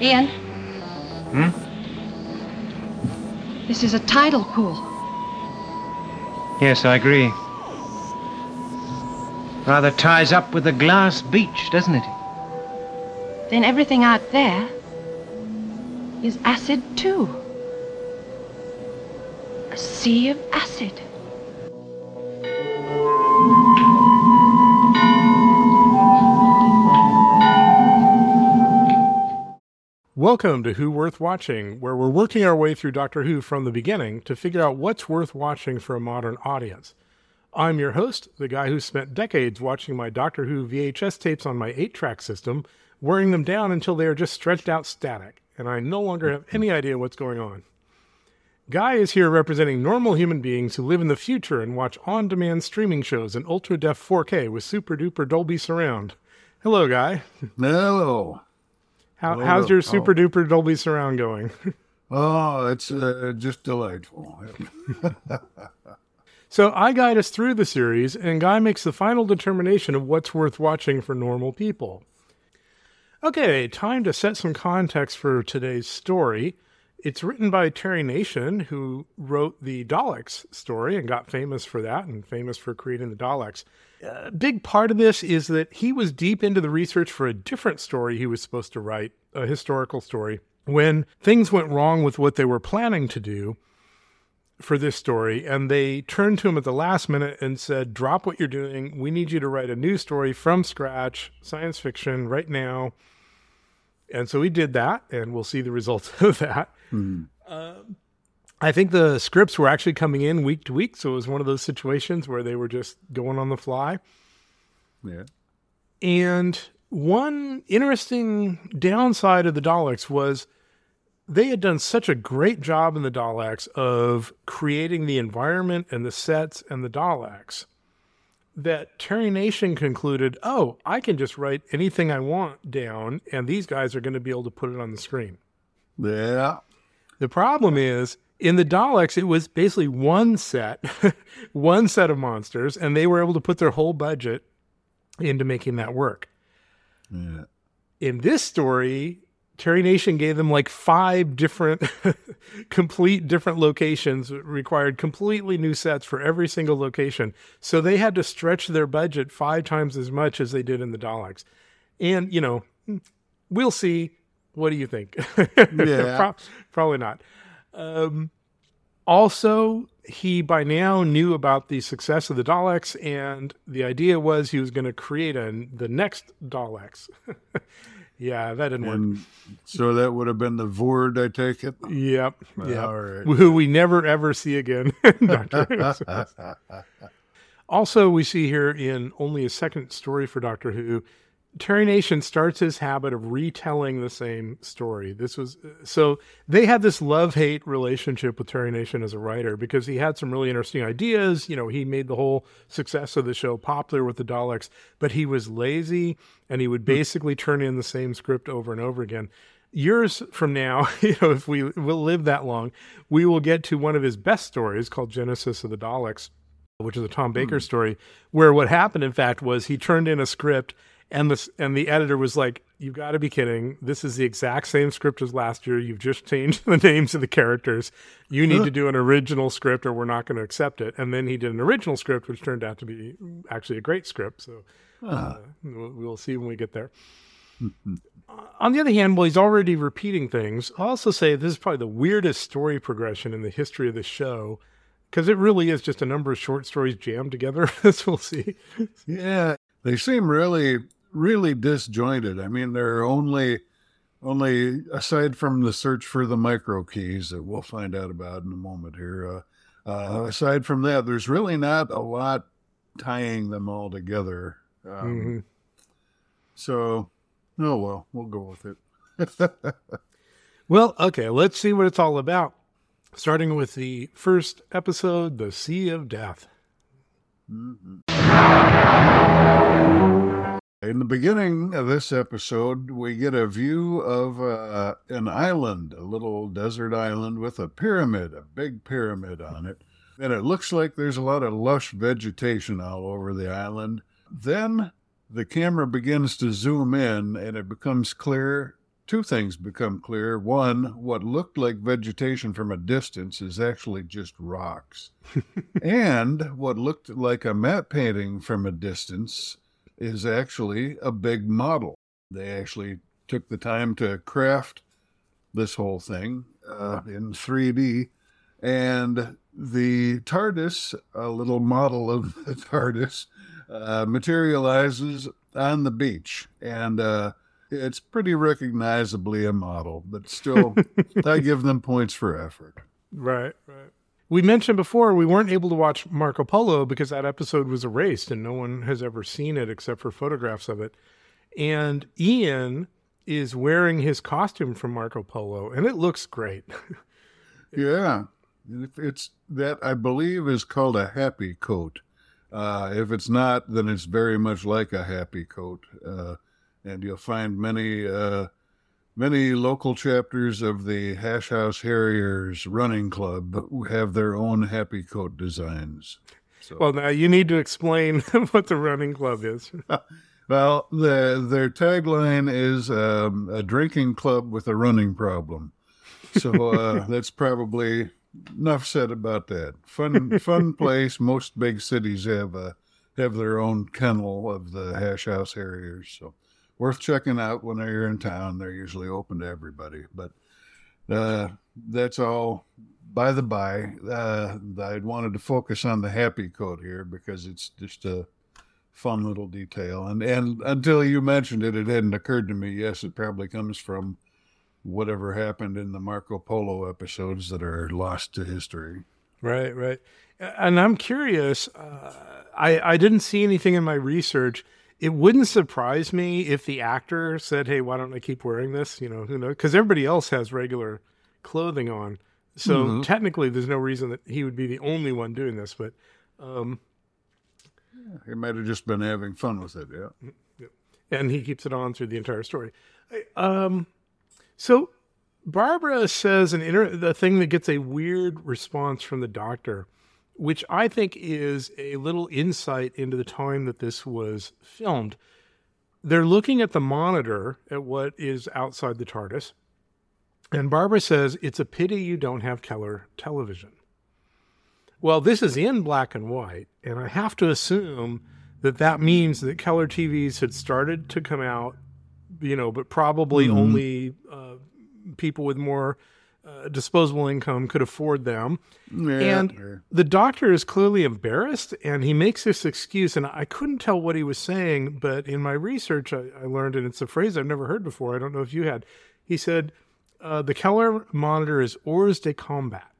Ian? Hmm? This is a tidal pool. Yes, I agree. Rather ties up with the glass beach, doesn't it? Then everything out there is acid too. Sea of acid. Welcome to Who Worth Watching, where we're working our way through Doctor Who from the beginning to figure out what's worth watching for a modern audience. I'm your host, the guy who spent decades watching my Doctor Who VHS tapes on my 8 track system, wearing them down until they are just stretched out static, and I no longer have any idea what's going on. Guy is here representing normal human beings who live in the future and watch on demand streaming shows in ultra def 4K with super duper Dolby surround. Hello, Guy. Hello. How, Hello. how's your Oh. super duper Dolby surround going? Oh, it's uh, just delightful. So I guide us through the series, and Guy makes the final determination of what's worth watching for normal people. Okay, time to set some context for today's story. It's written by Terry Nation, who wrote the Daleks story and got famous for that and famous for creating the Daleks. A big part of this is that he was deep into the research for a different story he was supposed to write, a historical story. When things went wrong with what they were planning to do, for this story and they turned to him at the last minute and said drop what you're doing we need you to write a new story from scratch science fiction right now and so we did that and we'll see the results of that. Um, i think the scripts were actually coming in week to week so it was one of those situations where they were just going on the fly. Yeah. and one interesting downside of the Daleks was they had done such a great job in the Daleks of creating the environment and the sets and the Daleks that Terry Nation concluded, oh, I can just write anything I want down, and these guys are going to be able to put it on the screen. Yeah. The problem is in the Daleks, it was basically one set, one set of monsters, and they were able to put their whole budget into making that work. Yeah. In this story, Terry Nation gave them like five different, complete different locations, required completely new sets for every single location. So they had to stretch their budget five times as much as they did in the Daleks. And, you know, we'll see. What do you think? Yeah. Pro- probably not. Um, also, he by now knew about the success of the Daleks, and the idea was he was going to create a, the next Daleks. yeah, that didn't work. So that would have been the Vord, I take it. Yep. Right. Who we never ever see again. Also, we see here in only a second story for Doctor Who, Terry Nation starts his habit of retelling the same story. This was so they had this love hate relationship with Terry Nation as a writer because he had some really interesting ideas. You know, he made the whole success of the show popular with the Daleks, but he was lazy and he would hmm. basically turn in the same script over and over again years from now, you know, if we will live that long, we will get to one of his best stories called Genesis of the Daleks, which is a Tom Baker hmm. story, where what happened, in fact, was he turned in a script and the and the editor was like, "You've got to be kidding! This is the exact same script as last year. You've just changed the names of the characters. You need to do an original script, or we're not going to accept it." And then he did an original script, which turned out to be actually a great script. So uh, we'll, we'll see when we get there. On the other hand, while he's already repeating things, I'll also say this is probably the weirdest story progression in the history of the show because it really is just a number of short stories jammed together, as we'll see. Yeah. They seem really, really disjointed. I mean, they're only, only aside from the search for the micro keys that we'll find out about in a moment here. Uh, uh, aside from that, there's really not a lot tying them all together. Um, Mhm. So, oh well, we'll go with it. Well, okay, let's see what it's all about. Starting with the first episode, The Sea of Death. In the beginning of this episode, we get a view of uh, an island, a little desert island with a pyramid, a big pyramid on it. and it looks like there's a lot of lush vegetation all over the island. Then the camera begins to zoom in and it becomes clear. Two things become clear. One, what looked like vegetation from a distance is actually just rocks. and what looked like a map painting from a distance is actually a big model. They actually took the time to craft this whole thing uh, in 3D. And the TARDIS, a little model of the TARDIS, uh, materializes on the beach. And uh, it's pretty recognizably a model, but still, I give them points for effort. Right, right. We mentioned before we weren't able to watch Marco Polo because that episode was erased and no one has ever seen it except for photographs of it. And Ian is wearing his costume from Marco Polo and it looks great. yeah. It's that I believe is called a happy coat. Uh, if it's not, then it's very much like a happy coat. Uh, and you'll find many uh, Many local chapters of the Hash House Harriers Running Club have their own happy coat designs. So. Well, now you need to explain what the running club is. well, the, their tagline is um, a drinking club with a running problem. So uh, that's probably enough said about that. Fun, fun place. Most big cities have a have their own kennel of the Hash House Harriers. So worth checking out when they're in town. They're usually open to everybody. But uh, that's all by the by. Uh, I wanted to focus on the happy coat here because it's just a fun little detail. And and until you mentioned it, it hadn't occurred to me. Yes, it probably comes from whatever happened in the Marco Polo episodes that are lost to history. Right, right. And I'm curious. Uh, I I didn't see anything in my research it wouldn't surprise me if the actor said, "Hey, why don't I keep wearing this?" You know, who knows? Because everybody else has regular clothing on, so mm-hmm. technically, there's no reason that he would be the only one doing this. But um, yeah, he might have just been having fun with it, yeah. Mm-hmm. And he keeps it on through the entire story. Um, so Barbara says an inter- the thing that gets a weird response from the doctor which I think is a little insight into the time that this was filmed. They're looking at the monitor at what is outside the TARDIS, and Barbara says, It's a pity you don't have color television. Well, this is in black and white, and I have to assume that that means that color TVs had started to come out, you know, but probably mm-hmm. only uh, people with more uh, disposable income could afford them. Yeah, and the doctor is clearly embarrassed and he makes this excuse. And I couldn't tell what he was saying, but in my research, I, I learned, and it's a phrase I've never heard before. I don't know if you had. He said, uh, the color monitor is hors de combat.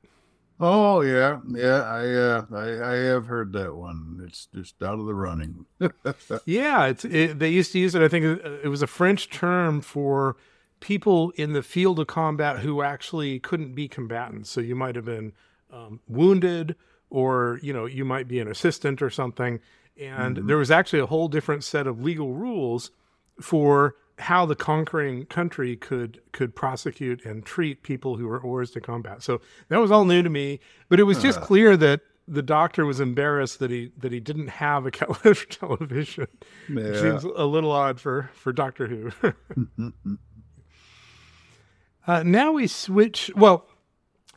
Oh yeah, yeah. I, uh, I I have heard that one. It's just out of the running. yeah, it's it, they used to use it. I think it was a French term for people in the field of combat who actually couldn't be combatants. So you might have been um, wounded, or you know, you might be an assistant or something. And mm-hmm. there was actually a whole different set of legal rules for how the conquering country could could prosecute and treat people who were hors de combat. So that was all new to me, but it was just uh. clear that the doctor was embarrassed that he that he didn't have a color television. Yeah. Seems a little odd for for Doctor Who. Uh, now we switch. Well,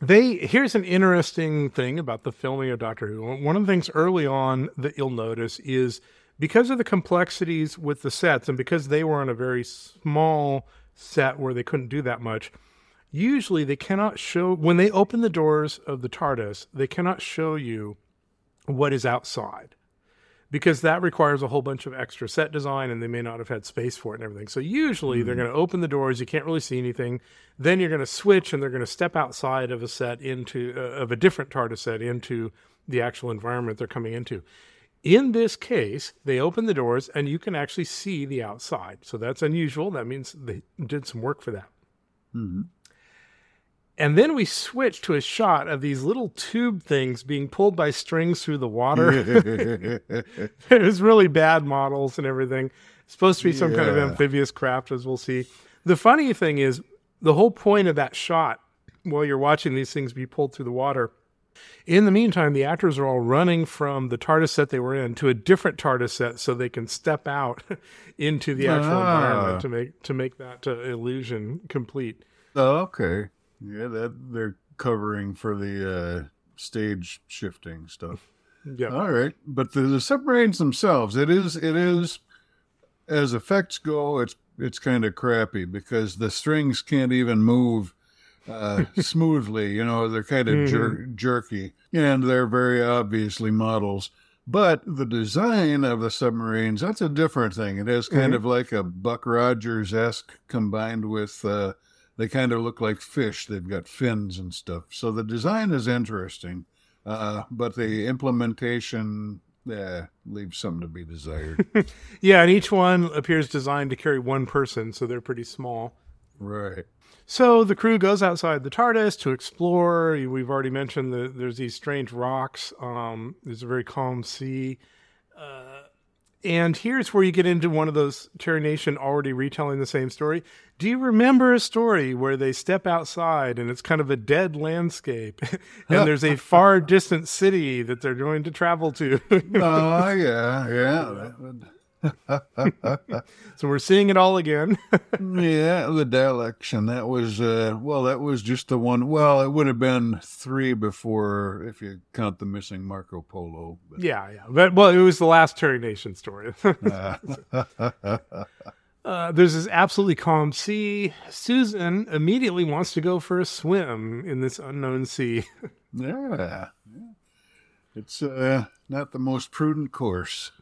they here's an interesting thing about the filming of Doctor Who. One of the things early on that you'll notice is because of the complexities with the sets and because they were on a very small set where they couldn't do that much. Usually, they cannot show when they open the doors of the TARDIS. They cannot show you what is outside because that requires a whole bunch of extra set design and they may not have had space for it and everything. So usually mm they're hmm. going to open the doors, you can't really see anything. Then you're going to switch and they're going to step outside of a set into uh, of a different TARDIS set into the actual environment they're coming into. In this case, they open the doors and you can actually see the outside. So that's unusual. That means they did some work for that. Mm-hmm. And then we switch to a shot of these little tube things being pulled by strings through the water. it was really bad models and everything. It's supposed to be some yeah. kind of amphibious craft, as we'll see. The funny thing is, the whole point of that shot, while you're watching these things be pulled through the water, In the meantime, the actors are all running from the TARDIS set they were in to a different TARDIS set so they can step out into the actual Ah. environment to make to make that uh, illusion complete. Oh, okay. Yeah, that they're covering for the uh, stage shifting stuff. Yeah. All right, but the, the submarines themselves, it is it is as effects go, it's it's kind of crappy because the strings can't even move uh, smoothly. You know, they're kind of jer- jerky, and they're very obviously models. But the design of the submarines, that's a different thing. It is kind of like a Buck Rogers esque combined with, uh, they kind of look like fish. They've got fins and stuff. So the design is interesting, uh, but the implementation yeah, leaves something to be desired. Yeah, and each one appears designed to carry one person, so they're pretty small. right. So the crew goes outside the TARDIS to explore. We've already mentioned that there's these strange rocks. Um, there's a very calm sea. Uh, and here's where you get into one of those Terry Nation already retelling the same story. Do you remember a story where they step outside and it's kind of a dead landscape and there's a far distant city that they're going to travel to? Oh, yeah, yeah. that would- so we're seeing it all again. Yeah, the Daleks, and that was uh well, that was just the one. Well, it would have been three before if you count the missing Marco Polo. But, yeah, yeah. But well, it was the last Terry Nation story. uh, Uh, there's this absolutely calm sea. Susan immediately wants to go for a swim in this unknown sea. yeah, yeah. it's uh not the most prudent course.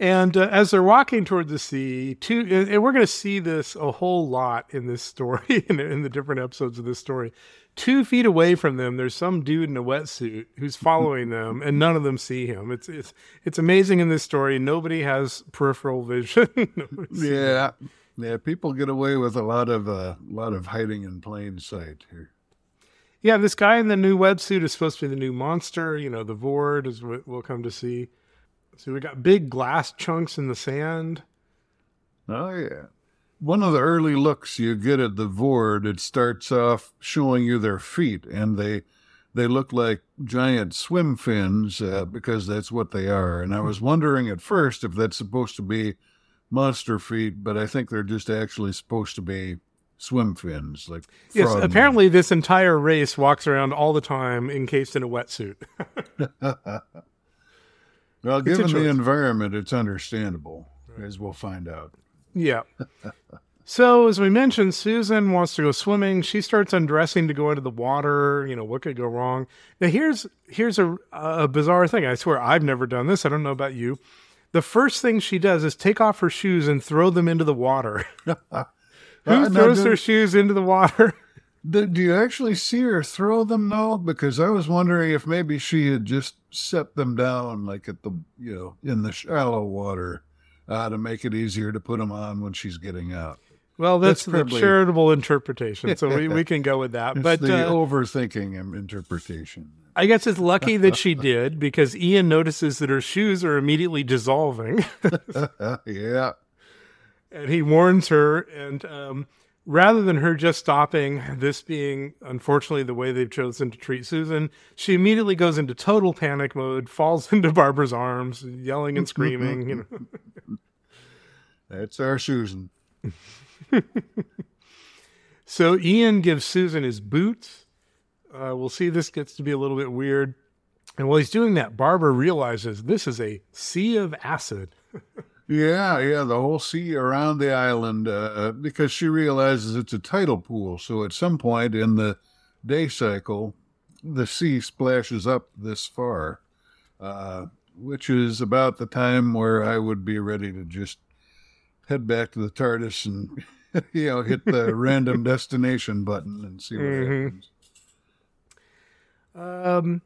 And uh, as they're walking toward the sea, two, and we're going to see this a whole lot in this story, in, in the different episodes of this story. Two feet away from them, there's some dude in a wetsuit who's following them, and none of them see him. It's it's it's amazing in this story. Nobody has peripheral vision. Yeah, yeah. People get away with a lot of a lot of hiding in plain sight here. Yeah, this guy in the new wetsuit is supposed to be the new monster. You know, the Vord is what we'll come to see. So we got big glass chunks in the sand. Oh yeah. One of the early looks you get at the Vord, it starts off showing you their feet, and they they look like giant swim fins uh, because that's what they are. And I was wondering at first if that's supposed to be monster feet, but I think they're just actually supposed to be swim fins, like Yes, apparently this entire race walks around all the time encased in a wetsuit. Well, It's given the environment, it's understandable, as we'll find out. yeah. So as we mentioned, Susan wants to go swimming. She starts undressing to go into the water. You know what could go wrong? Now here's here's a, a bizarre thing. I swear I've never done this. I don't know about you. The first thing she does is take off her shoes and throw them into the water. Who Uh, throws do- their shoes into the water? Do, do you actually see her throw them now? Because I was wondering if maybe she had just set them down, like at the you know in the shallow water, uh, to make it easier to put them on when she's getting out. Well, that's, That's the charitable interpretation, so we, we can go with that. It's but the uh, overthinking interpretation. I guess it's lucky that she did because Ian notices that her shoes are immediately dissolving, yeah, and he warns her. And um, rather than her just stopping, this being unfortunately the way they've chosen to treat Susan, she immediately goes into total panic mode, falls into Barbara's arms, yelling and screaming. You know. that's our Susan. So Ian gives Susan his boots. Uh, we'll see this gets to be a little bit weird. And while he's doing that, Barbara realizes this is a sea of acid. Yeah, yeah, the whole sea around the island, uh, because she realizes it's a tidal pool. So at some point in the day cycle, the sea splashes up this far, uh, which is about the time where I would be ready to just head back to the TARDIS and, you know, hit the random destination button and see what Mhm. happens. Um,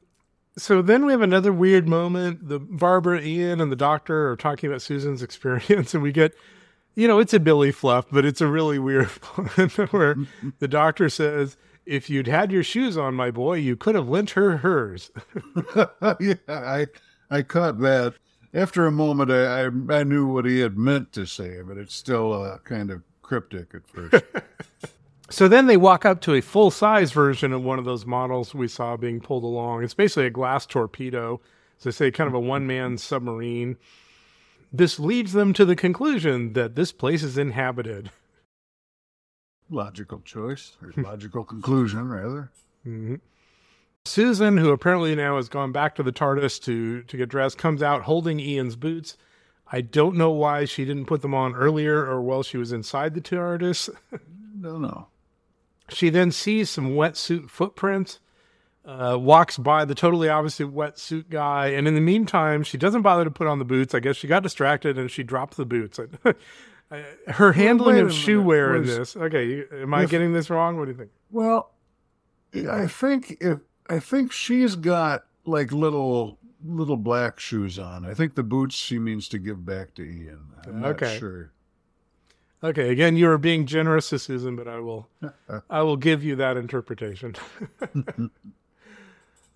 so then we have another weird moment. The Barbara, Ian, and the doctor are talking about Susan's experience, and we get, you know, it's a Billy fluff, but it's a really weird one where the doctor says, "If you'd had your shoes on, my boy, you could have lent her hers." yeah, I I caught that. After a moment, I, I I knew what he had meant to say, but it's still uh, kind of cryptic at first. So then they walk up to a full size version of one of those models we saw being pulled along. It's basically a glass torpedo. So they say kind of a one man submarine. This leads them to the conclusion that this place is inhabited. Logical choice, or logical conclusion, rather. Mm-hmm. Susan, who apparently now has gone back to the TARDIS to, to get dressed, comes out holding Ian's boots. I don't know why she didn't put them on earlier or while she was inside the TARDIS. Don't know. She then sees some wetsuit footprints, uh, walks by the totally obviously wetsuit guy, and in the meantime, she doesn't bother to put on the boots. I guess she got distracted and she dropped the boots. Her handling of shoe wear in this. Okay, you- am I If- getting this wrong? What do you think? Well, I think if I think she's got like little little black shoes on. I think the boots she means to give back to Ian. I'm not Okay. sure. Okay, again, you are being generous to Susan, but I will, I will give you that interpretation.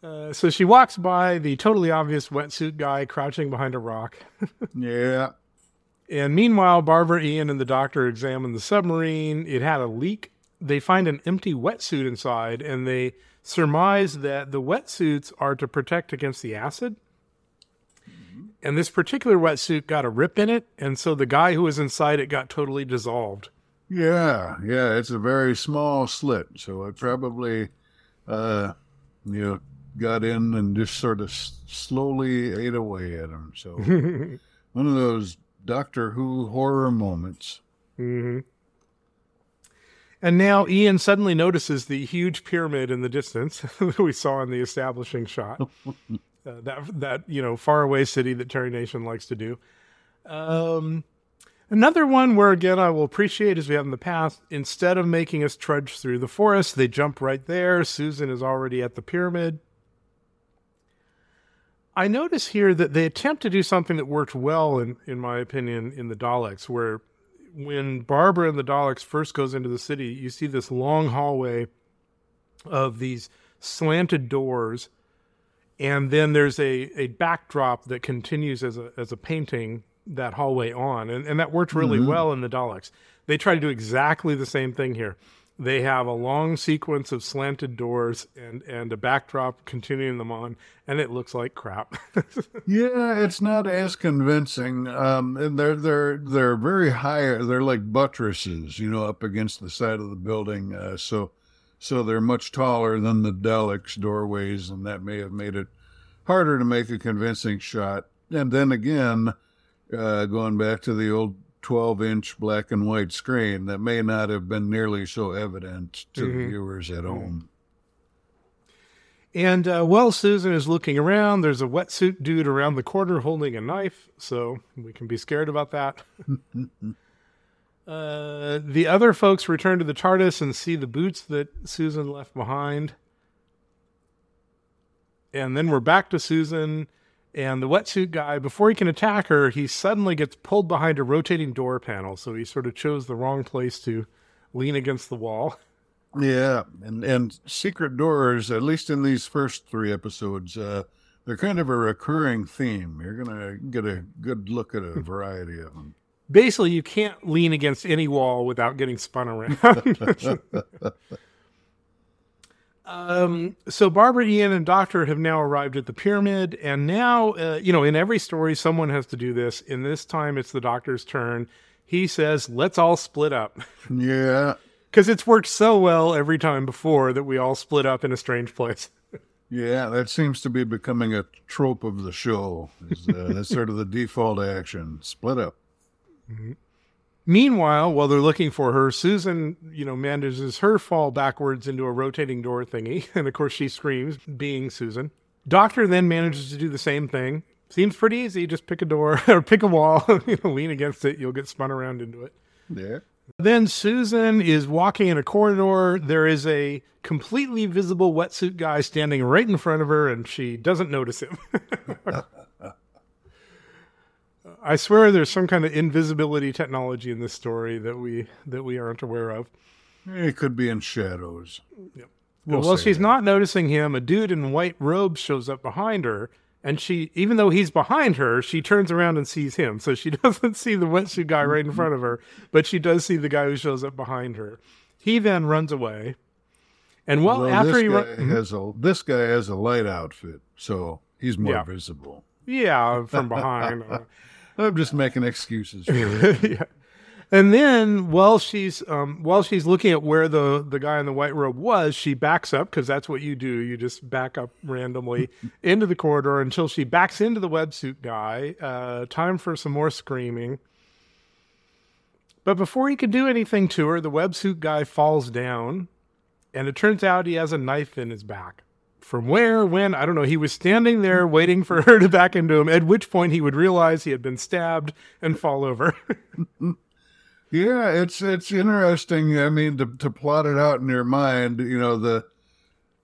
uh, so she walks by the totally obvious wetsuit guy crouching behind a rock. Yeah. And meanwhile, Barbara, Ian, and the doctor examine the submarine. It had a leak. They find an empty wetsuit inside, and they surmise that the wetsuits are to protect against the acid. And this particular wetsuit got a rip in it, and so the guy who was inside it got totally dissolved. Yeah, yeah, it's a very small slit, so it probably, uh, you know, got in and just sort of s- slowly ate away at him. So one of those Doctor Who horror moments. Mm-hmm. And now Ian suddenly notices the huge pyramid in the distance that we saw in the establishing shot. uh, that that you know faraway city that Terry Nation likes to do. Um, another one where again I will appreciate as we have in the past. Instead of making us trudge through the forest, they jump right there. Susan is already at the pyramid. I notice here that they attempt to do something that worked well, in in my opinion, in the Daleks, where when Barbara and the Daleks first goes into the city, you see this long hallway of these slanted doors, and then there's a, a backdrop that continues as a as a painting that hallway on, and, and that worked really well in the Daleks. They try to do exactly the same thing here. They have a long sequence of slanted doors and and a backdrop continuing them on, and it looks like crap. Yeah, it's not as convincing. Um, and they're they're they're very high. They're like buttresses, you know, up against the side of the building. Uh, so so they're much taller than the Daleks' doorways, and that may have made it harder to make a convincing shot. And then again, uh, going back to the old 12 inch black and white screen, that may not have been nearly so evident to the viewers at home. And uh, while Susan is looking around, there's a wetsuit dude around the corner holding a knife, so we can be scared about that. uh, the other folks return to the TARDIS and see the boots that Susan left behind. And then we're back to Susan and the wetsuit guy. Before he can attack her, he suddenly gets pulled behind a rotating door panel, so he sort of chose the wrong place to lean against the wall. Yeah, and and secret doors, at least in these first three episodes, uh, they're kind of a recurring theme. You're gonna get a good look at a variety of them. Basically you can't lean against any wall without getting spun around. um, so Barbara, Ian, and Doctor have now arrived at the pyramid, and now uh, you know in every story someone has to do this. In this time, it's the Doctor's turn. He says, "Let's all split up," Yeah, because it's worked so well every time before that we all split up in a strange place. yeah, that seems to be becoming a trope of the show. Is, uh, that's sort of the default action. Split up. Mm-hmm. Meanwhile, while they're looking for her, Susan, you know, manages her fall backwards into a rotating door thingy, and of course she screams, being Susan. Doctor then manages to do the same thing. Seems pretty easy. Just pick a door or pick a wall, you know, lean against it. You'll get spun around into it. Yeah. Then Susan is walking in a corridor. There is a completely visible wetsuit guy standing right in front of her, and she doesn't notice him. Uh, I swear there's some kind of invisibility technology in this story that we that we aren't aware of. It could be in shadows. Yep. We'll well, say she's that. not noticing him. A dude in white robes shows up behind her, and she, even though he's behind her, she turns around and sees him. So she doesn't see the wetsuit guy right in mm-hmm. front of her, but she does see the guy who shows up behind her. He then runs away. And well, after he run, mm-hmm. has a this guy has a light outfit, so he's more Yeah. visible. yeah, from behind. I'm just making excuses. Yeah. And then while she's um, while she's looking at where the the guy in the white robe was, she backs up because that's what you do. You just back up randomly into the corridor until she backs into the websuit guy. Uh, time for some more screaming. But before he can do anything to her, the websuit guy falls down, and it turns out he has a knife in his back. From where, when, I don't know. He was standing there waiting for her to back into him, at which point he would realize he had been stabbed and fall over. Yeah, it's it's interesting. I mean, to to plot it out in your mind, you know, the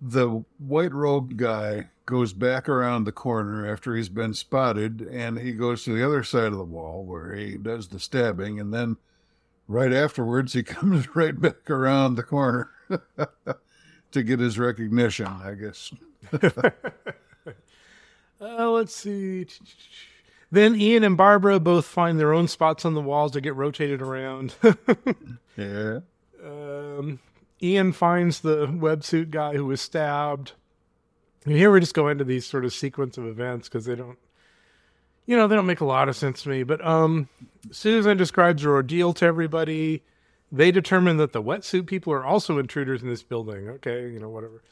the white robed guy goes back around the corner after he's been spotted, and he goes to the other side of the wall where he does the stabbing, and then right afterwards he comes right back around the corner to get his recognition. I guess. Uh, let's see. Then Ian and Barbara both find their own spots on the walls to get rotated around. Yeah. um, Ian finds the websuit guy who was stabbed. And here we just go into these sort of sequence of events because they don't, you know, they don't make a lot of sense to me. But um, Susan describes her ordeal to everybody. They determine that the wetsuit people are also intruders in this building. Okay, you know, whatever.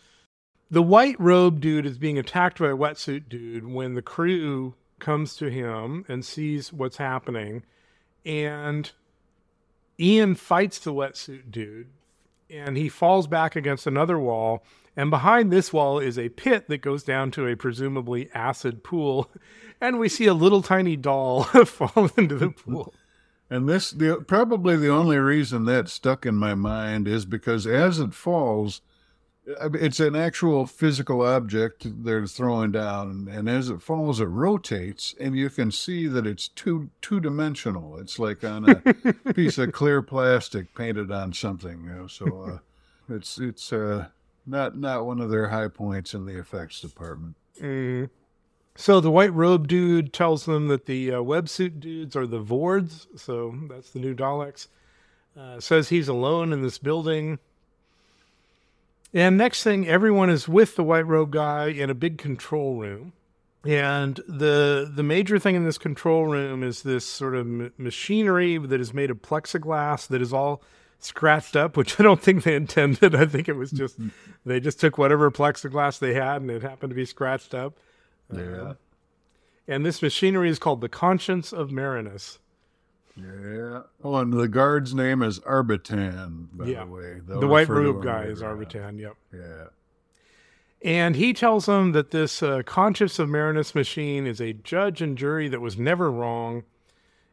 The white robe dude is being attacked by a wetsuit dude when the crew comes to him and sees what's happening. And Ian fights the wetsuit dude and he falls back against another wall. And behind this wall is a pit that goes down to a presumably acid pool. And we see a little tiny doll fall into the pool. And this, the, probably the only reason that stuck in my mind is because as it falls, it's an actual physical object they're throwing down, and as it falls, it rotates, and you can see that it's two two dimensional. It's like on a piece of clear plastic painted on something. You know, so uh, it's it's uh, not not one of their high points in the effects department. Mm. So the white robe dude tells them that the uh, websuit dudes are the Vords. So that's the new Daleks. Uh, says he's alone in this building. And next thing, everyone is with the white robe guy in a big control room. And the the major thing in this control room is this sort of m- machinery that is made of plexiglass that is all scratched up, which I don't think they intended. I think it was just they just took whatever plexiglass they had and it happened to be scratched up. Yeah, And this machinery is called the Conscience of Marinus. yeah. Oh, and the guard's name is Arbitan, by Yeah. the way. They'll the white robe guy is. Arbitan. Yep. Yeah. And he tells them that this uh, Conscience of Marinus machine is a judge and jury that was never wrong.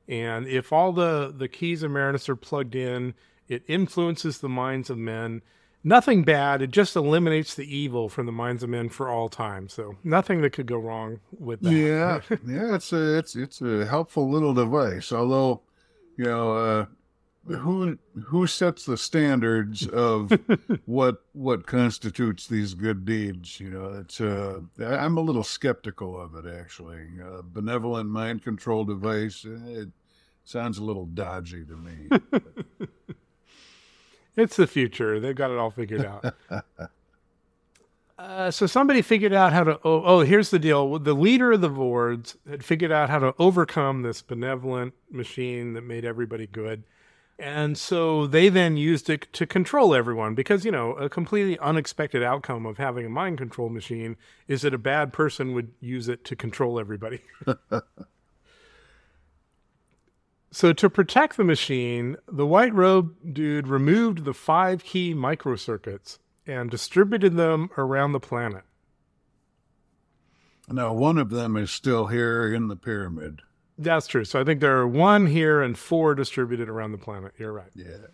And if all the, the keys of Marinus are plugged in, it influences the minds of men. Nothing bad. It just eliminates the evil from the minds of men for all time. So nothing that could go wrong with that. Yeah, yeah, it's a it's it's a helpful little device. Although, you know, uh, who who sets the standards of what what constitutes these good deeds? You know, it's uh, I'm a little skeptical of it actually. Uh, benevolent mind control device. eh, It sounds a little dodgy to me. It's the future. They've got it all figured out. uh, so somebody figured out how to. Oh, oh, here's the deal. The leader of the Vords had figured out how to overcome this benevolent machine that made everybody good. And so they then used it to control everyone because, you know, a completely unexpected outcome of having a mind control machine is that a bad person would use it to control everybody. So to protect the machine, the white robe dude removed the five key microcircuits and distributed them around the planet. now, one of them is still here in the pyramid. That's true. So I think there are one here and four distributed around the planet. You're right. Yeah.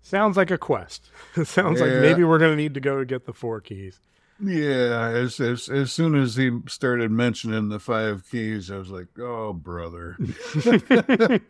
Sounds like a quest. It sounds like maybe we're going to need to go get the four keys. Yeah, as, as as soon as he started mentioning the five keys, I was like, "Oh, brother!"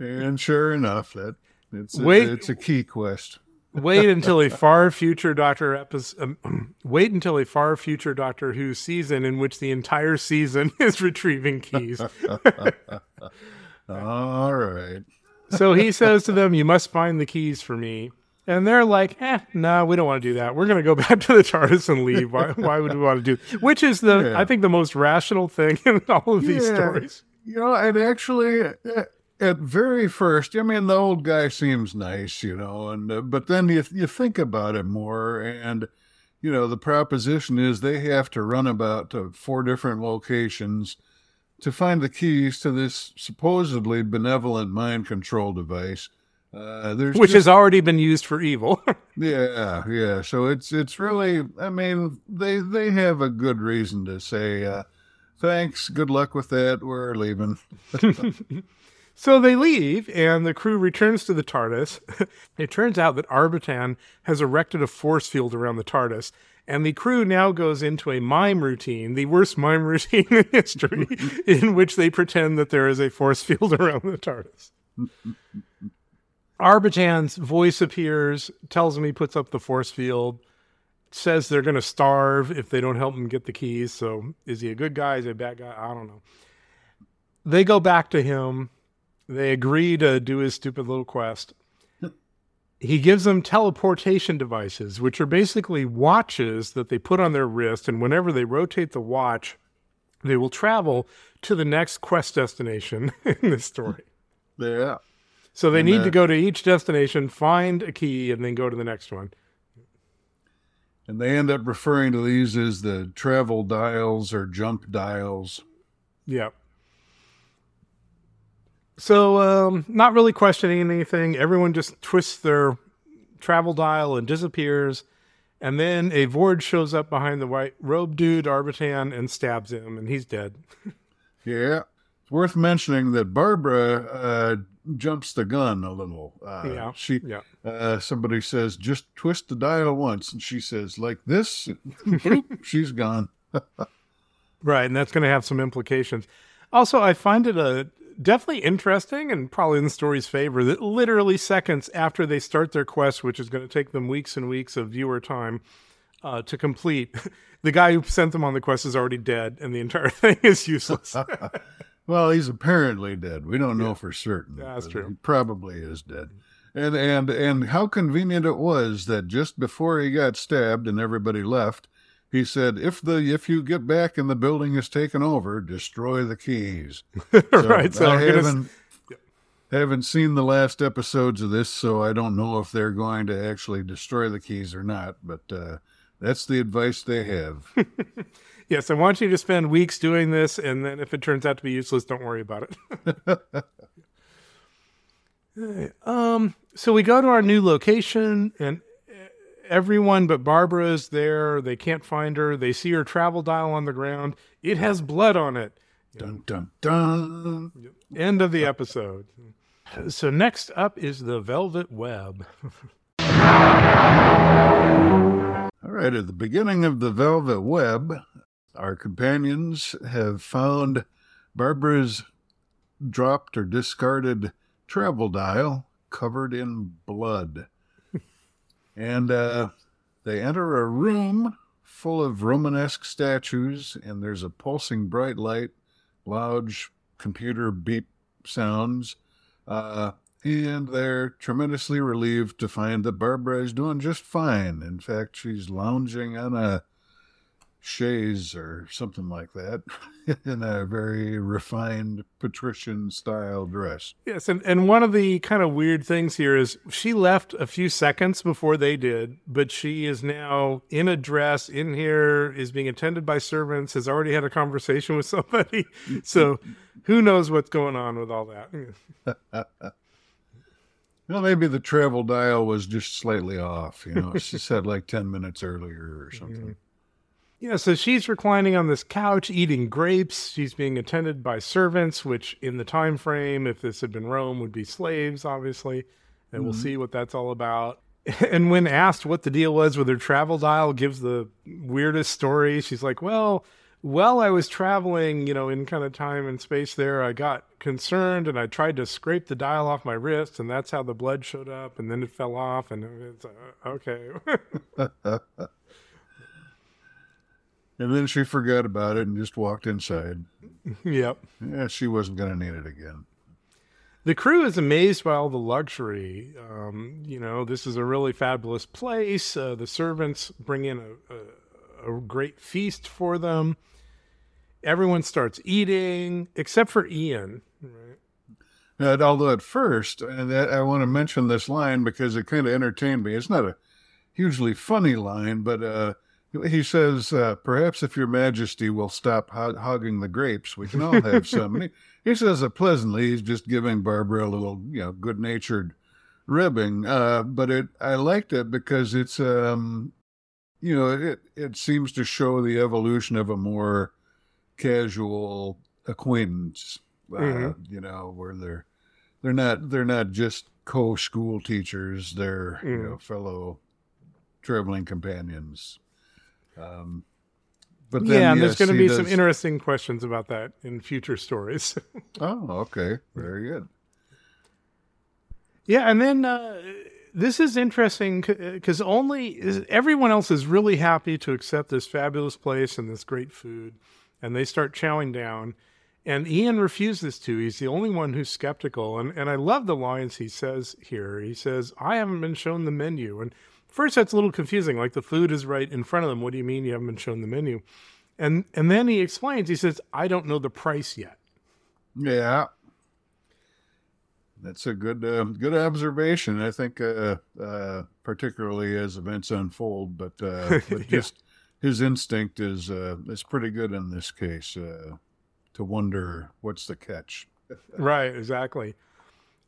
and sure enough, that it's a, Wait. it's a key quest. Wait until a far future Doctor episode. Um, wait until a far future Doctor Who season in which the entire season is retrieving keys. All right. so he says to them, "You must find the keys for me." And they're like, eh, no, we don't want to do that. We're going to go back to the TARDIS and leave. Why, why would we want to do? Which is the, Yeah. I think, the most rational thing in all of these Yeah. stories. You know, and actually, uh, at very first, I mean, the old guy seems nice, you know, and uh, but then you you think about it more, and you know, the proposition is they have to run about to four different locations to find the keys to this supposedly benevolent mind control device. Uh, there's Which just- has already been used for evil. yeah, yeah. So it's it's really, I mean, they they have a good reason to say, uh, thanks, good luck with that, we're leaving. So they leave, and the crew returns to the TARDIS. it turns out that Arbitan has erected a force field around the TARDIS, and the crew now goes into a mime routine, the worst mime routine in history, in which they pretend that there is a force field around the TARDIS. Arbitan's voice appears, tells him he puts up the force field, says they're going to starve if they don't help him get the keys. So is he a good guy? Is he a bad guy? I don't know. They go back to him. They agree to do his stupid little quest. He gives them teleportation devices, which are basically watches that they put on their wrist. And whenever they rotate the watch, they will travel to the next quest destination in this story. Yeah. So they And, need uh, to go to each destination, find a key, and then go to the next one. And they end up referring to these as the travel dials or jump dials. Yeah. So, um, not really questioning anything. Everyone just twists their travel dial and disappears. And then a Vord shows up behind the white robe dude, Arbitan, and stabs him, and he's dead. Yeah. It's worth mentioning that Barbara uh, jumps the gun a little. Uh, Yeah, She, yeah. uh, somebody says, just twist the dial once. And she says, like this. She's gone. Right, and that's going to have some implications. Also, I find it a definitely interesting and probably in the story's favor that literally seconds after they start their quest, which is going to take them weeks and weeks of viewer time uh, to complete, the guy who sent them on the quest is already dead, and the entire thing is useless. Well, he's apparently dead. We don't know for certain. Yeah, that's true. He probably is dead. And and and how convenient it was that just before he got stabbed and everybody left, he said, "If the if you get back and the building is taken over, destroy the keys." right, so I we're gonna haven't haven't seen the last episodes of this, so I don't know if they're going to actually destroy the keys or not. But uh, that's the advice they have. yes, I want you to spend weeks doing this, and then if it turns out to be useless, don't worry about it. um, so we go to our new location, and everyone but Barbara is there. They can't find her. They see her travel dial on the ground. It has blood on it. dun dun dun. End of the episode. So next up is the Velvet Web. All right, at the beginning of the Velvet Web, our companions have found Barbara's dropped or discarded travel dial covered in blood. and uh, they enter a room full of Romanesque statues, and there's a pulsing bright light, loud computer beep sounds. Uh, and they're tremendously relieved to find that Barbara is doing just fine. In fact, she's lounging on a chaise or something like that in a very refined patrician style dress. Yes, and, and one of the kind of weird things here is she left a few seconds before they did, but she is now in a dress in here, is being attended by servants, has already had a conversation with somebody. So who knows what's going on with all that? Well, maybe the travel dial was just slightly off. You know, she said like 10 minutes earlier or something. Mm-hmm. Yeah, so she's reclining on this couch eating grapes. She's being attended by servants, which in the time frame, if this had been Rome, would be slaves, obviously. And we'll see what that's all about. And when asked what the deal was with her travel dial, gives the weirdest story. She's like, "Well, while I was traveling, you know, in kind of time and space there, I got concerned and I tried to scrape the dial off my wrist, and that's how the blood showed up, and then it fell off, and it's uh, okay." And then she forgot about it and just walked inside. yep. Yeah, she wasn't going to need it again. The crew is amazed by all the luxury. Um, you know, this is a really fabulous place. Uh, the servants bring in a, a, a great feast for them. Everyone starts eating except for Ian. Right? And although at first, and I want to mention this line because it kind of entertained me. It's not a hugely funny line, but uh, he says, uh, "Perhaps if your Majesty will stop ho- hogging the grapes, we can all have some." he, he, says it pleasantly. He's just giving Barbara a little, you know, good-natured ribbing. Uh, but it, I liked it because it's, um, you know, it it seems to show the evolution of a more casual acquaintance. Uh, mm-hmm. You know, where they're they're not they're not just co-school teachers; they're mm. you know fellow traveling companions. Um, but then, yeah, yes, there's going to be does... some interesting questions about that in future stories. oh, okay, very good. Yeah, and then uh, this is interesting because only is, everyone else is really happy to accept this fabulous place and this great food, and they start chowing down. And Ian refuses to. He's the only one who's skeptical. And and I love the lines he says here. He says, "I haven't been shown the menu," and first that's a little confusing. Like the food is right in front of them. What do you mean you haven't been shown the menu? And and then he explains. He says, "I don't know the price yet." Yeah, that's a good uh, good observation. I think, uh, uh, particularly as events unfold, but uh, but just yeah. his instinct is uh, is pretty good in this case uh, to wonder what's the catch. right. Exactly.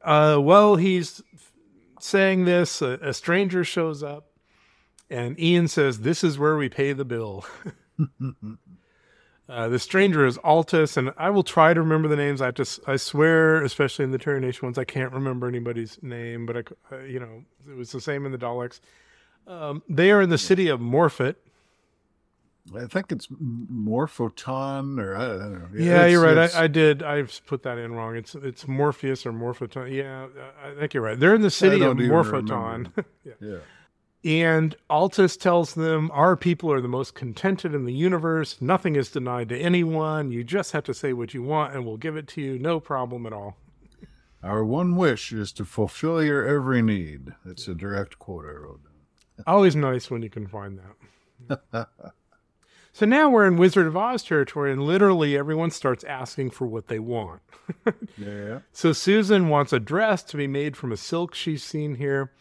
well, he's saying this, a, a stranger shows up, and Ian says, "This is where we pay the bill." uh, the stranger is Altos, and I will try to remember the names. I have to. I swear, especially in the Terry Nation ones, I can't remember anybody's name, but I, uh, you know, it was the same in the Daleks. Um, they are in the city of Morphett, I think it's Morphoton, or I don't know. Yeah, you're right. I, I, did. I've put that in wrong. It's it's Morpheus or Morphoton. Yeah, I think you're right. They're in the city of Morphoton. yeah. yeah. And Altos tells them, Our people are the most contented in the universe. Nothing is denied to anyone. You just have to say what you want, and we'll give it to you. No problem at all. Our one wish is to fulfill your every need. That's a direct quote I wrote down. Always nice when you can find that. So now we're in Wizard of Oz territory, and literally everyone starts asking for what they want. yeah. So Susan wants a dress to be made from a silk she's seen here.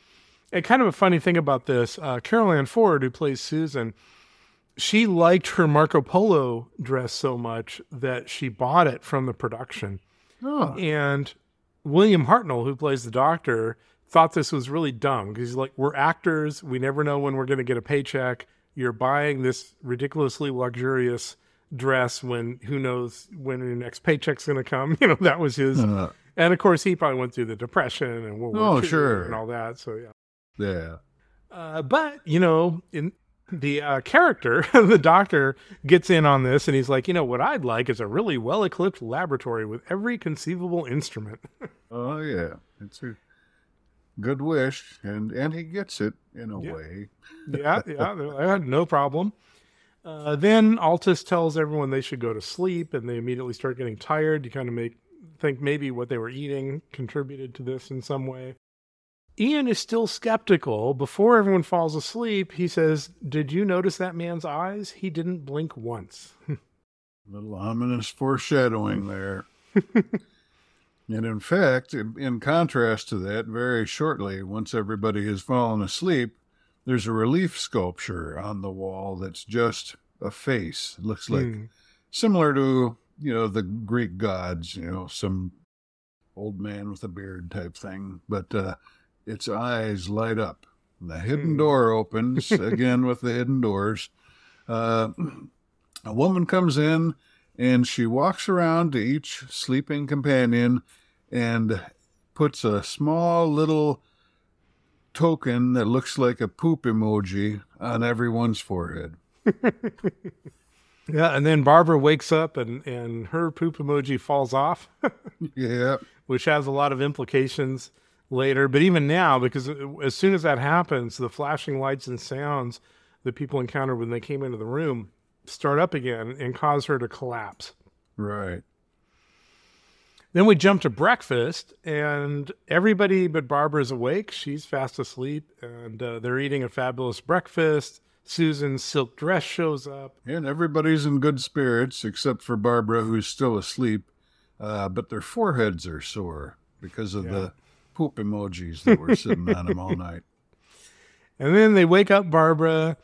And kind of a funny thing about this, uh, Carole Ann Ford, who plays Susan, she liked her Marco Polo dress so much that she bought it from the production. Oh. And William Hartnell, who plays the doctor, thought this was really dumb because he's like, we're actors. We never know when we're going to get a paycheck you're buying this ridiculously luxurious dress when who knows when your next paycheck's going to come. You know, that was his. Uh, and of course, he probably went through the Depression and World War oh, II sure. and all that. So, yeah. Yeah. Uh, but, you know, in the uh, character, the doctor, gets in on this and he's like, you know, what I'd like is a really well equipped laboratory with every conceivable instrument. oh, yeah. It's a good wish. And, and he gets it in a yeah. way yeah, yeah, no problem. Uh, then Altos tells everyone they should go to sleep, and they immediately start getting tired. You kind of make think maybe what they were eating contributed to this in some way. Ian is still skeptical. Before everyone falls asleep, he says, Did you notice that man's eyes? He didn't blink once. little ominous foreshadowing there. and in fact, in contrast to that, very shortly, once everybody has fallen asleep, there's a relief sculpture on the wall that's just a face. It looks like mm. similar to, you know, the Greek gods, you know, some old man with a beard type thing, but uh, its eyes light up. The hidden mm. door opens again with the hidden doors. Uh, a woman comes in and she walks around to each sleeping companion and puts a small little token that looks like a poop emoji on everyone's forehead. yeah, and then Barbara wakes up and, and her poop emoji falls off. yeah. Which has a lot of implications later. But even now, because as soon as that happens, the flashing lights and sounds that people encountered when they came into the room start up again and cause her to collapse. Right. Then we jump to breakfast, and everybody but Barbara's awake. She's fast asleep, and uh, they're eating a fabulous breakfast. Susan's silk dress shows up. And everybody's in good spirits except for Barbara, who's still asleep, uh, but their foreheads are sore because of the poop emojis that were sitting on them all night. And then they wake up Barbara,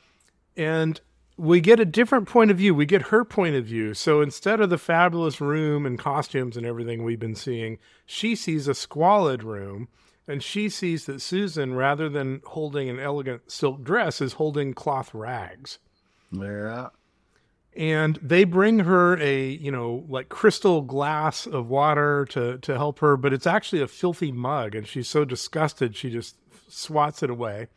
and we get a different point of view. We get her point of view. So instead of the fabulous room and costumes and everything we've been seeing, she sees a squalid room. And she sees that Susan, rather than holding an elegant silk dress, is holding cloth rags. Yeah. And they bring her a, you know, like crystal glass of water to, to help her, but it's actually a filthy mug. And she's so disgusted, she just swats it away.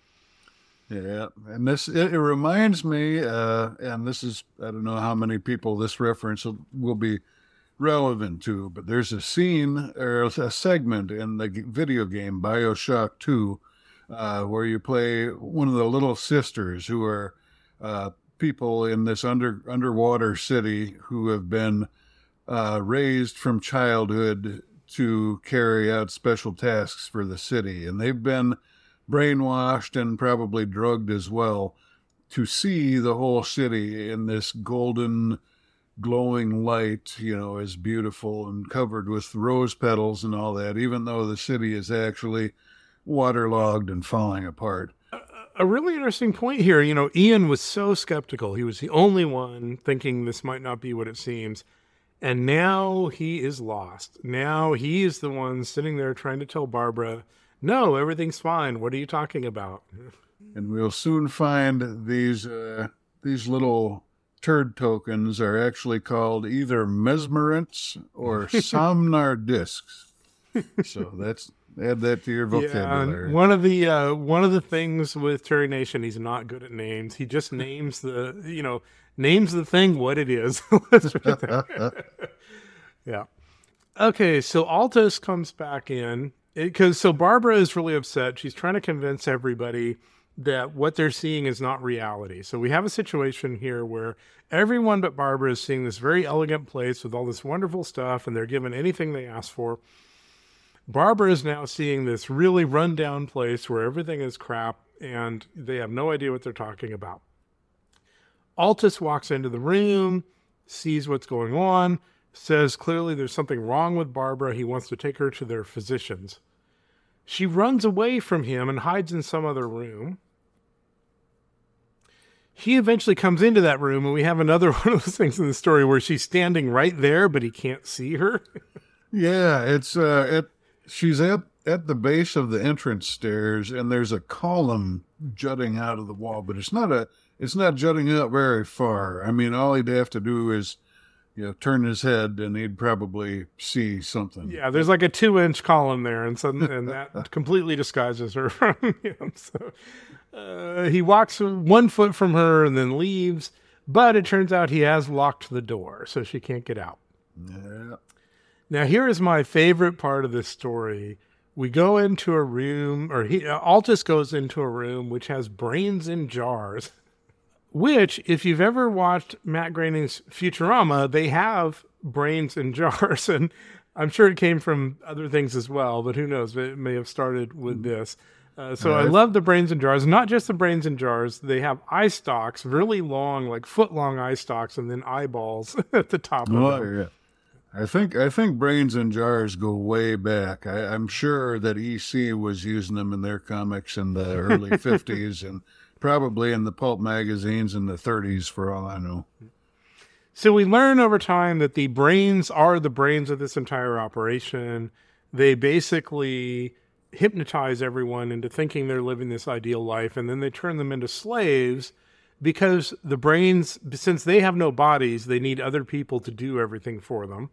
Yeah, and this it, it reminds me, uh, and this is I don't know how many people this reference will, will be relevant to, but there's a scene or a segment in the video game Bioshock Two uh, where you play one of the little sisters who are uh, people in this under underwater city who have been uh, raised from childhood to carry out special tasks for the city, and they've been brainwashed and probably drugged as well to see the whole city in this golden glowing light you know is beautiful and covered with rose petals and all that even though the city is actually waterlogged and falling apart a really interesting point here. You know, Ian was so skeptical. He was the only one thinking this might not be what it seems. And now he is lost. Now he is the one sitting there trying to tell Barbara, no, everything's fine. What are you talking about? and we'll soon find these uh, these little turd tokens are actually called either mesmerants or somnar discs so that's add that to your Yeah, vocabulary and one of the uh, one of the things with Terry Nation, he's not good at names. He just names the you know names the thing what it is. Let's put it there. yeah. Okay, so Altos comes back in because so Barbara is really upset. She's trying to convince everybody that what they're seeing is not reality. So we have a situation here where everyone but Barbara is seeing this very elegant place with all this wonderful stuff, and they're given anything they ask for. Barbara is now seeing this really rundown place where everything is crap and they have no idea what they're talking about. Altos walks into the room, sees what's going on, says clearly there's something wrong with Barbara. He wants to take her to their physicians. She runs away from him and hides in some other room. He eventually comes into that room, and we have another one of those things in the story where she's standing right there, but he can't see her. yeah it's uh it she's at at the base of the entrance stairs and there's a column jutting out of the wall but it's not a it's not jutting out very far i mean all he'd have to do is you know turn his head and he'd probably see something Yeah, there's like a two inch column there, and so, and that completely disguises her from him. So uh, he walks one foot from her and then leaves, but it turns out he has locked the door, so she can't get out. yeah Now, here is my favorite part of this story. We go into a room, or he, Altos goes into a room which has brains in jars. Which, if you've ever watched Matt Groening's Futurama, they have brains in jars, and I'm sure it came from other things as well. But who knows? It may have started with this. Uh, so I love the brains in jars. Not just the brains in jars; they have eye stalks, really long, like foot long eye stalks, and then eyeballs at the top of Oh, them. yeah. I think I think brains in jars go way back. I, I'm sure that EC was using them in their comics in the early '50s and probably in the pulp magazines in the 30s, for all I know. So we learn over time that the brains are the brains of this entire operation. They basically hypnotize everyone into thinking they're living this ideal life, and then they turn them into slaves because the brains, since they have no bodies, they need other people to do everything for them.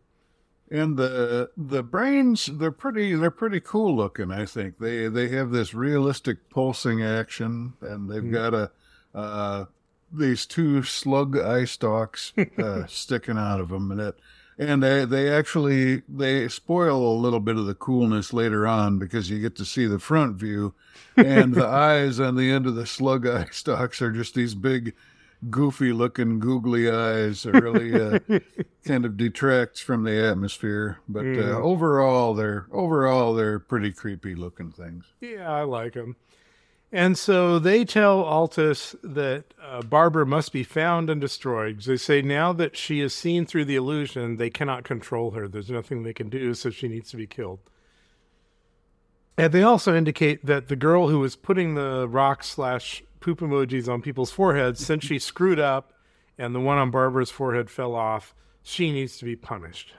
And the the brains they're pretty they're pretty cool looking. I think they they have this realistic pulsing action, and they've got a uh, these two slug eye stalks uh, sticking out of them, and it and they they actually they spoil a little bit of the coolness later on because you get to see the front view, and the eyes on the end of the slug eye stalks are just these big goofy looking googly eyes. Really uh, kind of detracts from the atmosphere. But uh, overall, they're overall they're pretty creepy looking things. Yeah, I like them. And so they tell Altos that uh, Barbara must be found and destroyed. They say now that she is seen through the illusion, they cannot control her. There's nothing they can do, so she needs to be killed. And they also indicate that the girl who was putting the rock slash poop emojis on people's foreheads, since she screwed up and the one on Barbara's forehead fell off, she needs to be punished.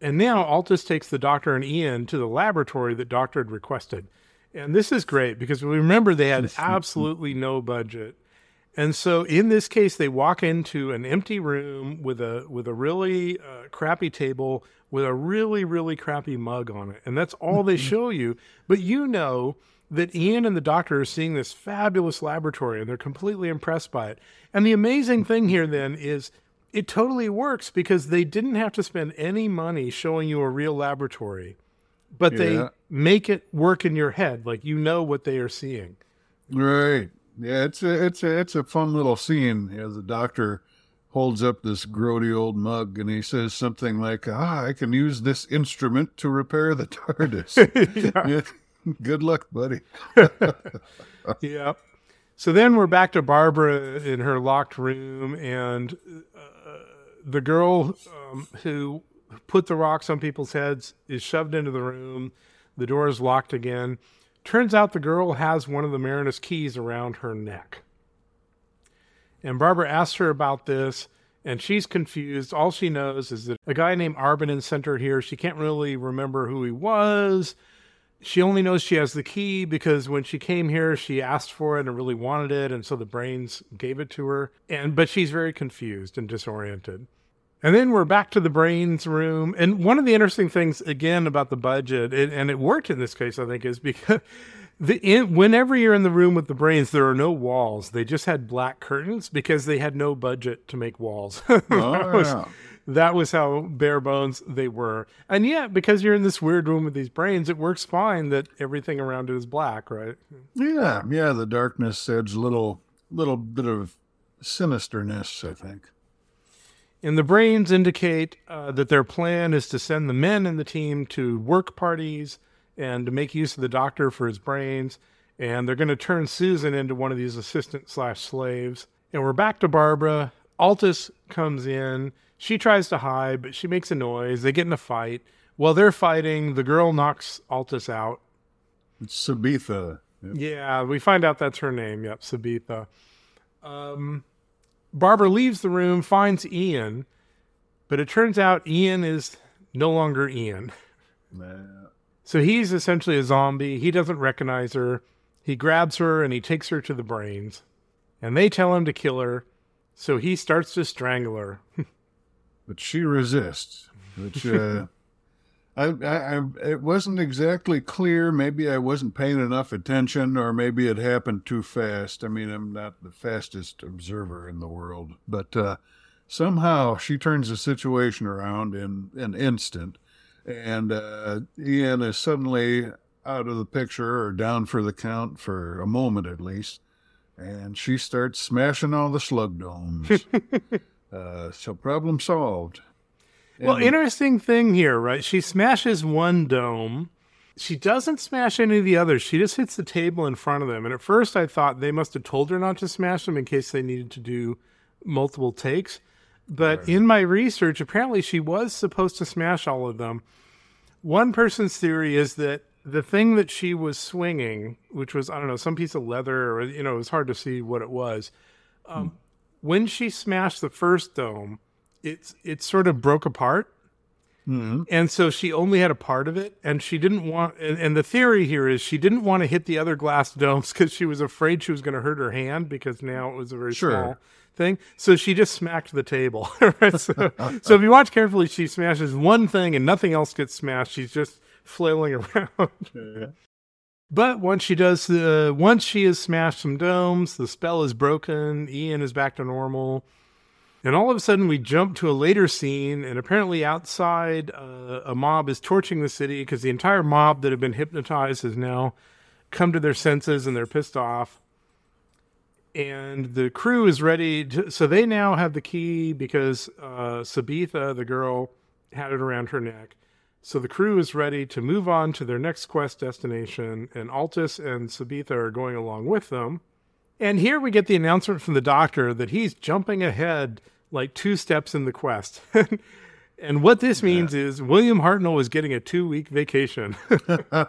And now Altos takes the doctor and Ian to the laboratory that doctor had requested. And this is great because we remember they had absolutely no budget. And so in this case, they walk into an empty room with a with a really uh, crappy table with a really really crappy mug on it, and that's all they show you. But you know that Ian and the doctor are seeing this fabulous laboratory, and they're completely impressed by it. And the amazing thing here then is it totally works because they didn't have to spend any money showing you a real laboratory, but they make it work in your head, like you know what they are seeing. Right. Yeah, it's a it's a it's a fun little scene. Know, the doctor holds up this grody old mug and he says something like, "Ah, I can use this instrument to repair the TARDIS." Yeah. Good luck, buddy. yeah. So then we're back to Barbara in her locked room, and uh, the girl um, who put the rocks on people's heads is shoved into the room. The door is locked again. Turns out the girl has one of the Marinus keys around her neck. And Barbara asks her about this, and she's confused. All she knows is that a guy named Arbinen sent her here. She can't really remember who he was she only knows she has the key because when she came here she asked for it and really wanted it and so the brains gave it to her. And but she's very confused and disoriented. And then we're back to the brains room. And one of the interesting things again about the budget it, and it worked in this case i think is because the in, whenever you're in the room with the brains there are no walls. They just had black curtains because they had no budget to make walls. Oh, was, yeah. That was how bare bones they were and yet because you're in this weird room with these brains it works fine that everything around it is black right Yeah, yeah. The darkness adds a little little bit of sinisterness. I think. And the brains indicate uh, that their plan is to send the men in the team to work parties and to make use of the doctor for his brains. And they're going to turn Susan into one of these assistant slash slaves. And we're back to Barbara. Altos comes in. She tries to hide, but she makes a noise. They get in a fight. While they're fighting, the girl knocks Altos out. It's Sabetha. Yep. Yeah, we find out that's her name. Yep, Sabetha. Um, Barbara leaves the room, finds Ian, but it turns out Ian is no longer Ian. Uh, So he's essentially a zombie. He doesn't recognize her. He grabs her and he takes her to the brains. And they tell him to kill her. So he starts to strangle her. but she resists, which uh, I, I, I, it wasn't exactly clear. Maybe I wasn't paying enough attention, or maybe it happened too fast. I mean, I'm not the fastest observer in the world, but uh, somehow she turns the situation around in an instant, and uh, Ian is suddenly out of the picture or down for the count for a moment at least. And she starts smashing all the slug domes. Uh, so problem solved. Well, interesting thing here, right? She smashes one dome. She doesn't smash any of the others. She just hits the table in front of them. And at first, I thought they must have told her not to smash them in case they needed to do multiple takes. But in my research, apparently she was supposed to smash all of them. One person's theory is that the thing that she was swinging, which was, I don't know, some piece of leather, or, you know, it was hard to see what it was. Um, When she smashed the first dome, it's it sort of broke apart Mhm. and so she only had a part of it and she didn't want and, and the theory here is she didn't want to hit the other glass domes because she was afraid she was going to hurt her hand because now it was a very Sure. small thing so she just smacked the table Right? so, so if you watch carefully she smashes one thing and nothing else gets smashed she's just flailing around but once she does the once she has smashed some domes the spell is broken ian is back to normal and all of a sudden, we jump to a later scene, and apparently outside, uh, a mob is torching the city because the entire mob that have been hypnotized has now come to their senses and they're pissed off. and the crew is ready. To, so they now have the key because uh, Sabetha, the girl, had it around her neck. So the crew is ready to move on to their next quest destination, and Altos and Sabetha are going along with them. And here we get the announcement from the doctor that he's jumping ahead like two steps in the quest. and what this means is William Hartnell is getting a two week vacation. All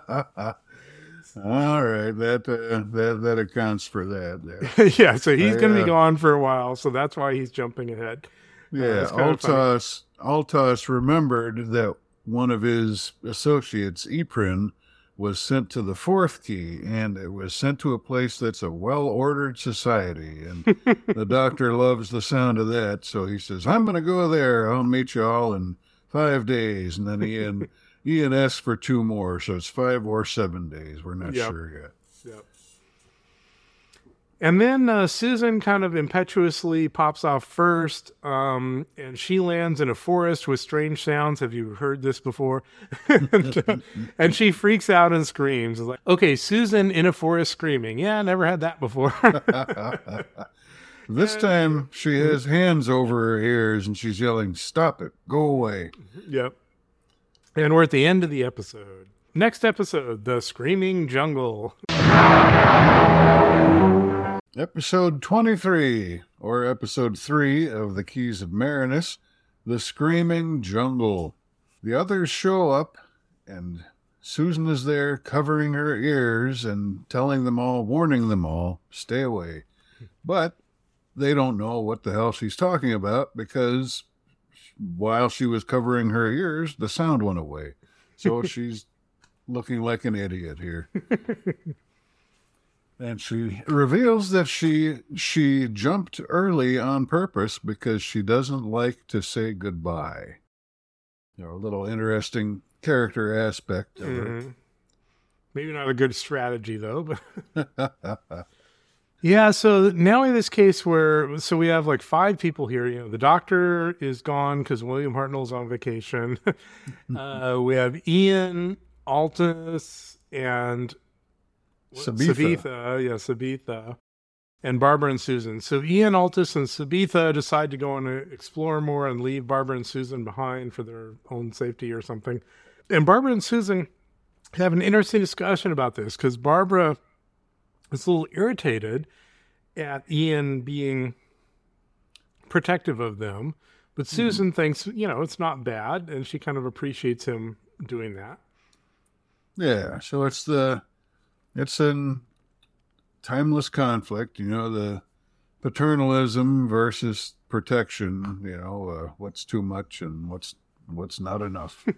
right, that uh, that that accounts for that. There. yeah, so he's going to uh, be gone for a while, so that's why he's jumping ahead. Yeah, it's kinda. Altos Altos remembered that one of his associates, Eprin, was sent to the fourth key, and it was sent to a place that's a well-ordered society. And the doctor loves the sound of that, so he says, "I'm going to go there. I'll meet you all in five days." And then Ian Ian asks for two more, so it's five or seven days. We're not Yep. sure yet. Yep. And then uh, Susan kind of impetuously pops off first, um, and she lands in a forest with strange sounds. Have you heard this before? and, uh, and she freaks out and screams. It's like, okay, Susan in a forest screaming. Yeah, I never had that before. This time she has hands over her ears and she's yelling, "Stop it! Go away!" yep. And we're at the end of the episode. Next episode, The Screaming Jungle. Episode 23, or episode 3 of The Keys of Marinus, The Screaming Jungle. The others show up, and Susan is there covering her ears and telling them all, warning them all, stay away. But they don't know what the hell she's talking about because while she was covering her ears, the sound went away. So she's looking like an idiot here. And she reveals that she she jumped early on purpose because she doesn't like to say goodbye. You know, a little interesting character aspect of Mhm. Maybe not a good strategy, though, but. Yeah, so now we have this case where so we have like five people here. You know, the doctor is gone because William Hartnell's on vacation. uh, we have Ian, Altos, and Sabetha. Sabetha, uh, yeah, Sabetha, and Barbara and Susan. So Ian, Altos, and Sabetha decide to go and explore more and leave Barbara and Susan behind for their own safety or something. And Barbara and Susan have an interesting discussion about this because Barbara is a little irritated at Ian being protective of them. But mm-hmm. Susan thinks, you know, it's not bad, and she kind of appreciates him doing that. yeah, so it's the it's an timeless conflict, you know, the paternalism versus protection, you know, uh, what's too much and what's what's not enough.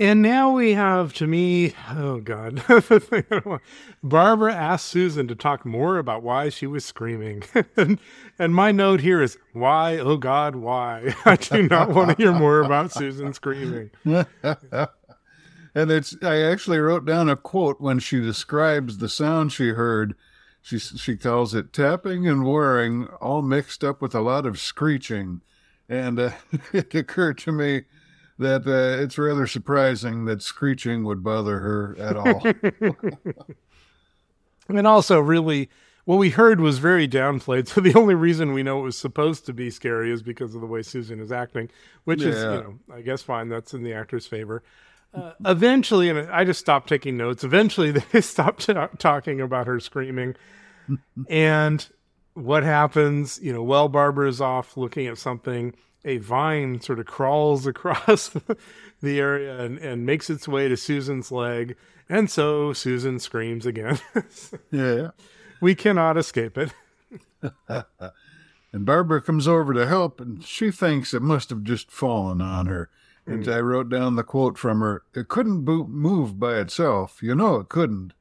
And now we have, to me, oh God, Barbara asked Susan to talk more about why she was screaming. and, and my note here is, why, oh God, why? I do not want to hear more about Susan screaming. And it's I actually wrote down a quote when she describes the sound she heard. She she calls it tapping and whirring, all mixed up with a lot of screeching. And uh, it occurred to me that uh, it's rather surprising that screeching would bother her at all. And also, really, what we heard was very downplayed. So the only reason we know it was supposed to be scary is because of the way Susan is acting, which is, you know, I guess fine. That's in the actor's favor. Uh, eventually, and I just stopped taking notes. Eventually, they stopped ta- talking about her screaming. and what happens? You know, while Barbara is off looking at something, a vine sort of crawls across the area and, and makes its way to Susan's leg. And so Susan screams again. yeah. we cannot escape it. And Barbara comes over to help, and she thinks it must have just fallen on her. And I wrote down the quote from her It couldn't bo- move by itself. You know it couldn't.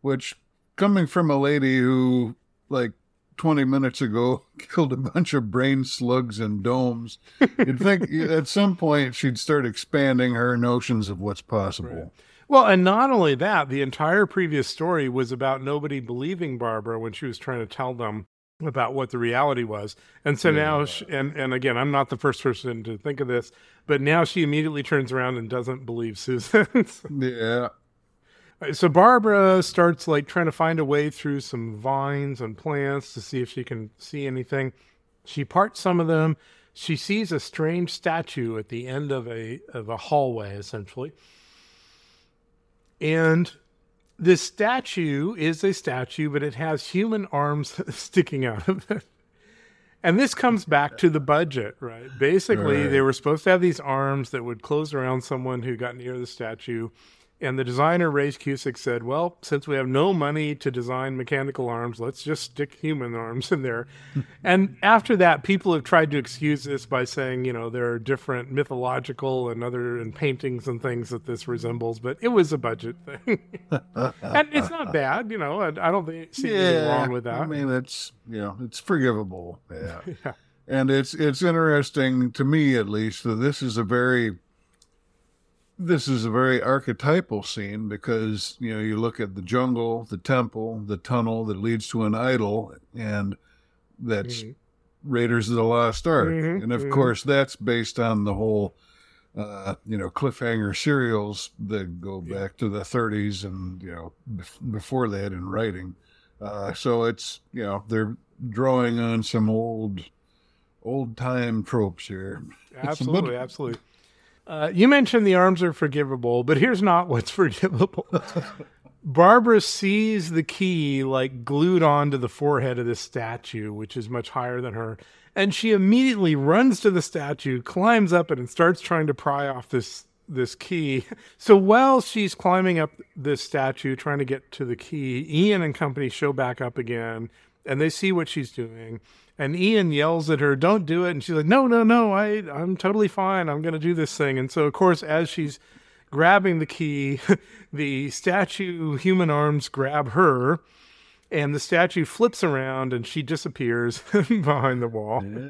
Which, coming from a lady who, like 20 minutes ago, killed a bunch of brain slugs and domes, you'd think at some point she'd start expanding her notions of what's possible. Well, and not only that, the entire previous story was about nobody believing Barbara when she was trying to tell them about what the reality was. And so now, she, and, and again, I'm not the first person to think of this, but now she immediately turns around and doesn't believe Susan. Yeah. So Barbara starts like trying to find a way through some vines and plants to see if she can see anything. She parts some of them. She sees a strange statue at the end of a of a hallway, essentially. And this statue is a statue, but it has human arms sticking out of it. And this comes back to the budget, right? Basically, Right. they were supposed to have these arms that would close around someone who got near the statue. And the designer, Ray Cusick, said, Well, since we have no money to design mechanical arms, let's just stick human arms in there. and after that, people have tried to excuse this by saying, you know, there are different mythological and other and paintings and things that this resembles, but it was a budget thing. and it's not bad, you know, I, I don't think, see anything wrong with that. I mean, it's you know, it's forgivable. Yeah. Yeah. And it's it's interesting to me at least that this is a very this is a very archetypal scene because you know you look at the jungle, the temple, the tunnel that leads to an idol, and that's Mhm. Raiders of the Lost Ark, Mhm, and of mhm. course that's based on the whole uh, you know cliffhanger serials that go Yeah. back to the 30s and you know bef- before that in writing. Uh, so it's you know they're drawing on some old old time tropes here. Absolutely, absolutely. Uh, you mentioned the arms are forgivable, but here's not what's forgivable. Barbara sees the key like glued onto the forehead of this statue, which is much higher than her, and she immediately runs to the statue, climbs up it, and starts trying to pry off this this key. So while she's climbing up this statue, trying to get to the key, Ian and company show back up again, and they see what she's doing. And Ian yells at her, "Don't do it!" And she's like, "No, no, no! I, I'm totally fine. I'm going to do this thing." And so, of course, as she's grabbing the key, the statue human arms grab her, and the statue flips around, and she disappears behind the wall. Yeah.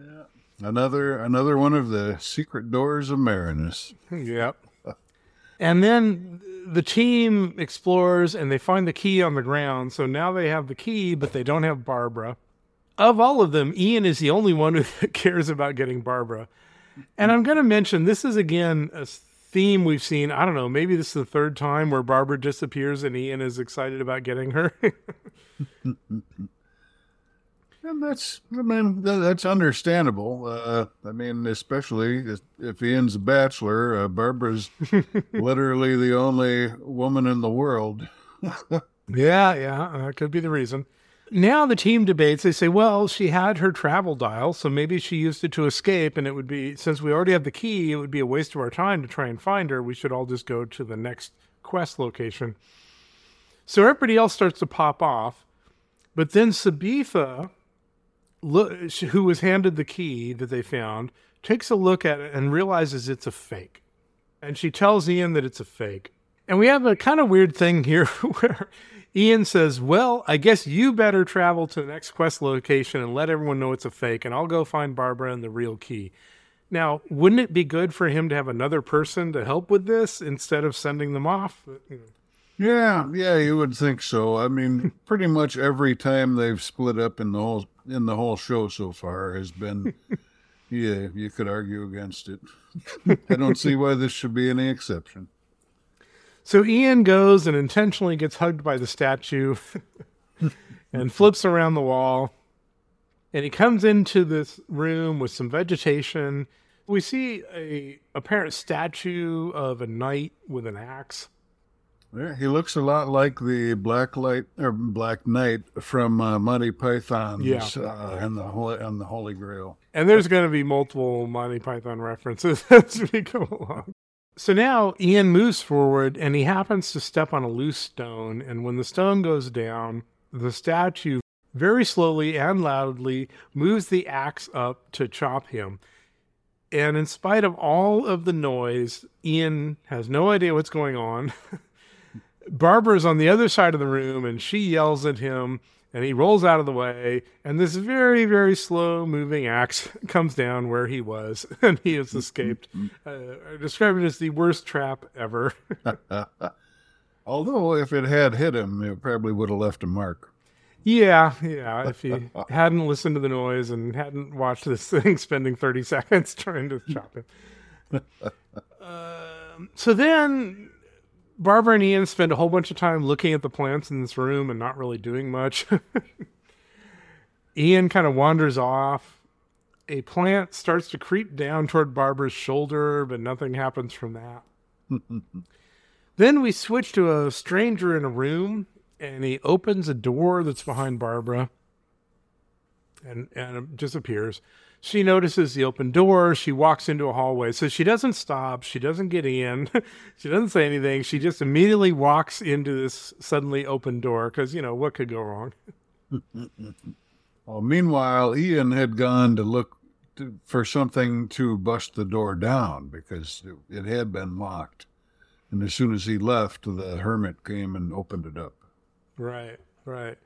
Another another one of the secret doors of Marinus. Yep. And then the team explores and they find the key on the ground. So now they have the key, but they don't have Barbara. Of all of them, Ian is the only one who cares about getting Barbara. And I'm going to mention this is again a theme we've seen. I don't know, maybe this is the third time where Barbara disappears and Ian is excited about getting her. And that's, I mean, that's understandable. Uh, I mean, especially if, Ian's a bachelor, uh, Barbara's literally the only woman in the world. Yeah, yeah, that could be the reason. Now the team debates. They say, well, she had her travel dial, so maybe she used it to escape, and it would be, since we already have the key, it would be a waste of our time to try and find her. We should all just go to the next quest location. So everybody else starts to pop off, but then Sabetha, who was handed the key that they found, takes a look at it and realizes it's a fake. And she tells Ian that it's a fake. And we have a kind of weird thing here where Ian says, Well, I guess you better travel to the next quest location and let everyone know it's a fake, and I'll go find Barbara and the real key. Now, wouldn't it be good for him to have another person to help with this instead of sending them off? Yeah, yeah, you would think so. I mean, pretty much every time they've split up in the whole in the whole show so far has been, yeah, you could argue against it. I don't see why this should be any exception. So Ian goes and intentionally gets hugged by the statue and flips around the wall. And he comes into this room with some vegetation. We see a apparent statue of a knight with an axe. Yeah, he looks a lot like the Black Light or Black Knight from uh, Monty Python's Yeah. uh, and the Holy and the Holy Grail. And there's going to be multiple Monty Python references as we go along. So now Ian moves forward and he happens to step on a loose stone. And when the stone goes down, the statue very slowly and loudly moves the axe up to chop him. And in spite of all of the noise, Ian has no idea what's going on. Barbara's on the other side of the room and she yells at him and he rolls out of the way and this very very slow moving axe comes down where he was and he has escaped. Uh, i describe it as the worst trap ever. Although if it had hit him, it probably would have left a mark. yeah yeah if he hadn't listened to the noise and hadn't watched this thing spending 30 seconds trying to chop him. Um, so then Barbara and Ian spend a whole bunch of time looking at the plants in this room and not really doing much. Ian kind of wanders off. A plant starts to creep down toward Barbara's shoulder, but nothing happens from that. then we switch to a stranger in a room, and he opens a door that's behind Barbara and, and disappears. She notices the open door. She walks into a hallway. So she doesn't stop. She doesn't get in. she doesn't say anything. She just immediately walks into this suddenly open door because, you know, what could go wrong? well, meanwhile, Ian had gone to look to, for something to bust the door down because it, it had been locked. And as soon as he left, the hermit came and opened it up. Right, right.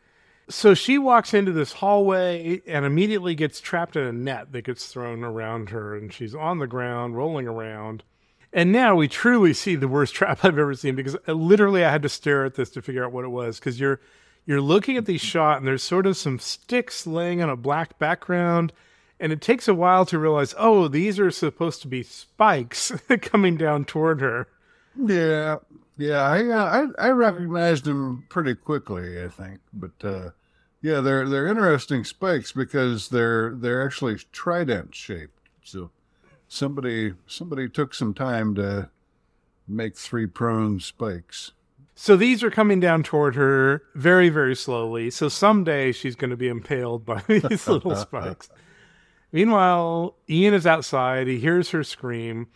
So she walks into this hallway and immediately gets trapped in a net that gets thrown around her, and she's on the ground, rolling around. And now we truly see the worst trap I've ever seen because uh, literally I had to stare at this to figure out what it was because you're you're looking at these shot and there's sort of some sticks laying on a black background and it takes a while to realize oh these are supposed to be spikes coming down toward her. Yeah, yeah, I, uh, I I recognized them pretty quickly, I think, but uh, yeah, they're they're interesting spikes because they're they're actually trident shaped. So somebody somebody took some time to make three pronged spikes. So these are coming down toward her very very slowly. So someday she's going to be impaled by these little spikes. Meanwhile, Ian is outside. He hears her scream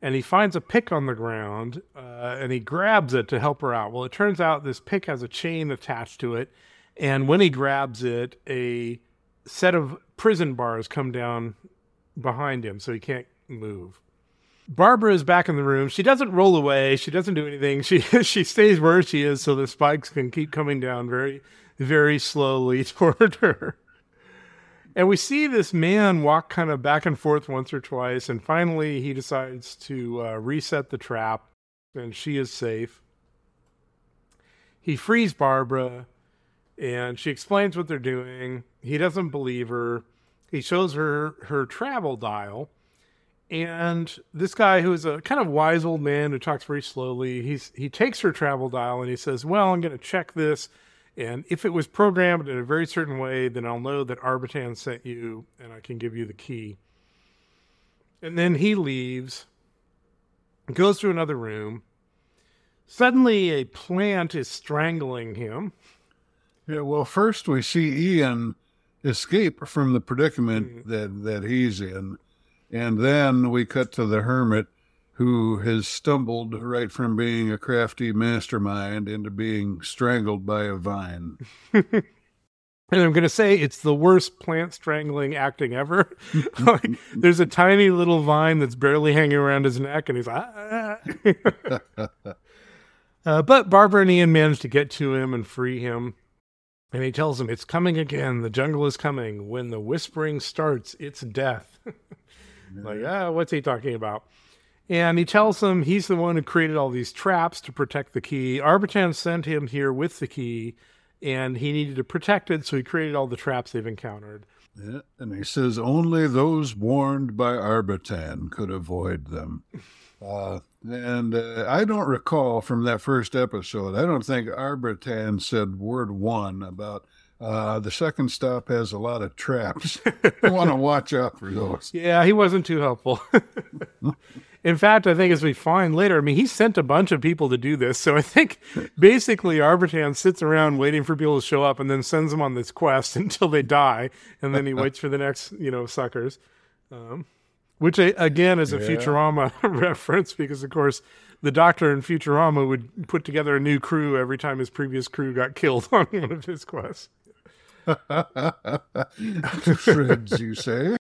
and he finds a pick on the ground uh, and he grabs it to help her out. Well, it turns out this pick has a chain attached to it, and when he grabs it, a set of prison bars come down behind him, so he can't move. Barbara is back in the room. She doesn't roll away. She doesn't do anything. She she stays where she is, so the spikes can keep coming down very, very slowly toward her. And we see this man walk kind of back and forth once or twice, and finally he decides to uh, reset the trap, and she is safe. He frees Barbara, and she explains what they're doing. He doesn't believe her. He shows her her travel dial, and this guy who is a kind of wise old man who talks very slowly, he's he takes her travel dial and he says, "Well, I'm going to check this." And if it was programmed in a very certain way, then I'll know that Arbitan sent you and I can give you the key. And then he leaves, goes to another room. Suddenly, a plant is strangling him. Yeah, well, first we see Ian escape from the predicament mm. that, that he's in. And then we cut to the hermit who has stumbled right from being a crafty mastermind into being strangled by a vine. and I'm going to say it's the worst plant strangling acting ever. like, there's a tiny little vine that's barely hanging around his neck, and he's like, ah. uh, but Barbara and Ian manage to get to him and free him. And he tells him, It's coming again. The jungle is coming. When the whispering starts, it's death. like, ah, what's he talking about? And he tells them he's the one who created all these traps to protect the key. Arbitan sent him here with the key, and he needed to protect it, so he created all the traps they've encountered. Yeah, and he says only those warned by Arbitan could avoid them. Uh, and uh, I don't recall from that first episode, I don't think Arbitan said word one about uh, the second stop has a lot of traps. you want to watch out for those. Yeah, he wasn't too helpful. In fact, I think as we find later, I mean, he sent a bunch of people to do this. So I think basically Arbitan sits around waiting for people to show up and then sends them on this quest until they die. And then he waits for the next, you know, suckers. Um, which again is a yeah. Futurama reference because, of course, the doctor in Futurama would put together a new crew every time his previous crew got killed on one of his quests. Shreds, you say?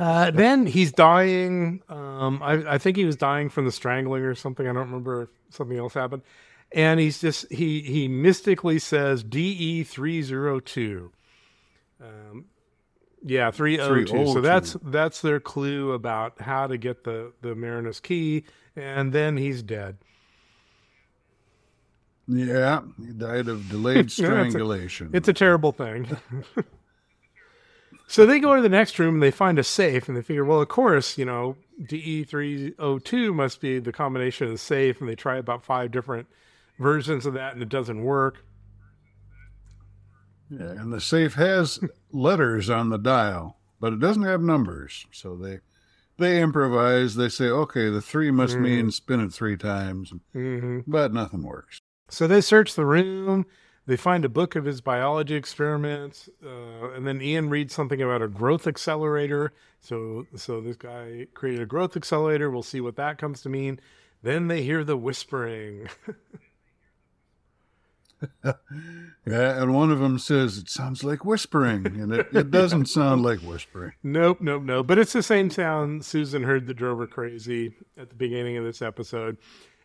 Uh, then he's dying. Um, I, I, think he was dying from the strangling or something. I don't remember if something else happened. And he's just he he mystically says DE three zero two. Um, yeah, three zero two. So that's that's their clue about how to get the the Marinus key, and then he's dead. Yeah, he died of delayed strangulation. it's, a, it's a terrible thing. So they go to the next room and they find a safe and they figure, well, of course, you know, DE302 must be the combination of the safe. And they try about five different versions of that and it doesn't work. Yeah, and the safe has letters on the dial, but it doesn't have numbers. So they they improvise. They say, okay, the three must Mm-hmm. mean spin it three times, hmm but nothing works. So they search the room. They find a book of his biology experiments, uh, and then Ian reads something about a growth accelerator. So, so this guy created a growth accelerator. We'll see what that comes to mean. Then they hear the whispering. Yeah, and one of them says it sounds like whispering, and it, it doesn't sound like whispering. nope, nope, nope. But it's the same sound Susan heard that drove her crazy at the beginning of this episode.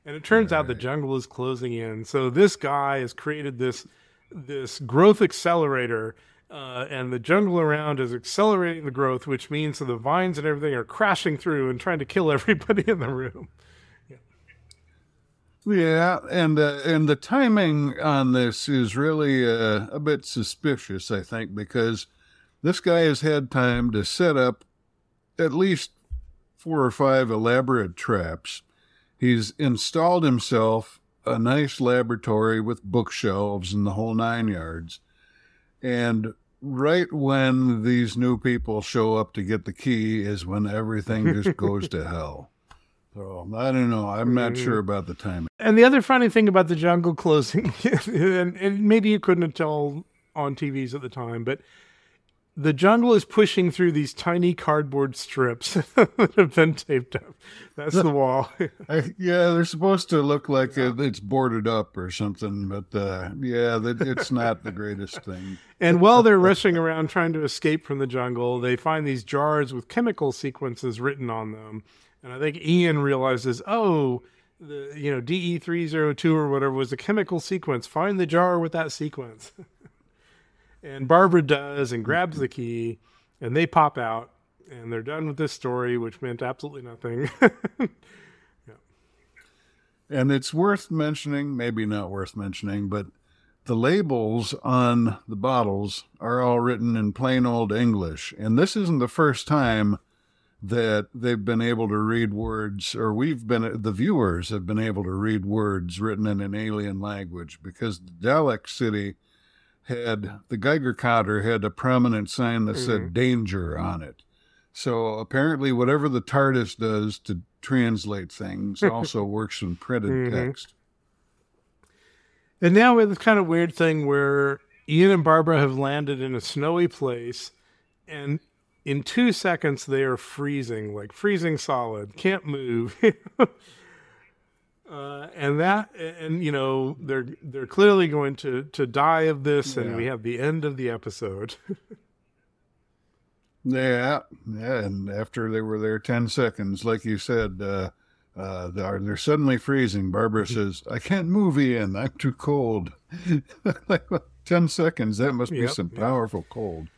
And it turns out the jungle is closing in. So this guy has created this this growth accelerator, uh, and the jungle around is accelerating the growth, which means that the vines and everything are crashing through and trying to kill everybody in the room. Yeah, and uh, and the timing on this is really uh, a bit suspicious, I think, because this guy has had time to set up at least four or five elaborate traps. He's installed himself a nice laboratory with bookshelves and the whole nine yards. And right when these new people show up to get the key is when everything just goes to hell. So I don't know. I'm not mm. sure about the timing. And the other funny thing about the jungle closing, and, and maybe you couldn't tell on TVs at the time, but the jungle is pushing through these tiny cardboard strips that have been taped up. That's the wall. I, yeah, they're supposed to look like uh it's boarded up or something, but uh, yeah, it's not the greatest thing. and while they're rushing around trying to escape from the jungle, they find these jars with chemical sequences written on them. And I think Ian realizes, oh, the you know DE three zero two or whatever was a chemical sequence. Find the jar with that sequence. and Barbara does and grabs the key, and they pop out, and they're done with this story, which meant absolutely nothing. And it's worth mentioning, maybe not worth mentioning, but the labels on the bottles are all written in plain old English. And this isn't the first time that they've been able to read words, or we've been, the viewers have been able to read words written in an alien language because Dalek City had, the Geiger counter had a prominent sign that said danger on it. So apparently, whatever the TARDIS does to translate things also works in printed Mhm. text. And now we have this kind of weird thing where Ian and Barbara have landed in a snowy place, and in two seconds they are freezing, like freezing solid, can't move. uh, and that, and you know, they're they're clearly going to to die of this, and we have the end of the episode. Yeah, yeah, and after they were there ten seconds, like you said, uh, uh, they're, they're suddenly freezing. Barbara says, "I can't move, Ian. I'm too cold." like ten seconds. That must be Yep, some yep. powerful cold.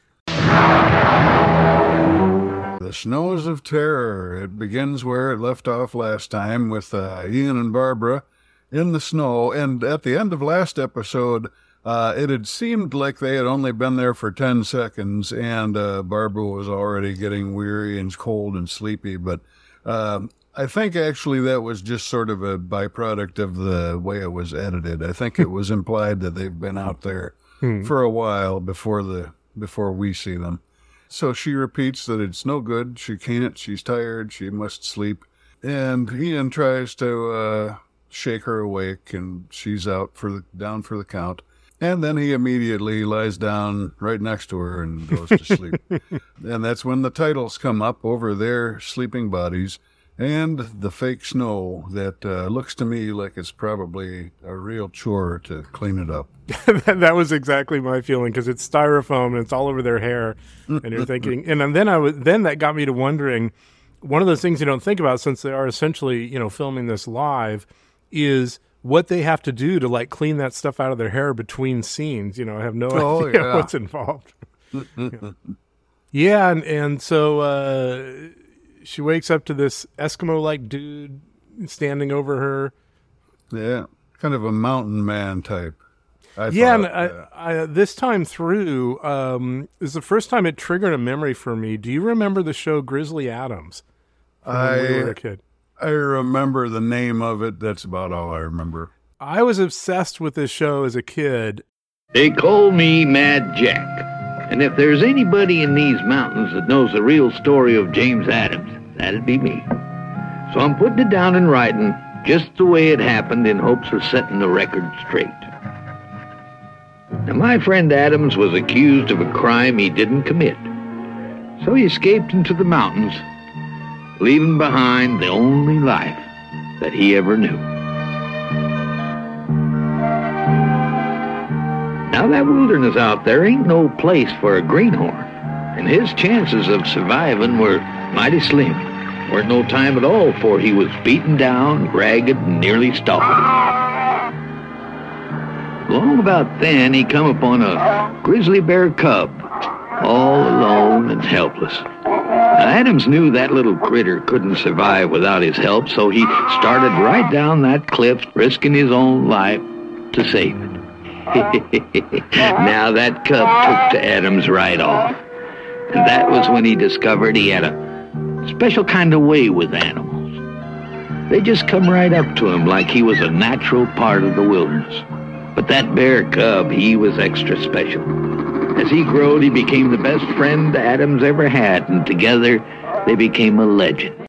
The Snows of Terror. It begins where it left off last time with uh, Ian and Barbara in the snow. And at the end of last episode, uh, it had seemed like they had only been there for 10 seconds, and uh, Barbara was already getting weary and cold and sleepy. But um I think actually that was just sort of a byproduct of the way it was edited. I think it was implied that they've been out there for a while before the before we see them. So she repeats that it's no good. She can't. She's tired. She must sleep. And Ian tries to uh, shake her awake, and she's out for the down for the count. And then he immediately lies down right next to her and goes to sleep. and that's when the titles come up over their sleeping bodies and the fake snow that uh, looks to me like it's probably a real chore to clean it up. that, was exactly my feeling because it's styrofoam and it's all over their hair, and you're thinking, and then I was then that got me to wondering. One of the things you don't think about since they are essentially you know filming this live is what they have to do to like clean that stuff out of their hair between scenes. You know, I have no Oh, idea yeah. what's involved. yeah. Yeah, and and so uh, she wakes up to this Eskimo like dude standing over her. Yeah, kind of a mountain man type. I yeah, and thought, I, I, this time through um, is the first time it triggered a memory for me. Do you remember the show Grizzly Adams? from when we were I a kid. I remember the name of it. That's about all I remember. I was obsessed with this show as a kid. They call me Mad Jack. And if there's anybody in these mountains that knows the real story of James Adams, that'd be me. So I'm putting it down in writing just the way it happened in hopes of setting the record straight. Now, my friend Adams was accused of a crime he didn't commit. So he escaped into the mountains, leaving behind the only life that he ever knew. Now that wilderness out there ain't no place for a greenhorn, and his chances of surviving were mighty slim. Weren't no time at all for he was beaten down, ragged, and nearly starved. Long about then, he come upon a grizzly bear cub, all alone and helpless. Now, Adams knew that little critter couldn't survive without his help, so he started right down that cliff, risking his own life to save it. now that cub took to Adams right off. And that was when he discovered he had a special kind of way with animals. They just come right up to him like he was a natural part of the wilderness. But that bear cub, he was extra special. As he growed, he became the best friend Adams ever had, and together they became a legend.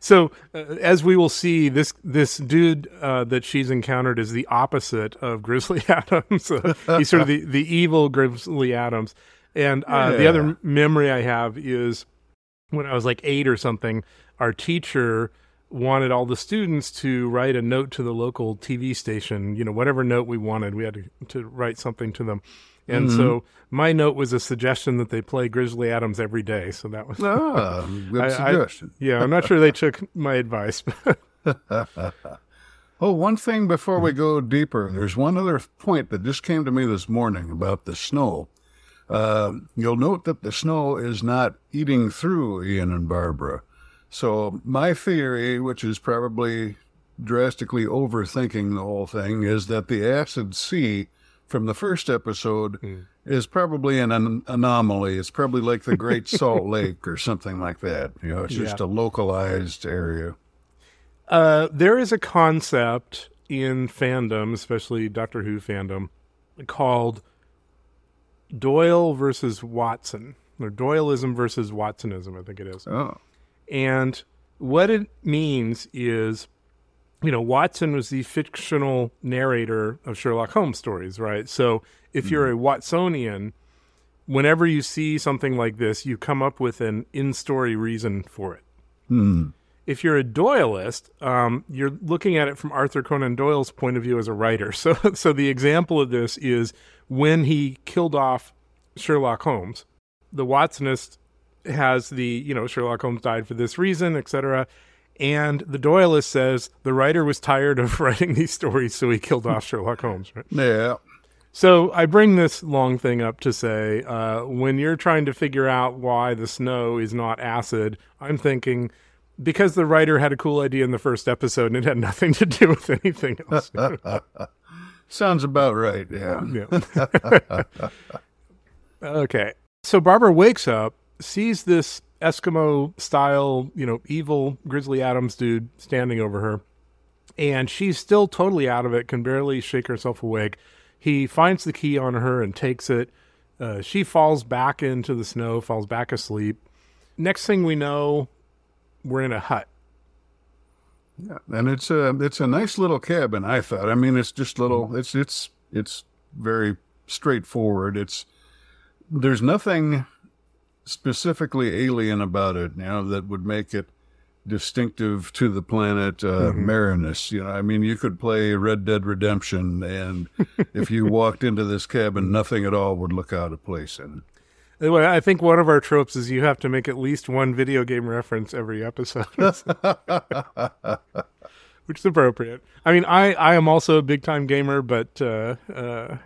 So, uh, as we will see, this this dude uh, that she's encountered is the opposite of Grizzly Adams. Uh, he's sort of the, the evil Grizzly Adams. And uh, the other memory I have is when I was like eight or something, our teacher wanted all the students to write a note to the local TV station, you know, whatever note we wanted, we had to, to write something to them. And so my note was a suggestion that they play Grizzly Adams every day. So that was Ah, good I- I- suggestion. yeah, I'm not sure they took my advice. Oh, one thing before we go deeper, there's one other point that just came to me this morning about the snow. Uh, you'll note that the snow is not eating through Ian and Barbara. So, my theory, which is probably drastically overthinking the whole thing, is that the acid sea from the first episode is probably an, an anomaly. It's probably like the Great Salt Lake or something like that. You know, it's just Yeah. a localized area. Uh, there is a concept in fandom, especially Doctor Who fandom, called Doyle versus Watson, or Doyleism versus Watsonism, I think it is. Oh. And what it means is, you know, Watson was the fictional narrator of Sherlock Holmes stories, right? So if you're a Watsonian, whenever you see something like this, you come up with an in story reason for it. Hmm. If you're a Doyleist, um, you're looking at it from Arthur Conan Doyle's point of view as a writer. So, so the example of this is when he killed off Sherlock Holmes. The Watsonist has the, you know, Sherlock Holmes died for this reason, etc. And the Doyleist says the writer was tired of writing these stories, so he killed off Sherlock Holmes. Right? Yeah. So I bring this long thing up to say, uh, when you're trying to figure out why the snow is not acid, I'm thinking because the writer had a cool idea in the first episode and it had nothing to do with anything else. Sounds about right. Yeah. Yeah. okay. So Barbara wakes up, sees this Eskimo style, you know, evil Grizzly Adams dude standing over her, and she's still totally out of it, can barely shake herself awake. He finds the key on her and takes it. Uh, she falls back into the snow, falls back asleep. Next thing we know, we're in a hut. Yeah. And it's a it's a nice little cabin. I thought. I mean, it's just little. It's it's it's very straightforward. It's there's nothing specifically alien about it. You know that would make it distinctive to the planet uh, Marinus. You know, I mean, you could play Red Dead Redemption, and if you walked into this cabin, nothing at all would look out of place in it. Well, I think one of our tropes is you have to make at least one video game reference every episode, which is appropriate. I mean, I, I am also a big time gamer, but uh, uh,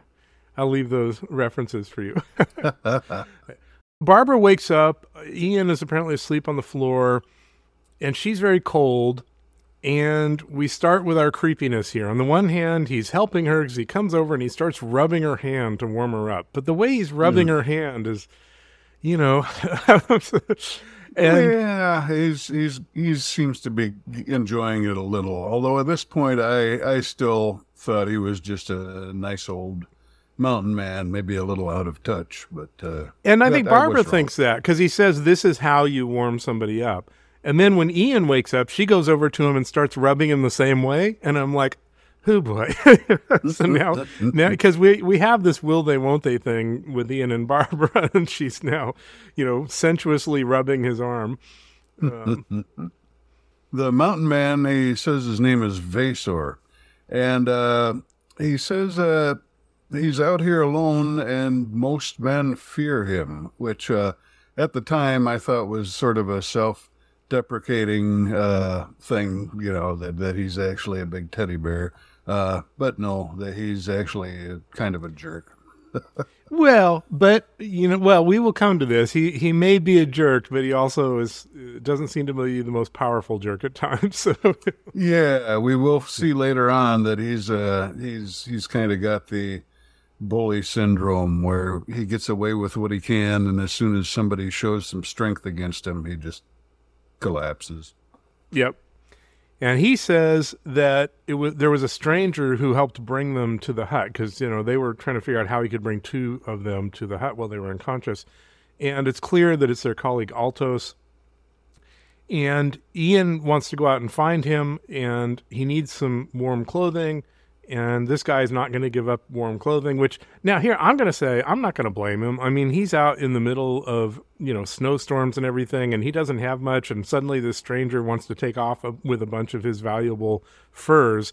I'll leave those references for you. Barbara wakes up. Ian is apparently asleep on the floor, and she's very cold. And we start with our creepiness here. On the one hand, he's helping her because he comes over and he starts rubbing her hand to warm her up. But the way he's rubbing her hand is, you know, and yeah, he's he's he seems to be enjoying it a little. Although at this point, I I still thought he was just a nice old mountain man, maybe a little out of touch. But uh, And I that- think Barbara wrong. thinks that because he says this is how you warm somebody up. And then when Ian wakes up, she goes over to him and starts rubbing him the same way. And I'm like, who boy? so now, now because we we have this will they won't they thing with Ian and Barbara, and she's now, you know, sensuously rubbing his arm. the mountain man he says his name is Vasor, and uh, he says uh, he's out here alone, and most men fear him, which uh, at the time I thought was sort of a self-deprecating uh, thing, you know, that that he's actually a big teddy bear. Uh, but no, that he's actually a, kind of a jerk. Well, but you know, well, we will come to this. He he may be a jerk, but he also is doesn't seem to be the most powerful jerk at times. So Yeah, we will see later on that he's uh he's he's kind of got the bully syndrome where he gets away with what he can, and as soon as somebody shows some strength against him, he just collapses. Yep. And he says that it was there was a stranger who helped bring them to the hut because you know they were trying to figure out how he could bring two of them to the hut while they were unconscious, and it's clear that it's their colleague Altos. And Ian wants to go out and find him, and he needs some warm clothing. And this guy is not going to give up warm clothing. Which now here I'm going to say I'm not going to blame him. I mean he's out in the middle of you know snowstorms and everything, and he doesn't have much. And suddenly this stranger wants to take off a- with a bunch of his valuable furs,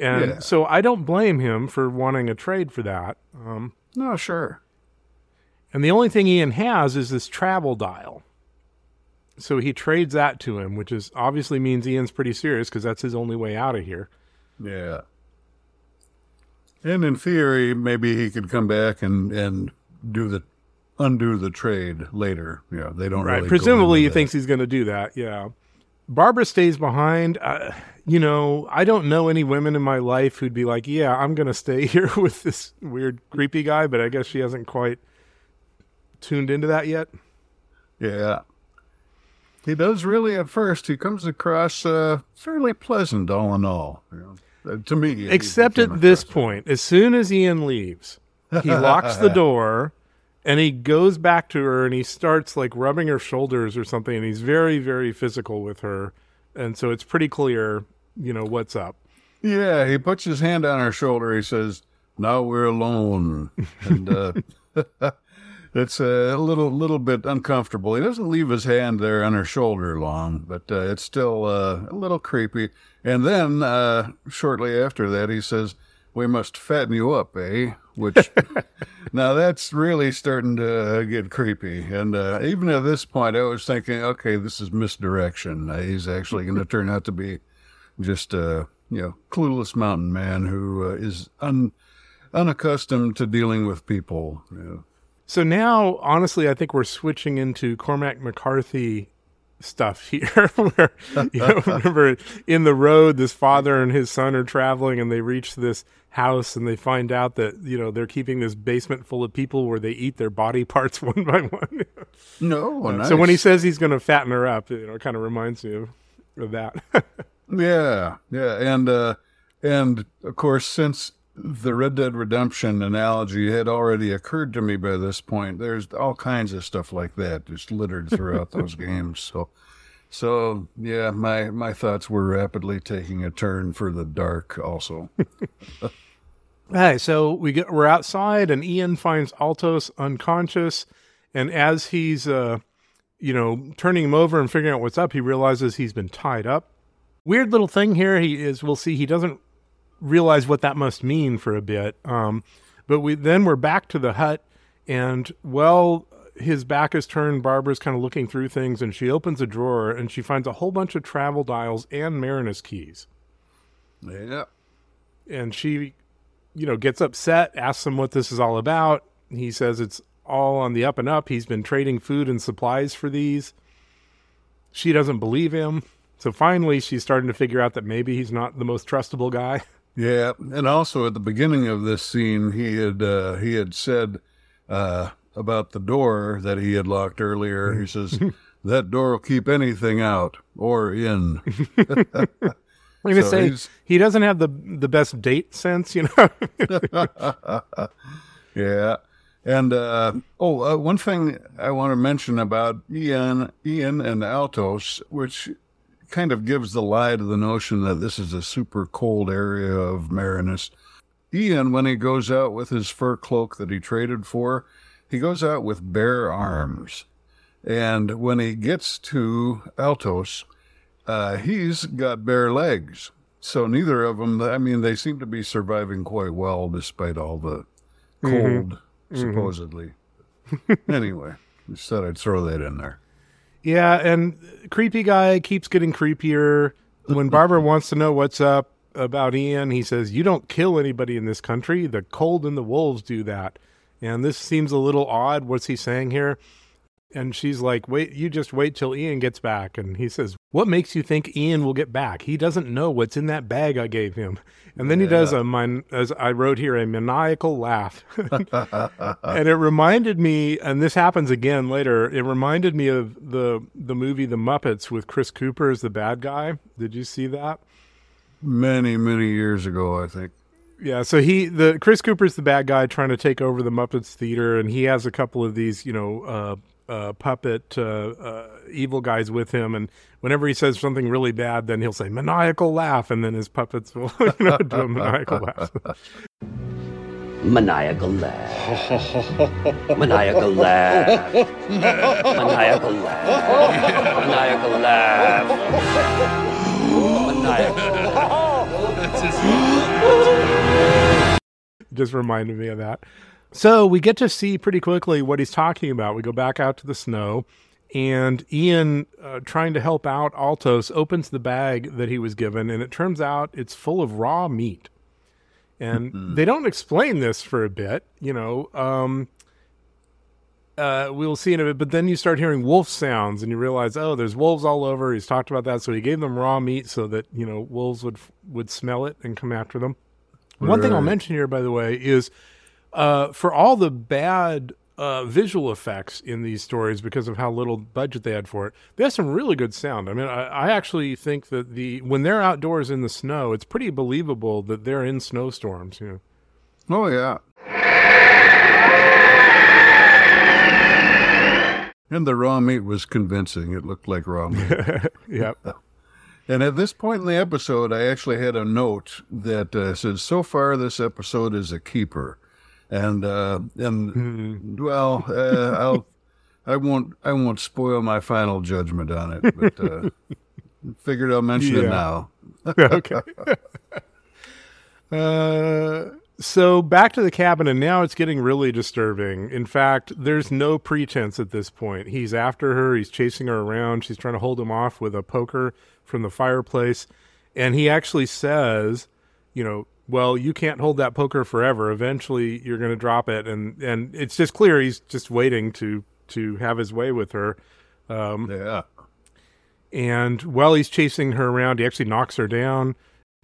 and Yeah. so I don't blame him for wanting a trade for that. Um, No, sure. and the only thing Ian has is this travel dial. So he trades that to him, which is obviously means Ian's pretty serious because that's his only way out of here. Yeah. And in theory, maybe he could come back and and do the undo the trade later. Yeah, they don't Right. really. Presumably, he that. thinks he's going to do that. Yeah. Barbara stays behind. Uh, you know, I don't know any women in my life who'd be like, yeah, I'm going to stay here with this weird, creepy guy, but I guess she hasn't quite tuned into that yet. Yeah. He does really at first. He comes across uh, fairly pleasant, all in all. Uh, to me, Except at this point, as soon as Ian leaves, he locks the door and he goes back to her and he starts like rubbing her shoulders or something. And he's very, very physical with her. And so it's pretty clear, you know, what's up. Yeah, he puts his hand on her shoulder. He says, "Now we're alone," and uh, it's a little little bit uncomfortable. He doesn't leave his hand there on her shoulder long, but uh, it's still uh, a little creepy. And then uh, shortly after that, he says, "We must fatten you up, eh?" Which now that's really starting to get creepy. And uh, even at this point, I was thinking, okay, this is misdirection. Uh, he's actually going to turn out to be just a you know clueless mountain man who uh, is un, unaccustomed to dealing with people. You know. So now, honestly, I think we're switching into Cormac McCarthy stuff here. where, you know, remember in the road, this father and his son are traveling, and they reach this house, and they find out that you know they're keeping this basement full of people where they eat their body parts one by one. No, nice. So when he says he's going to fatten her up, you know, it kind of reminds me of, of that. yeah, yeah, and uh, and of course, since the Red Dead Redemption analogy had already occurred to me by this point, there's all kinds of stuff like that just littered throughout those games. So. So yeah, my my thoughts were rapidly taking a turn for the dark. Also, Hey, so we get we're outside, and Ian finds Altos unconscious, and as he's uh, you know, turning him over and figuring out what's up, he realizes he's been tied up. Weird little thing here. He is. We'll see. He doesn't realize what that must mean for a bit. Um, but we then we're back to the hut, and well, his back is turned. Barbara's kind of looking through things, and she opens a drawer and she finds a whole bunch of travel dials and Marinus keys yeah, and she you know gets upset asks him what this is all about he says it's all on the up and up he's been trading food and supplies for these she doesn't believe him So finally, she's starting to figure out that maybe he's not the most trustable guy. Yeah, and also at the beginning of this scene, he had uh, he had said uh, about the door that he had locked earlier. He says that door will keep anything out or in. I'm gonna So say he's- he doesn't have the the best date sense, you know. yeah. And uh, oh, uh, one thing I want to mention about Ian, Ian and Altos, which kind of gives the lie to the notion that this is a super cold area of Marinus. Ian, when he goes out with his fur cloak that he traded for, he goes out with bare arms. And when he gets to Altos, uh, he's got bare legs. So neither of them, I mean, they seem to be surviving quite well despite all the cold, supposedly. anyway, just thought I'd throw that in there. Yeah, and creepy guy keeps getting creepier. When Barbara wants to know what's up about Ian, he says, "You don't kill anybody in this country. The cold and the wolves do that." And this seems a little odd. What's he saying here? And she's like, "Wait, you just wait till Ian gets back." And he says, "What makes you think Ian will get back? He doesn't know what's in that bag I gave him." And then he does a min- as I wrote here a maniacal laugh. and it reminded me and this happens again later. It reminded me of the the movie The Muppets with Chris Cooper as the bad guy. Did you see that? Many, many years ago, I think. Yeah, so he the Chris Cooper's the bad guy trying to take over the Muppets theater, and he has a couple of these, you know, uh, uh, puppet uh, uh, evil guys with him, and whenever he says something really bad, then he'll say maniacal laugh, and then his puppets will you know, do a maniacal laugh. Maniacal laugh. Maniacal laugh. Maniacal laugh. Maniacal laugh. Maniacal. laugh. just reminded me of that. So we get to see pretty quickly what he's talking about. We go back out to the snow, and Ian, uh, trying to help out Altos, opens the bag that he was given, and it turns out it's full of raw meat. And they don't explain this for a bit, you know. Um, uh, we'll see in a bit, but then you start hearing wolf sounds, and you realize, oh, there's wolves all over. He's talked about that, so he gave them raw meat so that you know wolves would would smell it and come after them. One thing I'll mention here, by the way, is uh, for all the bad uh, visual effects in these stories because of how little budget they had for it, they have some really good sound. I mean, I, I actually think that the when they're outdoors in the snow, it's pretty believable that they're in snowstorms. You know. Oh, yeah. And the raw meat was convincing. It looked like raw meat. yeah. And at this point in the episode, I actually had a note that uh, said, "So far, this episode is a keeper," and uh, and well, uh, I'll I won't I won't spoil my final judgment on it, but uh, figured I'll mention it now. okay. uh, so back to the cabin, and now it's getting really disturbing. In fact, there's no pretense at this point. He's after her. He's chasing her around. She's trying to hold him off with a poker from the fireplace, and he actually says, "You know." Well, you can't hold that poker forever. Eventually, you're going to drop it, and and it's just clear he's just waiting to to have his way with her. Um, yeah, And while he's chasing her around, he actually knocks her down.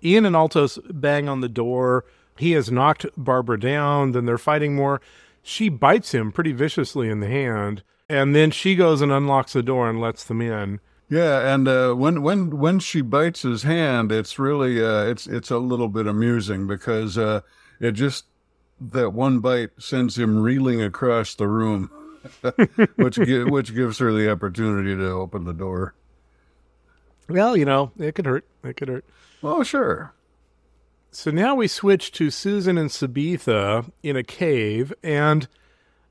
Ian and Altos bang on the door. He has knocked Barbara down. Then they're fighting more. She bites him pretty viciously in the hand. And then she goes and unlocks the door and lets them in. Yeah. And uh, when when when she bites his hand, it's really uh, it's it's a little bit amusing because uh, it just that one bite sends him reeling across the room, which gi- which gives her the opportunity to open the door. Well, you know, it could hurt. It could hurt. Oh, sure. So now we switch to Susan and Sabetha in a cave, and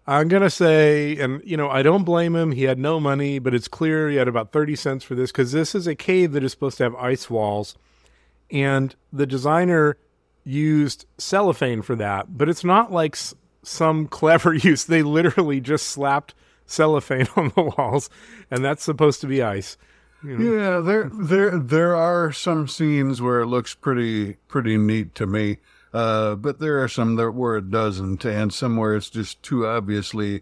I'm gonna say, and you know, I don't blame him. He had no money, but it's clear he had about thirty cents for this because this is a cave that is supposed to have ice walls, and the designer used cellophane for that. But it's not like s- some clever use. They literally just slapped cellophane on the walls, and that's supposed to be ice. Yeah, there there there are some scenes where it looks pretty pretty neat to me. Uh, but there are some that where it doesn't, and some where it's just too obviously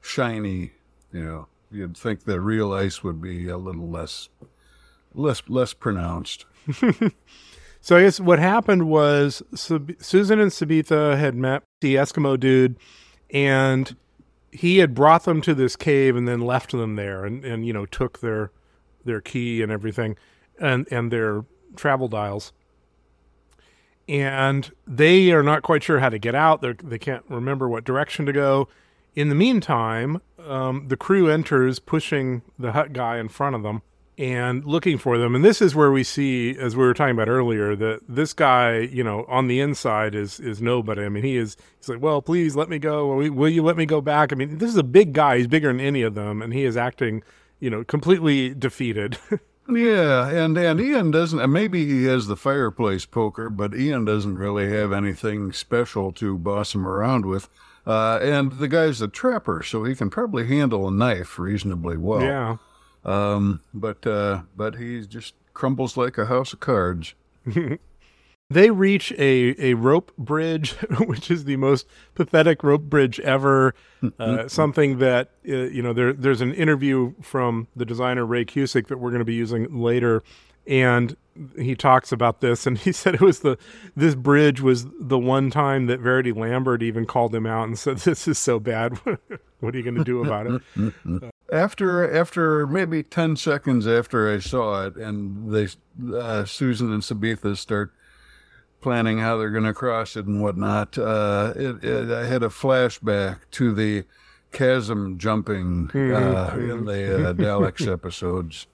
shiny. You know, you'd think the real ice would be a little less less less pronounced. So I guess what happened was Sab- Susan and Sabetha had met the Eskimo dude, and he had brought them to this cave and then left them there, and, and you know took their their key and everything, and and their travel dials. And they are not quite sure how to get out. They they can't remember what direction to go. In the meantime, um, the crew enters, pushing the hut guy in front of them and looking for them. And this is where we see, as we were talking about earlier, that this guy, you know, on the inside is is nobody. I mean, he is. He's like, well, please let me go. Will, will you let me go back? I mean, this is a big guy. He's bigger than any of them, and he is acting, you know, completely defeated. Yeah, and and Ian doesn't. Maybe he has the fireplace poker, but Ian doesn't really have anything special to boss him around with. Uh, and the guy's a trapper, so he can probably handle a knife reasonably well. yeah. Um, but uh, but he just crumbles like a house of cards. They reach a, a rope bridge, which is the most pathetic rope bridge ever. Uh, something that uh, you know, there there's an interview from the designer Ray Cusick that we're going to be using later, and he talks about this, and he said it was the this bridge was the one time that Verity Lambert even called him out and said, "This is so bad. what are you going to do about it?" After after maybe ten seconds after I saw it, and they uh, Susan and Sabetha start planning how they're going to cross it and whatnot. Uh, it, it, I had a flashback to the chasm jumping uh, in the uh, Daleks episodes.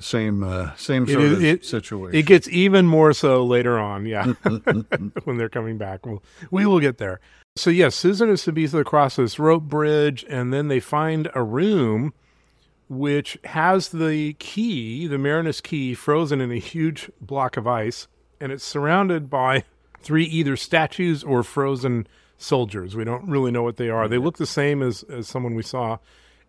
Same uh, same sort is- of it- situation. It gets even more so later on, yeah, when they're coming back. We'll, we will get there. So, yes, Susan and Sabetha cross this rope bridge, and then they find a room which has the key, the Marinus key, frozen in a huge block of ice, and it's surrounded by three either statues or frozen soldiers. We don't really know what they are. They look the same as, as someone we saw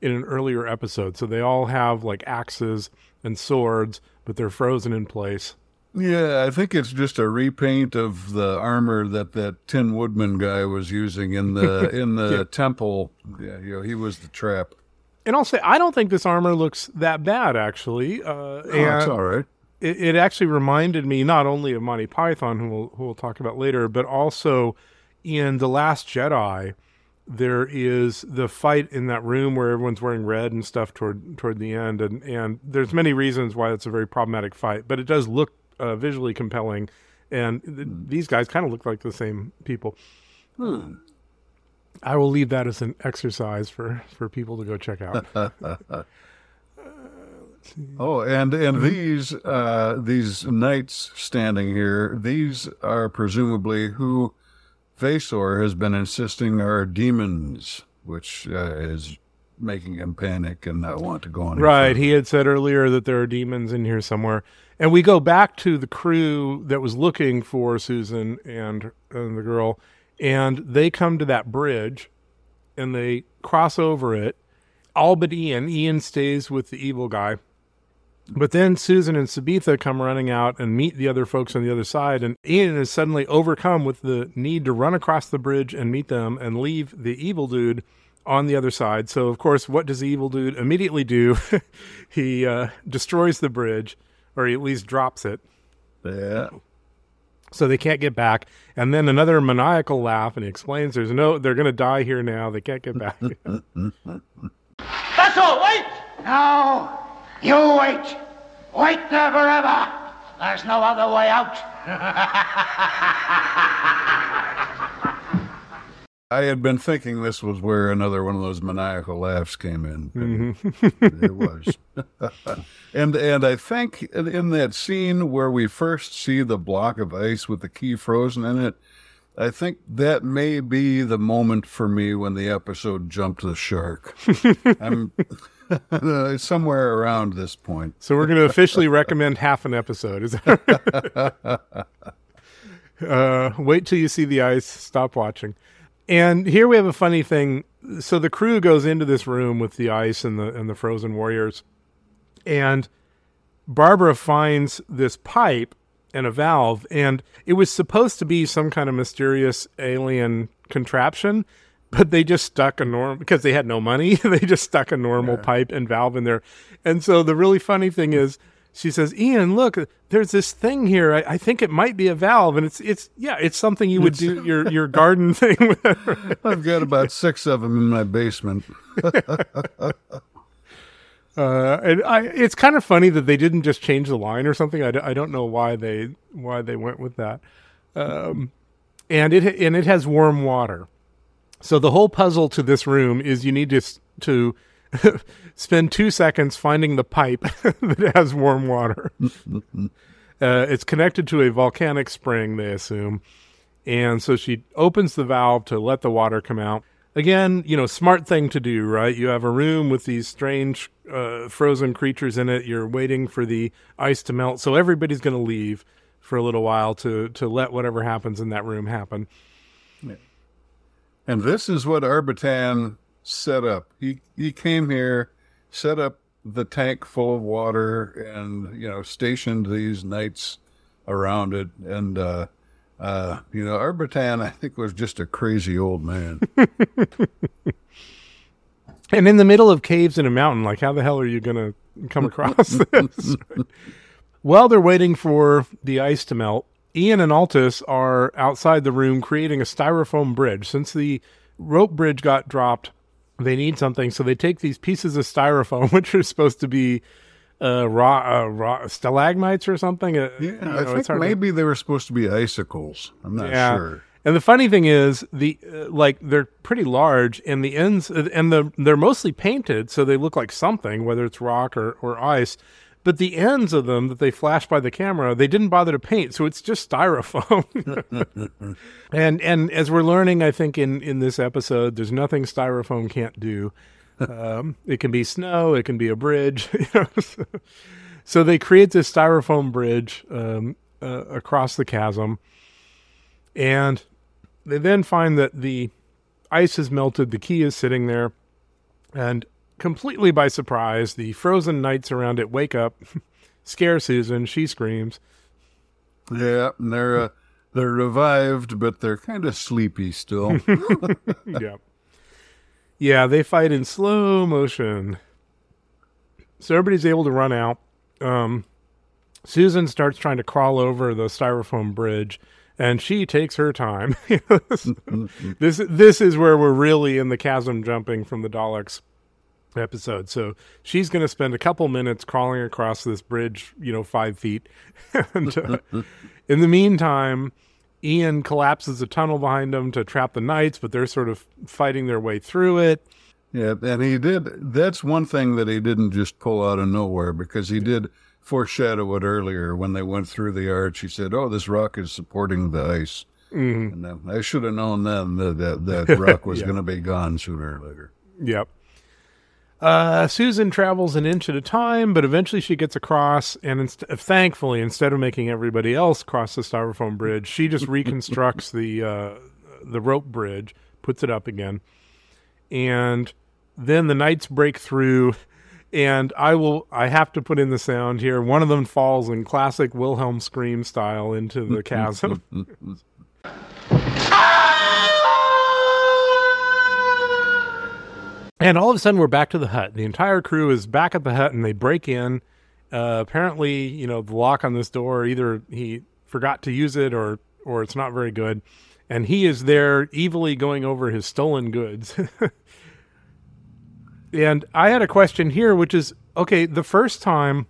in an earlier episode. So they all have like axes and swords, but they're frozen in place. Yeah, I think it's just a repaint of the armor that that Tin Woodman guy was using in the in the temple. Yeah, you know, he was the trap. And I'll say, I don't think this armor looks that bad, actually. Uh, Oh, it's all right. It, it actually reminded me not only of Monty Python, who we'll, who we'll talk about later, but also in The Last Jedi. There is the fight in that room where everyone's wearing red and stuff toward toward the end, and and there's many reasons why it's a very problematic fight, but it does look uh, visually compelling, and th- these guys kind of look like the same people. I will leave that as an exercise for for people to go check out. Oh, and and these uh, these knights standing here, these are presumably who Vasor has been insisting are demons, which uh, is making him panic and not want to go on. Right. He had said earlier that there are demons in here somewhere. And we go back to the crew that was looking for Susan and, and the girl, and they come to that bridge and they cross over it. All but Ian. Ian stays with the evil guy. But then Susan and Sabetha come running out and meet the other folks on the other side, and Ian is suddenly overcome with the need to run across the bridge and meet them and leave the evil dude on the other side. So, of course, what does the evil dude immediately do? he uh, destroys the bridge, or he at least drops it, Yeah. so they can't get back. And then another maniacal laugh, and he explains, "There's no, they're going to die here now. They can't get back." That's all. Wait! No, you wait. Wait there forever. There's no other way out. I had been thinking this was where another one of those maniacal laughs came in. Mm-hmm. it was. and and I think in- in that scene where we first see the block of ice with the key frozen in it, I think that may be the moment for me when the episode jumped the shark. I'm somewhere around this point. so we're going to officially recommend half an episode. Is that uh, wait till you see the ice. Stop watching. And here we have a funny thing. So the crew goes into this room with the ice and the and the frozen warriors, and Barbara finds this pipe and a valve, and it was supposed to be some kind of mysterious alien contraption, but they just stuck a normal because they had no money. they just stuck a normal pipe and valve in there, and so the really funny thing is. she says, "Ian, look, there's this thing here. I, I think it might be a valve, and it's it's yeah, it's something you would do your your garden thing with." I've got about six of them in my basement. Uh, and I, it's kind of funny that they didn't just change the line or something. I, d- I don't know why they why they went with that. Um, and it and it has warm water. So the whole puzzle to this room is you need to to spend two seconds finding the pipe that has warm water. uh, it's connected to a volcanic spring, they assume, and so she opens the valve to let the water come out. Again, you know, smart thing to do, right? You have a room with these strange uh, frozen creatures in it. You're waiting for the ice to melt, so everybody's going to leave for a little while to to let whatever happens in that room happen. And this is what Arbitan set up. He he came here, set up the tank full of water, and you know stationed these knights around it. And uh, uh, you know Arbitan, I think, was just a crazy old man. And in the middle of caves in a mountain, like how the hell are you going to come across this? While they're waiting for the ice to melt, Ian and Altos are outside the room creating a styrofoam bridge. Since the rope bridge got dropped, they need something, so they take these pieces of styrofoam, which are supposed to be uh, raw, uh, raw stalagmites or something. Uh, Yeah, you I know, it's think hard to- maybe they were supposed to be icicles. I'm not Yeah. sure. And the funny thing is, the uh, like they're pretty large, and the ends uh, and the they're mostly painted, so they look like something, whether it's rock or or ice. But the ends of them that they flash by the camera, they didn't bother to paint, so it's just styrofoam. and and as we're learning, I think in in this episode, there's nothing styrofoam can't do. Um, it can be snow, it can be a bridge. You know? so, so they create this styrofoam bridge um, uh, across the chasm. And they then find that the ice has melted, the key is sitting there, and completely by surprise, the frozen knights around it wake up, scare Susan, she screams. Yeah, and they're uh, they're revived, but they're kind of sleepy still. yeah. Yeah, they fight in slow motion. So everybody's able to run out. Um, Susan starts trying to crawl over the styrofoam bridge, and she takes her time. this this is where we're really in the chasm jumping from the Daleks episode. So she's going to spend a couple minutes crawling across this bridge, you know, five feet. and uh, in the meantime, Ian collapses a tunnel behind them to trap the knights, but they're sort of fighting their way through it. Yeah, and he did. That's one thing that he didn't just pull out of nowhere because he did foreshadow it earlier when they went through the arch. He said, "Oh, this rock is supporting the ice," and then I should have known then that that, that rock was Yeah. going to be gone sooner or later. Yep. Uh, Susan travels an inch at a time, but eventually she gets across, and inst- thankfully, instead of making everybody else cross the styrofoam bridge, she just reconstructs the uh, the rope bridge, puts it up again, and then the knights break through. And I will. I have to put in the sound here. One of them falls in classic Wilhelm scream style into the chasm. And all of a sudden, we're back to the hut. The entire crew is back at the hut, and they break in. Uh, apparently, you know, the lock on this door either he forgot to use it, or or it's not very good. And he is there, evilly going over his stolen goods. and I had a question here, which is okay. The first time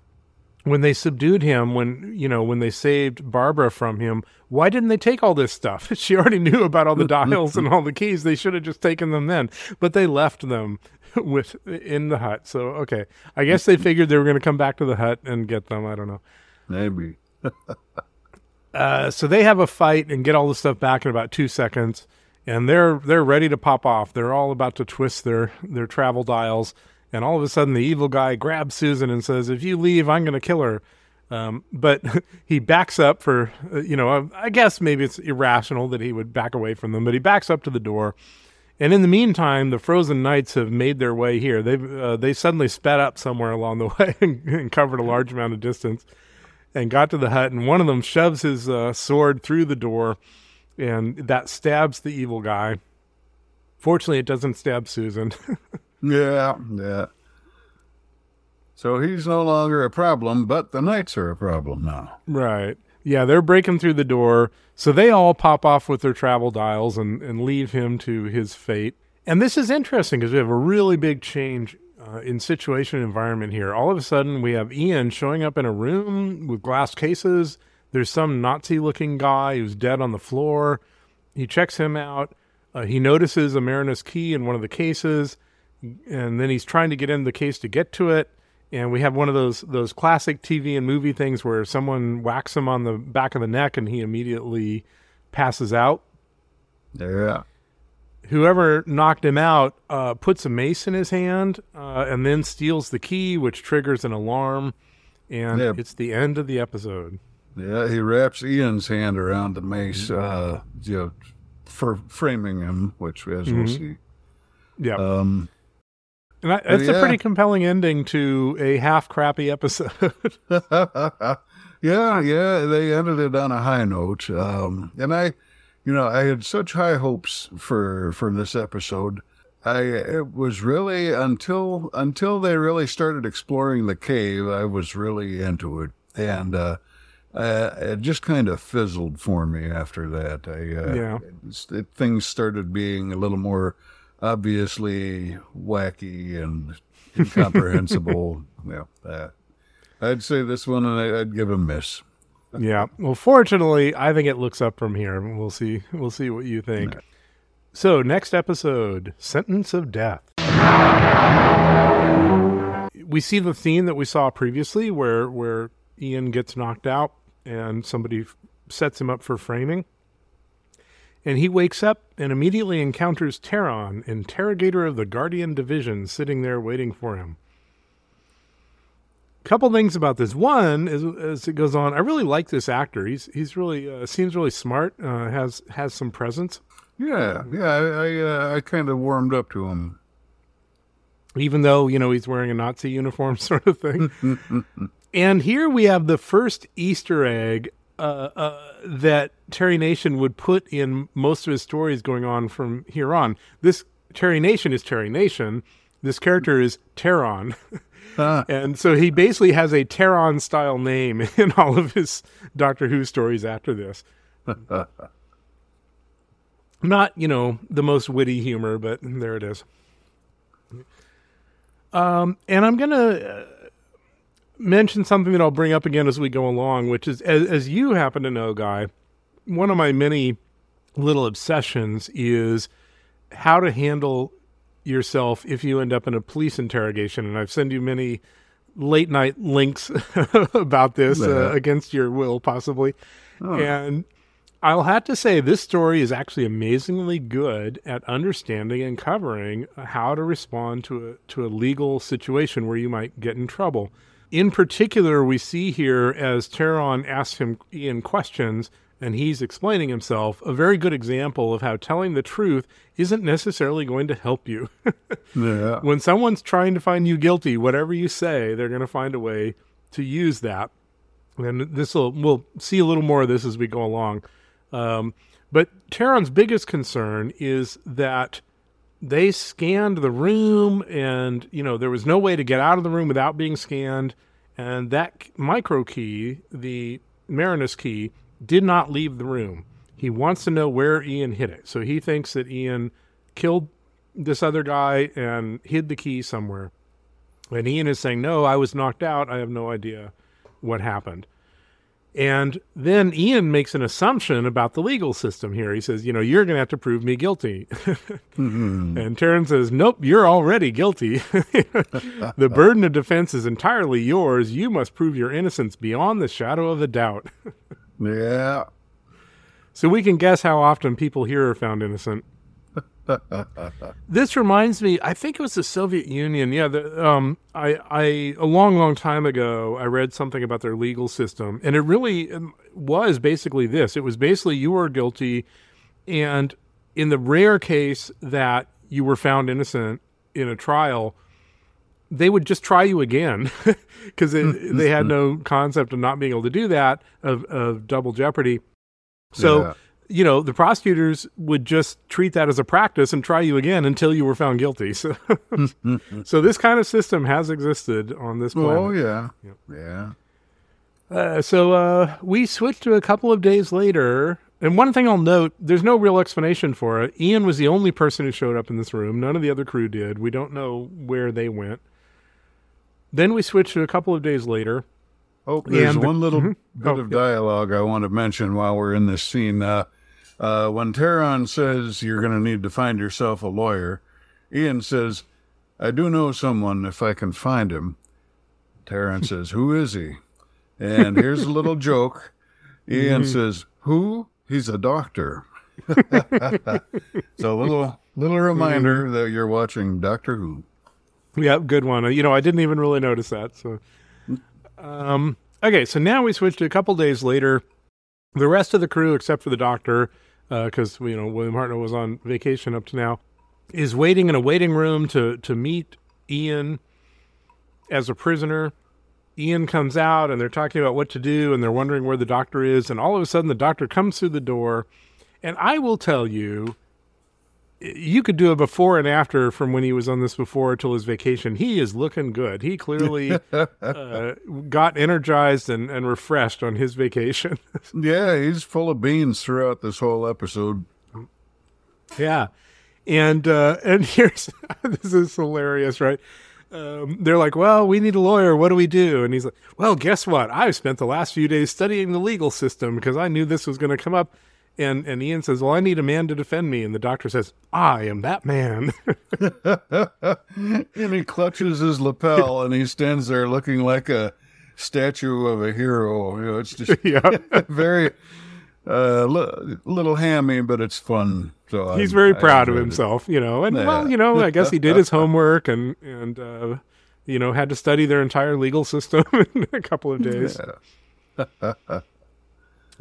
when they subdued him, when you know, when they saved Barbara from him, why didn't they take all this stuff? she already knew about all the dials and all the keys. They should have just taken them then, but they left them with in the hut. So okay, I guess they figured they were going to come back to the hut and get them. I don't know. Maybe. Uh, so they have a fight and get all the stuff back in about two seconds, and they're they're ready to pop off. They're all about to twist their their travel dials, and all of a sudden the evil guy grabs Susan and says, "If you leave, I'm going to kill her." Um, but he backs up for uh, you know I guess maybe it's irrational that he would back away from them, but he backs up to the door. And in the meantime, the frozen knights have made their way here. They've uh, they suddenly sped up somewhere along the way and, and covered a large amount of distance and got to the hut, and one of them shoves his uh, sword through the door, and that stabs the evil guy. Fortunately, it doesn't stab Susan. Yeah, yeah. So he's no longer a problem, but the knights are a problem now. Right. Yeah, they're breaking through the door. So they all pop off with their travel dials and, and leave him to his fate. And this is interesting because we have a really big change uh, in situation environment here. All of a sudden, we have Ian showing up in a room with glass cases. There's some Nazi looking guy who's dead on the floor. He checks him out. Uh, he notices a Marinus key in one of the cases, and then he's trying to get in the case to get to it. And we have one of those those classic TV and movie things where someone whacks him on the back of the neck and he immediately passes out. Yeah. Whoever knocked him out uh, puts a mace in his hand uh, and then steals the key, which triggers an alarm. And Yeah. it's the end of the episode. Yeah, he wraps Ian's hand around the mace, uh, you know, for framing him, which as we'll Mhm. see. Yeah. Um, and that, that's a pretty compelling ending to a half crappy episode. yeah, yeah, they ended it on a high note. Um, and I, you know, I had such high hopes for for this episode. I it was really until until they really started exploring the cave, I was really into it, and uh, uh, it just kind of fizzled for me after that. I uh, Yeah. it's- it, things started being a little more obviously wacky and incomprehensible. yeah, uh, I'd say this one, and I'd give a miss. yeah. Well, fortunately, I think it looks up from here. We'll see. We'll see what you think. So, next episode Sentence of Death. We see the theme that we saw previously where, where Ian gets knocked out and somebody f- sets him up for framing. And he wakes up and immediately encounters Teron, interrogator of the Guardian Division, sitting there waiting for him. Couple things about this. One is as it goes on, I really like this actor. He's he's really uh, seems really smart. Uh, has has some presence. Yeah, yeah, I I, uh, I kind of warmed up to him. even though you know he's wearing a Nazi uniform, sort of thing. and here we have the first Easter egg uh, uh, that Terry Nation would put in most of his stories going on from here on. This Terry Nation is Terry Nation. This character is Terron. Ah. and so he basically has a Terron style name in all of his Doctor Who stories after this. Not, you know, the most witty humor, but there it is. Um, and I'm going to uh, mention something that I'll bring up again as we go along, which is, as, as you happen to know, Guy, one of my many little obsessions is how to handle yourself if you end up in a police interrogation. And I've sent you many late night links about this uh, against your will, possibly. And I'll have to say, this story is actually amazingly good at understanding and covering how to respond to a, to a legal situation where you might get in trouble. In particular, we see here as Teron asks him Ian questions and he's explaining himself, a very good example of how telling the truth isn't necessarily going to help you. Yeah, when someone's trying to find you guilty, whatever you say, they're going to find a way to use that. And this will we'll see a little more of this as we go along. Um, but Teron's biggest concern is that they scanned the room, and you know there was no way to get out of the room without being scanned. And that micro key, the Marinus key, did not leave the room. He wants to know where Ian hid it, so he thinks that Ian killed this other guy and hid the key somewhere. And Ian is saying, No, I was knocked out. I have no idea what happened. And then Ian makes an assumption about the legal system here. He says, You know, you're going to have to prove me guilty. Mm-hmm. And Tarron says, Nope, you're already guilty. the burden of defense is entirely yours. You must prove your innocence beyond the shadow of a doubt. yeah. So we can guess how often people here are found innocent. this reminds me, I think it was the Soviet Union. Yeah, the, um, I, I a long, long time ago, I read something about their legal system, and it really um, was basically this. It was basically you were guilty, and in the rare case that you were found innocent in a trial, they would just try you again because they had no concept of not being able to do that of, of double jeopardy. So Yeah. You know, the prosecutors would just treat that as a practice and try you again until you were found guilty. So, so this kind of system has existed on this planet. Oh yeah, yeah. Uh, so uh, we switched to a couple of days later. And one thing I'll note, there's no real explanation for it. Ian was the only person who showed up in this room. None of the other crew did. We don't know where they went. Then we switched to a couple of days later. Oh, there's And one little Mhm. bit Oh, of yeah. dialogue I want to mention while we're in this scene. Uh, uh, when Tarron says you're going to need to find yourself a lawyer, Ian says, "I do know someone if I can find him." Tarron says, "Who is he?" And here's a little joke. Ian Mm-hmm. says, "Who? He's a doctor." so a little little reminder Mm-hmm. that you're watching Doctor Who. Yeah, good one. You know, I didn't even really notice that. So, um, okay, so now we switch to a couple days later. The rest of the crew, except for the doctor, Uh, because you know William Hartnell was on vacation up to now, is waiting in a waiting room to to meet Ian as a prisoner. Ian comes out and they're talking about what to do and they're wondering where the doctor is and all of a sudden the doctor comes through the door and I will tell you you could do a before and after from when he was on this before till his vacation. He is looking good. He clearly uh, got energized and, and refreshed on his vacation. Yeah, he's full of beans throughout this whole episode. yeah. And uh, and here's this is hilarious, right? Um, they're like, "Well, we need a lawyer. What do we do?" And he's like, "Well, guess what? I've spent the last few days studying the legal system because I knew this was going to come up." And and Ian says, "Well, I need a man to defend me." And the doctor says, "I am that man." and he clutches his lapel and he stands there looking like a statue of a hero. You know, it's just yeah. very uh, li- little hammy, but it's fun. So he's I- very I proud of enjoyed it. himself, you know. And well, you know, I guess he did his homework and and uh, you know had to study their entire legal system in a couple of days. And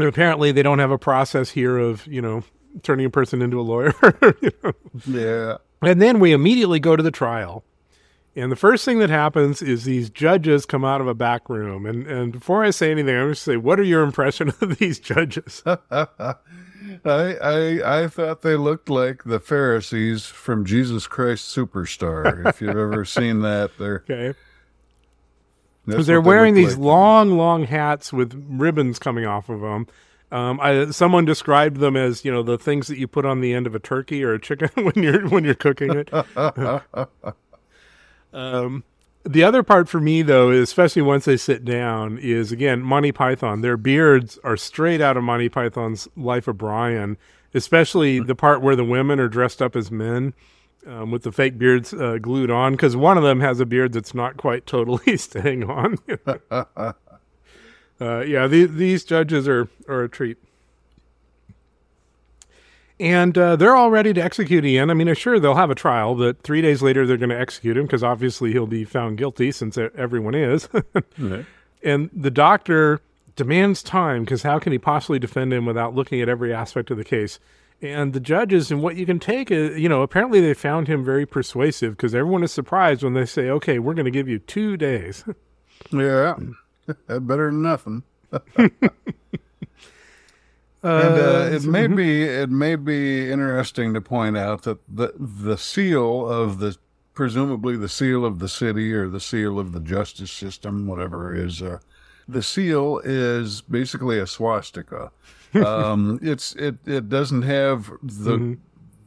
apparently, they don't have a process here of you know turning a person into a lawyer. you know. Yeah. And then we immediately go to the trial. And the first thing that happens is these judges come out of a back room. And, and before I say anything, I'm going to say, what are your impression of these judges? I, I I thought they looked like the Pharisees from Jesus Christ Superstar. if you've ever seen that, they're Okay. Because they're they wearing these like. long, long hats with ribbons coming off of them. Um, I, someone described them as you know the things that you put on the end of a turkey or a chicken when you're when you're cooking it. um, the other part for me though, especially once they sit down, is again Monty Python. Their beards are straight out of Monty Python's Life of Brian, especially the part where the women are dressed up as men. Um, with the fake beards uh, glued on, because one of them has a beard that's not quite totally staying on. uh, yeah, the, these judges are, are a treat. And uh, they're all ready to execute Ian. I mean, sure, they'll have a trial, but three days later they're going to execute him because obviously he'll be found guilty since everyone is. And the doctor demands time because how can he possibly defend him without looking at every aspect of the case? And the judges, and what you can take is, you know, apparently they found him very persuasive because everyone is surprised when they say, okay, we're going to give you two days. Yeah, better than nothing. and uh, it may be it may be interesting to point out that the the seal of the presumably the seal of the city or the seal of the justice system, whatever is uh, the seal is basically a swastika. Um, it's it it doesn't have the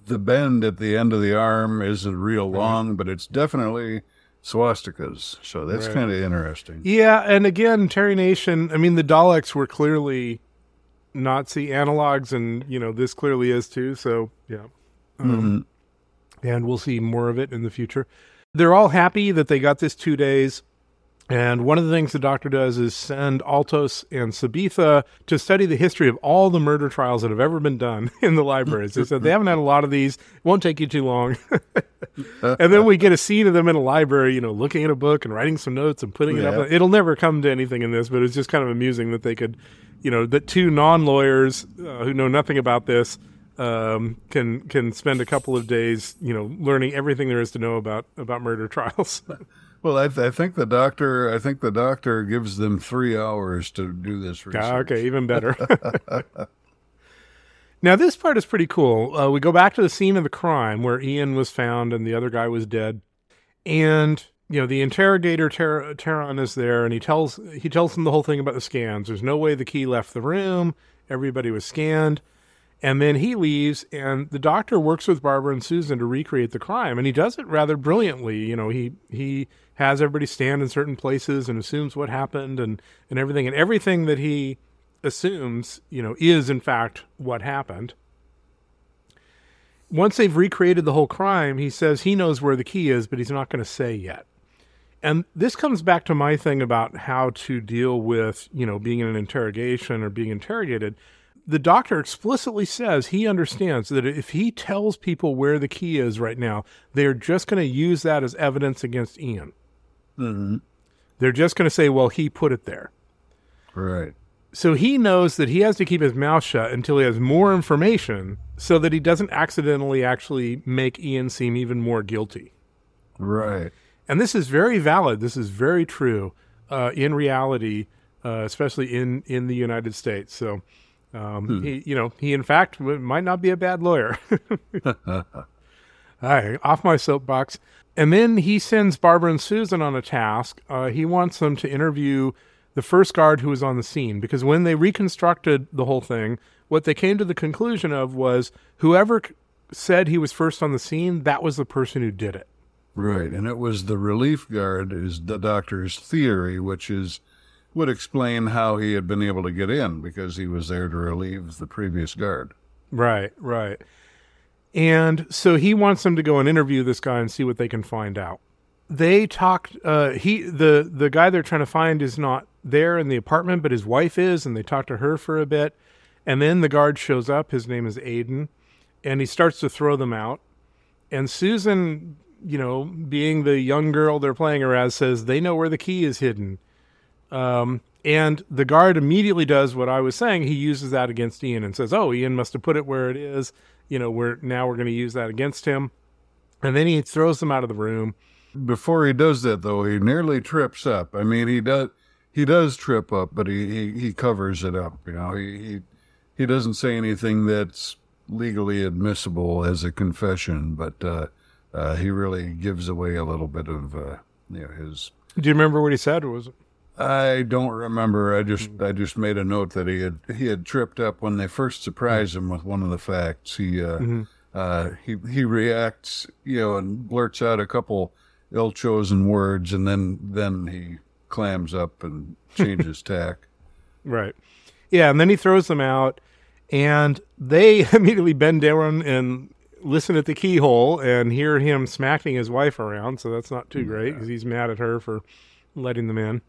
the bend at the end of the arm isn't real long, but it's definitely swastikas. So that's Right. kind of interesting. Yeah, and again, Terry Nation. I mean, the Daleks were clearly Nazi analogs, and you know this clearly is too. So yeah, um, and we'll see more of it in the future. They're all happy that they got this two days. And one of the things the doctor does is send Altos and Sabetha to study the history of all the murder trials that have ever been done in the libraries. They said they haven't had a lot of these. It won't take you too long. and then we get a scene of them in a library, you know, looking at a book and writing some notes and putting it Yeah. up. It'll never come to anything in this, but it's just kind of amusing that they could, you know, that two non-lawyers uh, who know nothing about this um, can can spend a couple of days, you know, learning everything there is to know about about murder trials. Well, I, th- I think the doctor. I think the doctor gives them three hours to do this research. Ah, okay, even better. Now, this part is pretty cool. Uh, we go back to the scene of the crime where Ian was found and the other guy was dead. And, you know, the interrogator, Ter- Teron, is there and he tells, he tells them the whole thing about the scans. There's no way the key left the room. Everybody was scanned. And then he leaves, and the doctor works with Barbara and Susan to recreate the crime, and he does it rather brilliantly. You know, he he has everybody stand in certain places and assumes what happened and and everything, and everything that he assumes, you know, is in fact what happened. Once they've recreated the whole crime, he says he knows where the key is, but he's not going to say yet. And this comes back to my thing about how to deal with, you know, being in an interrogation or being interrogated. The doctor explicitly says he understands that if he tells people where the key is right now, they're just going to use that as evidence against Ian. Mm-hmm. They're just going to say, well, he put it there. Right. So he knows that he has to keep his mouth shut until he has more information so that he doesn't accidentally actually make Ian seem even more guilty. Right. And this is very valid. This is very true uh, in reality, uh, especially in, in the United States. So, um, he, you know, he in fact might not be a bad lawyer. All right, off my soapbox. And then he sends Barbara and Susan on a task. Uh, he wants them to interview the first guard who was on the scene because when they reconstructed the whole thing, what they came to the conclusion of was whoever said he was first on the scene, that was the person who did it. Right. And it was the relief guard is the doctor's theory, which is would explain how he had been able to get in because he was there to relieve the previous guard. Right, right. And so he wants them to go and interview this guy and see what they can find out. They talked. Uh, he the the guy they're trying to find is not there in the apartment, but his wife is, and they talk to her for a bit. And then the guard shows up. His name is Aydan, and he starts to throw them out. And Susan, you know, being the young girl they're playing her as, says they know where the key is hidden. Um, and the guard immediately does what I was saying. He uses that against Ian and says, "Oh, Ian must have put it where it is. You know, we're now we're going to use that against him." And then he throws them out of the room. Before he does that, though, he nearly trips up. I mean, he does he does trip up, but he he, he covers it up. You know, he, he he doesn't say anything that's legally admissible as a confession, but uh, uh, he really gives away a little bit of uh, you know his. Do you remember what he said? Or was it? I don't remember. I just I just made a note that he had he had tripped up when they first surprised him with one of the facts. He uh, uh, he he reacts, you know, and blurts out a couple ill-chosen words, and then then he clams up and changes tack. Right. Yeah, and then he throws them out, and they immediately bend down and listen at the keyhole and hear him smacking his wife around. So that's not too great because he's mad at her for letting them in.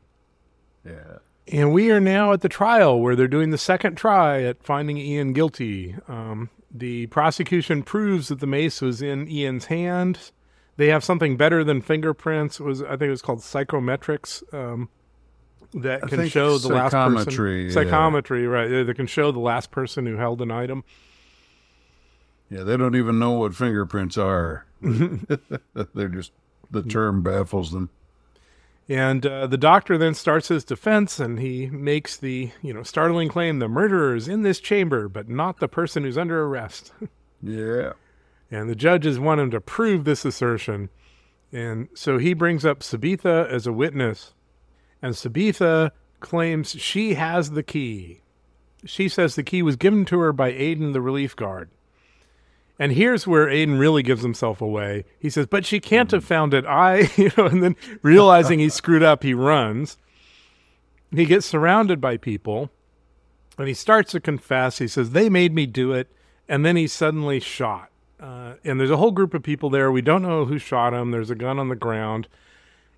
Yeah. And we are now at the trial where they're doing the second try at finding Ian guilty. Um, the prosecution proves that the mace was in Ian's hand. They have something better than fingerprints. It was I think it was called psychometrics um, that I can show the last person. psychometry, yeah. Psychometry, right? They can show the last person who held an item. Yeah, they don't even know what fingerprints are. They're just the term baffles them. And uh, the doctor then starts his defense, and he makes the you know startling claim: the murderer is in this chamber, but not the person who's under arrest. Yeah. And the judges want him to prove this assertion. And so he brings up Sabetha as a witness. And Sabetha claims she has the key. She says the key was given to her by Aydan, the relief guard. And here's where Aydan really gives himself away. He says, But she can't have found it. I, you know, and then realizing he screwed up, he runs. He gets surrounded by people and he starts to confess. He says, They made me do it. And then he's suddenly shot. Uh, and there's a whole group of people there. We don't know who shot him. There's a gun on the ground.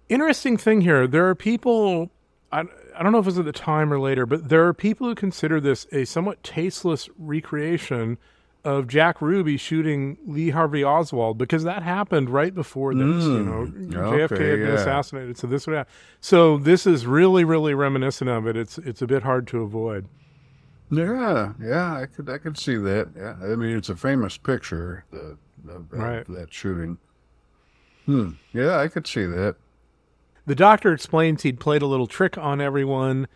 Interesting thing here there are people, I, I don't know if it was at the time or later, but there are people who consider this a somewhat tasteless recreation of Jack Ruby shooting Lee Harvey Oswald because that happened right before this. you know, JFK okay, had been yeah. assassinated, so this would happen. So this is really, really reminiscent of it. It's it's a bit hard to avoid. Yeah, yeah, I could I could see that. Yeah, I mean it's a famous picture the, of, of Right. that shooting. Hmm. Yeah, I could see that. The doctor explains he'd played a little trick on everyone.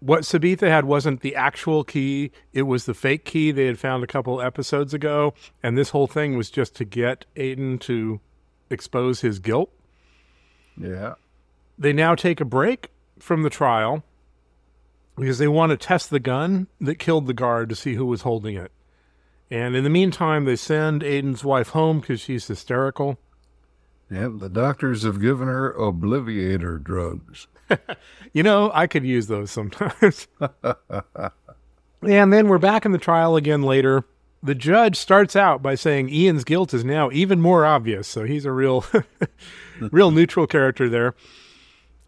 What Sabetha had wasn't the actual key, it was the fake key they had found a couple episodes ago. And this whole thing was just to get Aydan to expose his guilt. Yeah. They now take a break from the trial because they want to test the gun that killed the guard to see who was holding it. And in the meantime, they send Aydan's wife home because she's hysterical. Yeah, the doctors have given her obliviator drugs. You know, I could use those sometimes. and then we're back in the trial again later. The judge starts out by saying Ian's guilt is now even more obvious. So he's a real, real neutral character there.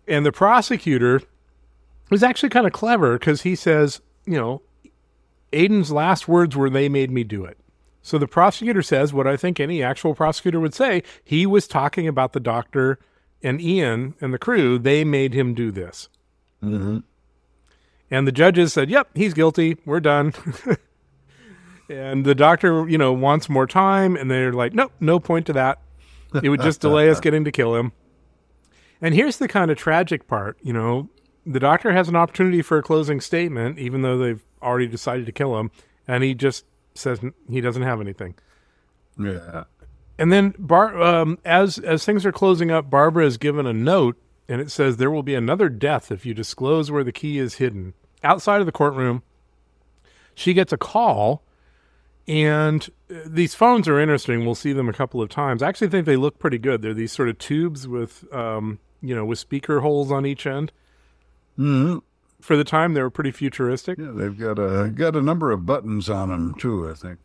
And the prosecutor was actually kind of clever because he says, you know, Aydan's last words were, they made me do it. So the prosecutor says what I think any actual prosecutor would say. He was talking about the doctor and Ian and the crew. They made him do this. Mm-hmm. And the judges said, yep, he's guilty. We're done. and the doctor, you know, wants more time. And they're like, nope, no point to that. It would just delay us getting to kill him. And here's the kind of tragic part, you know, the doctor has an opportunity for a closing statement, even though they've already decided to kill him, and he just says he doesn't have anything. Yeah. And then, Bar, um, as as things are closing up, Barbara is given a note, and it says there will be another death if you disclose where the key is hidden. Outside of the courtroom, she gets a call, and uh, these phones are interesting. We'll see them a couple of times. I actually think they look pretty good. They're these sort of tubes with, um, you know, with speaker holes on each end. Mm-hmm. For the time, they were pretty futuristic. Yeah, they've got a got a number of buttons on them too. I think.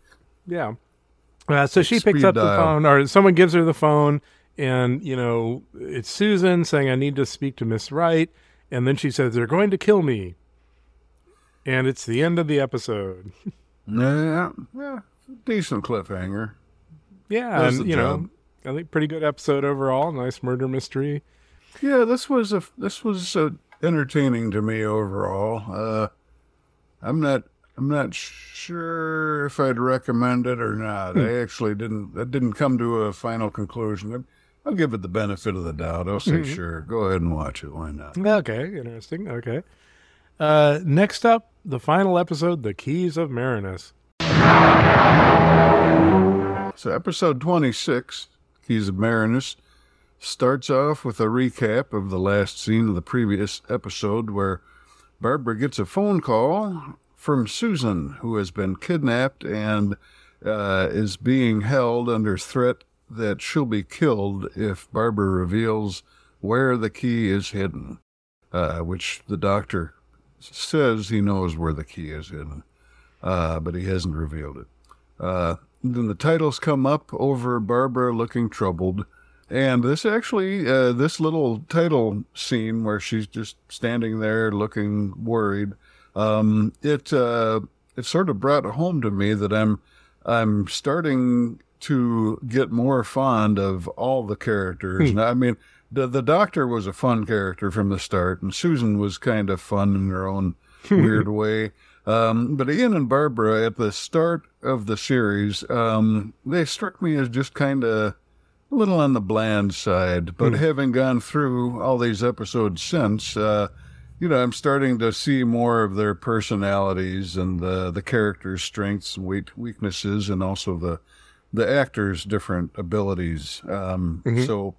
Yeah. Uh, so she picks up the phone, or someone gives her the phone, and you know it's Susan saying, "I need to speak to Miss Wright," and then she says, "They're going to kill me," and it's the end of the episode. Yeah, yeah, decent cliffhanger. Yeah, and you know. I think pretty good episode overall. Nice murder mystery. Yeah, this was a this was uh, entertaining to me overall. Uh, I'm not I'm not sure if I'd recommend it or not. Hmm. I actually didn't. That didn't come to a final conclusion. I'll give it the benefit of the doubt. I'll say Mhm. sure. Go ahead and watch it. Why not? Okay, interesting. Okay. Uh, next up, the final episode, "The Keys of Marinus." So, episode 26, Keys of Marinus, starts off with a recap of the last scene of the previous episode where Barbara gets a phone call from Susan, who has been kidnapped and uh, is being held under threat that she'll be killed if Barbara reveals where the key is hidden, uh, which the doctor says he knows where the key is hidden, uh, but he hasn't revealed it. Uh, then the titles come up over Barbara looking troubled. And this actually, uh, this little title scene where she's just standing there looking worried, um, it uh, it sort of brought home to me that I'm I'm starting to get more fond of all the characters. And I mean, the the doctor was a fun character from the start, and Susan was kind of fun in her own weird way. Um, but Ian and Barbara at the start of the series, um, they struck me as just kind of a little on the bland side. But having gone through all these episodes since, uh, you know, I'm starting to see more of their personalities and the the characters' strengths and weak, weaknesses, and also the the actors' different abilities. Um, So,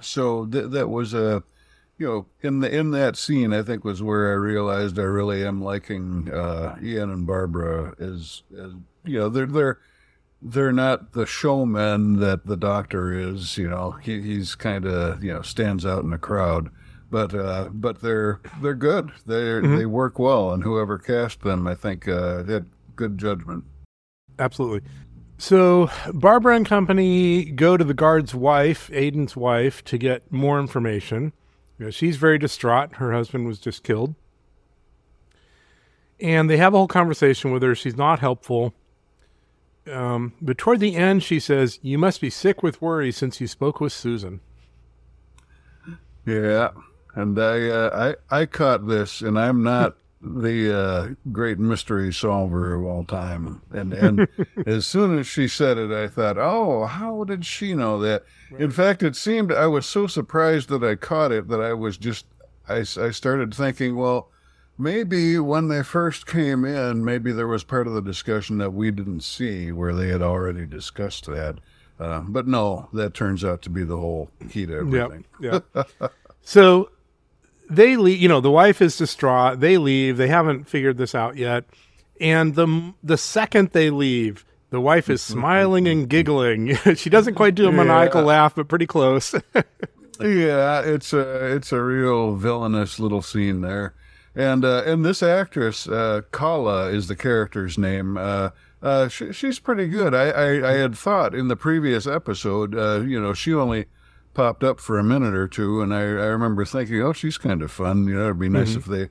so th- that was a you know, in the in that scene, I think was where I realized I really am liking uh, Ian and Barbara. As, as you know, they're they're they're not the showmen that the Doctor is. You know, he, he's kind of you know stands out in the crowd, but uh, but they're they're good. They they work well, and whoever cast them, I think, uh, had good judgment. Absolutely. So Barbara and company go to the guard's wife, Aydan's wife, to get more information. You know, she's very distraught. Her husband was just killed. And they have a whole conversation with her. She's not helpful. Um, but toward the end, she says, You must be sick with worry since you spoke with Susan. Yeah, and I uh, I I caught this, and I'm not the uh, great mystery solver of all time. And and as soon as she said it, I thought, oh, how did she know that? In fact, it seemed I was so surprised that I caught it that I was just I I started thinking, well, maybe when they first came in, maybe there was part of the discussion that we didn't see where they had already discussed that. Uh, but no, that turns out to be the whole key to everything. Yeah. so they leave. You know, the wife is distraught. They leave. They haven't figured this out yet. And the the second they leave, the wife is smiling and giggling. she doesn't quite do a maniacal Yeah. laugh, but pretty close. Yeah, it's a it's a real villainous little scene there, and uh, and this actress uh, Kala is the character's name. Uh, uh, she, she's pretty good. I, I I had thought in the previous episode, uh, you know, she only popped up for a minute or two, and I I remember thinking, oh, she's kind of fun. You know, it'd be nice if they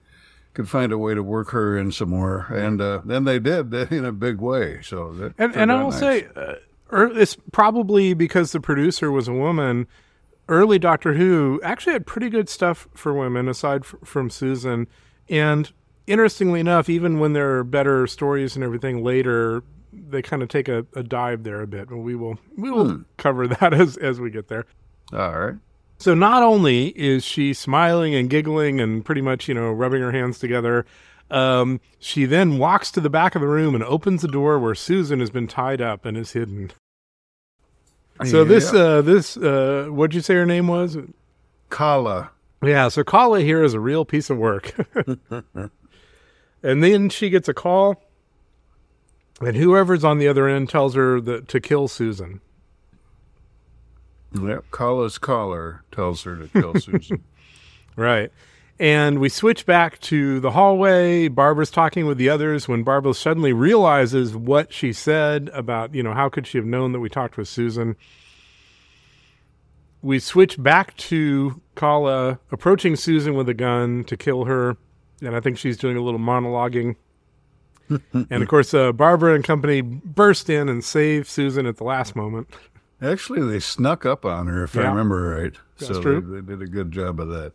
could find a way to work her in some more, and uh, then they did in a big way. So and and I will nice. say, uh, it's probably because the producer was a woman. Early Doctor Who actually had pretty good stuff for women, aside f- from Susan. And interestingly enough, even when there are better stories and everything later, they kind of take a, a dive there a bit. And we will we will cover that as as we get there. All right. So not only is she smiling and giggling and pretty much, you know, rubbing her hands together, um, she then walks to the back of the room and opens the door where Susan has been tied up and is hidden. So this, uh, this, uh, what'd you say her name was? Kala. Yeah. So Kala here is a real piece of work. and then she gets a call, and whoever's on the other end tells her that to kill Susan. Yep, Kala's caller tells her to kill Susan. Right. And we switch back to the hallway. Barbara's talking with the others when Barbara suddenly realizes what she said about, you know, how could she have known that we talked with Susan? We switch back to Kala approaching Susan with a gun to kill her. And I think she's doing a little monologuing. and of course, uh, Barbara and company burst in and save Susan at the last moment. Actually, they snuck up on her, if I remember right. That's so true. They, they did a good job of that.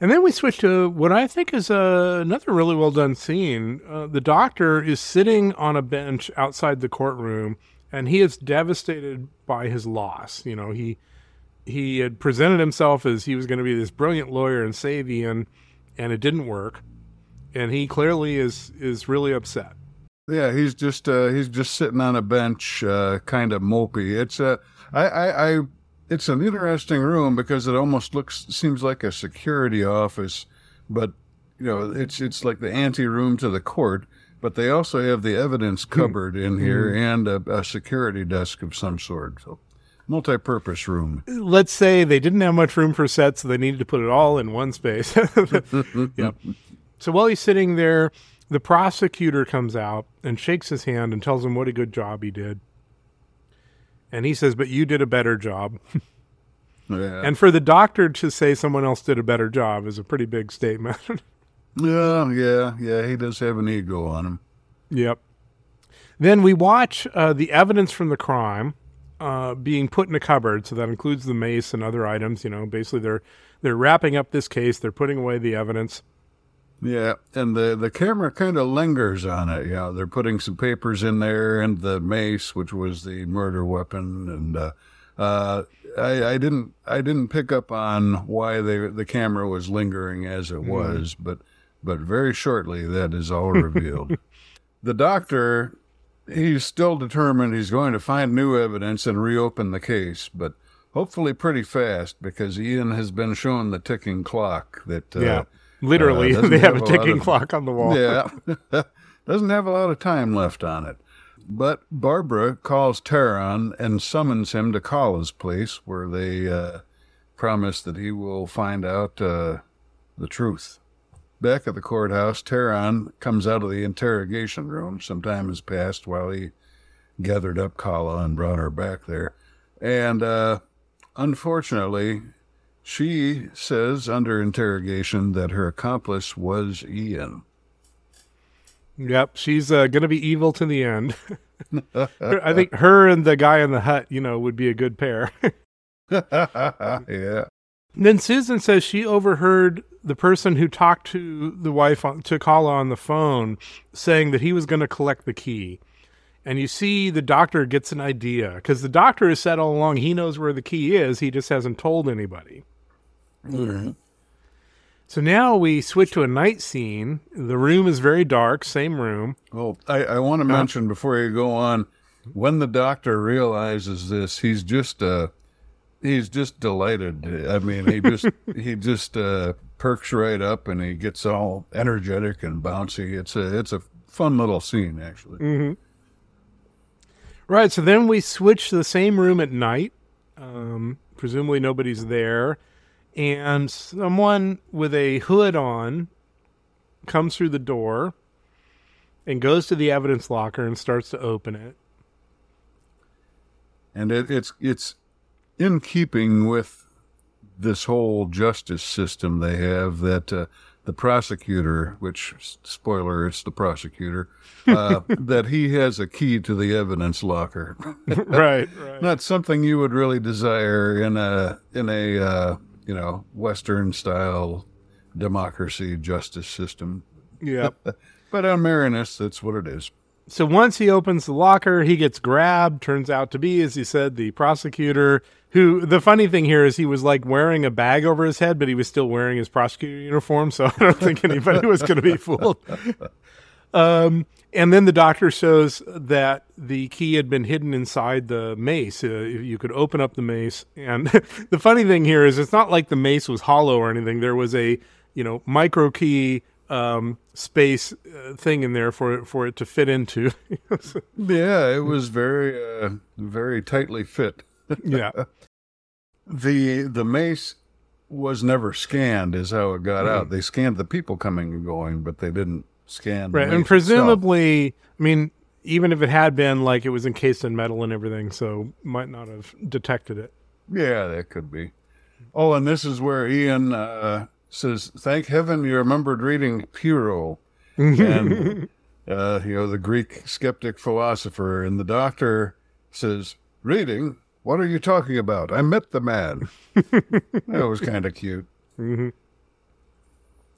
And then we switch to what I think is uh, another really well done scene. Uh, the doctor is sitting on a bench outside the courtroom, and he is devastated by his loss. You know, he he had presented himself as he was going to be this brilliant lawyer and save Ian, and it didn't work. And he clearly is is really upset. Yeah, he's just uh, he's just sitting on a bench, uh, kind of mopey. It's a I, I, I it's an interesting room because it almost looks seems like a security office, but you know it's it's like the ante room to the court. But they also have the evidence cupboard in here and a, a security desk of some sort. So multi-purpose room. Let's say they didn't have much room for sets, so they needed to put it all in one space. yep. So while he's sitting there, the prosecutor comes out and shakes his hand and tells him what a good job he did. And he says, But you did a better job. Yeah. And for the doctor to say someone else did a better job is a pretty big statement. Yeah, yeah, yeah. He does have an ego on him. yep. Then we watch uh, the evidence from the crime uh, being put in a cupboard. So that includes the mace and other items. You know, basically they're they're wrapping up this case. They're putting away the evidence. Yeah, and the the camera kind of lingers on it. Yeah, they're putting some papers in there and the mace, which was the murder weapon, and uh, uh, I, I didn't I didn't pick up on why they the camera was lingering as it was, but but very shortly that is all revealed. the doctor, he's still determined he's going to find new evidence and reopen the case, but hopefully pretty fast because Ian has been shown the ticking clock that uh, Yeah. Literally, doesn't they have, have a a ticking of- clock on the wall. yeah. Doesn't have a lot of time left on it. But Barbara calls Tarron and summons him to Kala's place where they uh, promise that he will find out uh, the truth. Back at the courthouse, Tarron comes out of the interrogation room. Some time has passed while he gathered up Kala and brought her back there. And uh, unfortunately, she says under interrogation that her accomplice was Ian. Yep, she's uh, going to be evil to the end. I think her and the guy in the hut, you know, would be a good pair. yeah. then Susan says she overheard the person who talked to the wife on, to Kala on the phone saying that he was going to collect the key. And you see the doctor gets an idea because the doctor has said all along he knows where the key is, he just hasn't told anybody. So now we switch to a night scene. The room is very dark, same room. Well, I, I want to mention before you go on, when the doctor realizes this, he's just uh, he's just delighted. I mean, he just he just uh, perks right up and he gets all energetic and bouncy. It's a it's a fun little scene actually. Right. So then we switch to the same room at night. Um, presumably nobody's there. And someone with a hood on comes through the door and goes to the evidence locker and starts to open it. and it, it's it's in keeping with this whole justice system they have that uh, the prosecutor, which spoiler, it's the prosecutor, uh, that he has a key to the evidence locker. right. Right. Not something you would really desire in a in a uh, you know Western style democracy justice system. Yeah. But on Marinus, that's what it is. So once he opens the locker, he gets grabbed. Turns out to be, as he said, the prosecutor. Who the funny thing here is he was like wearing a bag over his head, but he was still wearing his prosecutor uniform. So I don't think anybody was going to be fooled. Um, and then the doctor shows that the key had been hidden inside the mace. Uh, you could open up the mace, and the funny thing here is it's not like the mace was hollow or anything. There was a you know micro key um, space uh, thing in there for it for it to fit into. Yeah, it was very uh, very tightly fit. yeah, The the mace was never scanned, is how it got out. They scanned the people coming and going, but they didn't scan. right. And itself. presumably, I mean, even if it had been like it was encased in metal and everything, so might not have detected it. yeah, that could be. Oh, and this is where Ian uh, says, "Thank heaven you remembered reading Pyrrho." and uh, you know the Greek skeptic philosopher, and the doctor says, "Reading? What are you talking about? I met the man." that was kind of cute.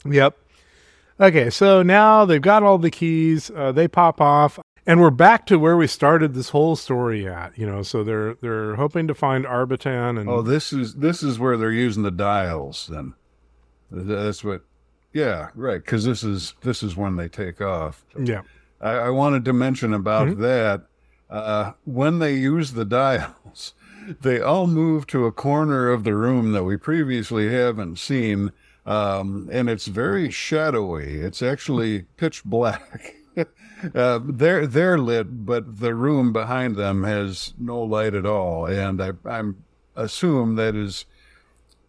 Yep. Okay, so now they've got all the keys. Uh, they pop off, and we're back to where we started this whole story at. You know, so they're they're hoping to find Arbitan, and Oh, this is this is where they're using the dials. Then that's what. Yeah, right. Because this is this is when they take off. yeah, I, I wanted to mention about that. Uh, when they use the dials, they all move to a corner of the room that we previously haven't seen, um, and it's very shadowy. It's actually pitch black. uh, they're they're lit, but the room behind them has no light at all, and I I'm assume that is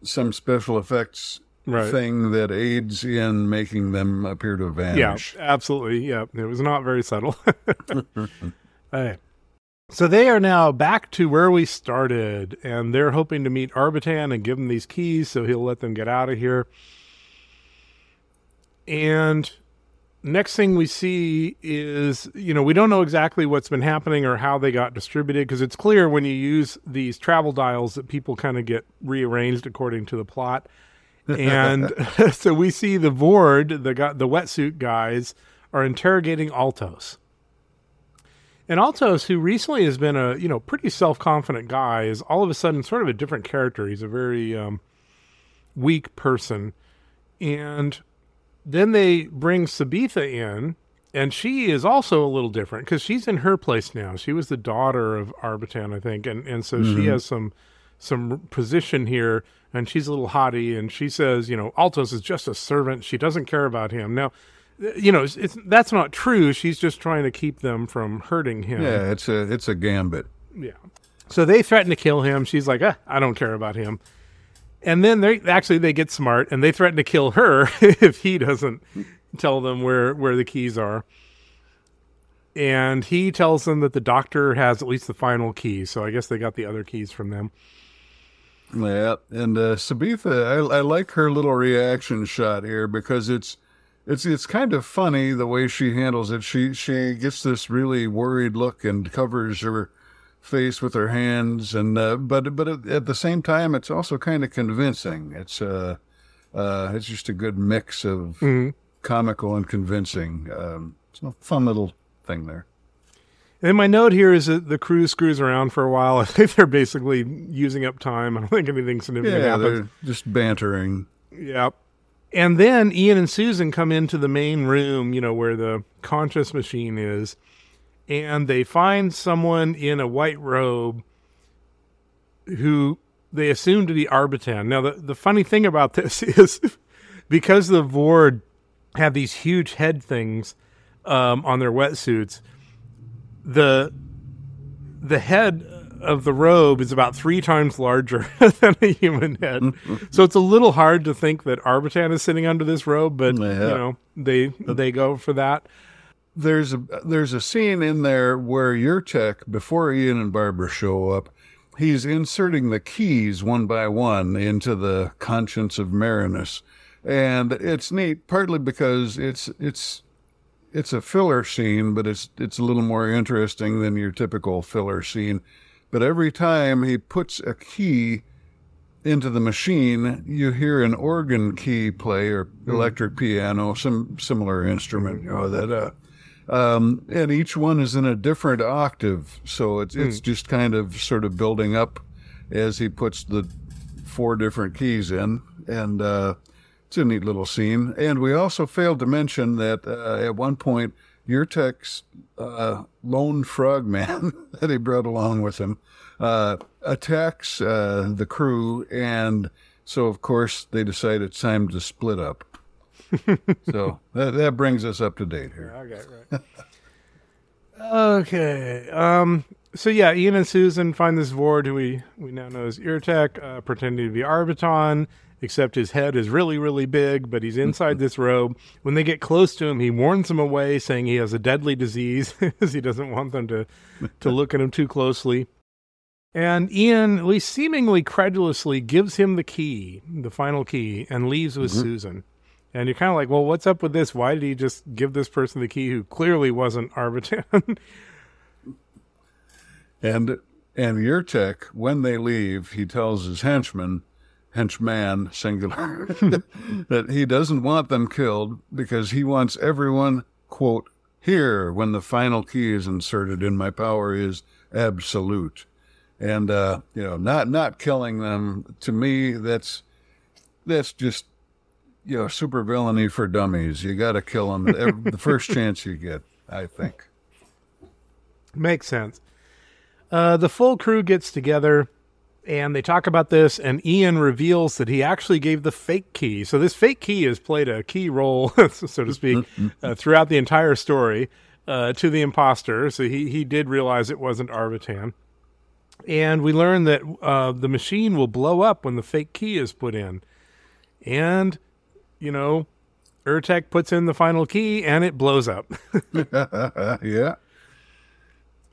some special effects Right. thing that aids in making them appear to vanish. yeah, absolutely. Yeah, it was not very subtle. Hey. So they are now back to where we started, and they're hoping to meet Arbitan and give him these keys so he'll let them get out of here. And next thing we see is, you know, we don't know exactly what's been happening or how they got distributed because it's clear when you use these travel dials that people kind of get rearranged according to the plot. And so we see the Voord, the the wetsuit guys, are interrogating Altos. And Altos, who recently has been a you know pretty self confident guy, is all of a sudden sort of a different character. He's a very um, weak person, and then they bring Sabetha in, and she is also a little different because she's in her place now. She was the daughter of Arbitan, I think, and and so she has some some position here, and she's a little haughty, and she says, you know, Altos is just a servant. She doesn't care about him now. You know, it's, it's that's not true. She's just trying to keep them from hurting him. Yeah, it's a it's a gambit. Yeah. So they threaten to kill him. She's like, ah, I don't care about him. And then they actually they get smart and they threaten to kill her if he doesn't tell them where where the keys are. And he tells them that the doctor has at least the final key. So I guess they got the other keys from them. Yeah, and uh, Sabetha, I, I like her little reaction shot here because it's it's it's kind of funny the way she handles it. She she gets this really worried look and covers her face with her hands, and uh, but but at, the same time, it's also kind of convincing. It's uh, uh, it's just a good mix of comical and convincing. Um, it's a fun little thing there. And my note here is that the crew screws around for a while. I think they're basically using up time. I don't think anything significant Yeah, happens. they're just bantering. Yep. And then Ian and Susan come into the main room, you know, where the conscious machine is, and they find someone in a white robe who they assume to be Arbitan. Now, the, the funny thing about this is because the Voord have these huge head things um, on their wetsuits, the the head of the robe is about three times larger than a human head. so it's a little hard to think that Arbitan is sitting under this robe, but Yeah. you know they they go for that. there's a there's a scene in there where Yartek before Ian and Barbara show up, he's inserting the keys one by one into the conscience of Marinus, and it's neat partly because it's it's it's a filler scene, but it's it's a little more interesting than your typical filler scene. But every time he puts a key into the machine, you hear an organ key play or electric piano, some similar instrument, you know, that uh, um, and each one is in a different octave. So it's it's just kind of sort of building up as he puts the four different keys in, and uh, it's a neat little scene. And we also failed to mention that uh, at one point, Yartek's uh, lone frogman that he brought along with him uh, attacks uh, the crew, and so of course they decide it's time to split up. so that, that brings us up to date here. Okay, right. okay. Um. So yeah, Ian and Susan find this Voord, who we we now know as Yartek, uh, pretending to be Arbitan. Except his head is really, really big, but he's inside mm-hmm. this robe. When they get close to him, he warns them away, saying he has a deadly disease, because he doesn't want them to to look at him too closely. And Ian, at least seemingly credulously, gives him the key, the final key, and leaves with mm-hmm. Susan. And you're kind of like, well, what's up with this? Why did he just give this person the key who clearly wasn't Arbitan? And and Yartek, when they leave, he tells his henchmen, henchman singular, that he doesn't want them killed because he wants everyone, quote, here when the final key is inserted in my power is absolute. And uh, you know, not not killing them to me, that's that's just you know, super villainy for dummies. You got to kill them every, the first chance you get. I think. Makes sense. Uh, the full crew gets together and they talk about this, and Ian reveals that he actually gave the fake key. So, this fake key has played a key role, so to speak, uh, throughout the entire story uh, to the imposter. So, he, he did realize it wasn't Arbitan. And we learn that uh, the machine will blow up when the fake key is put in. And, you know, Yartek puts in the final key and it blows up. yeah.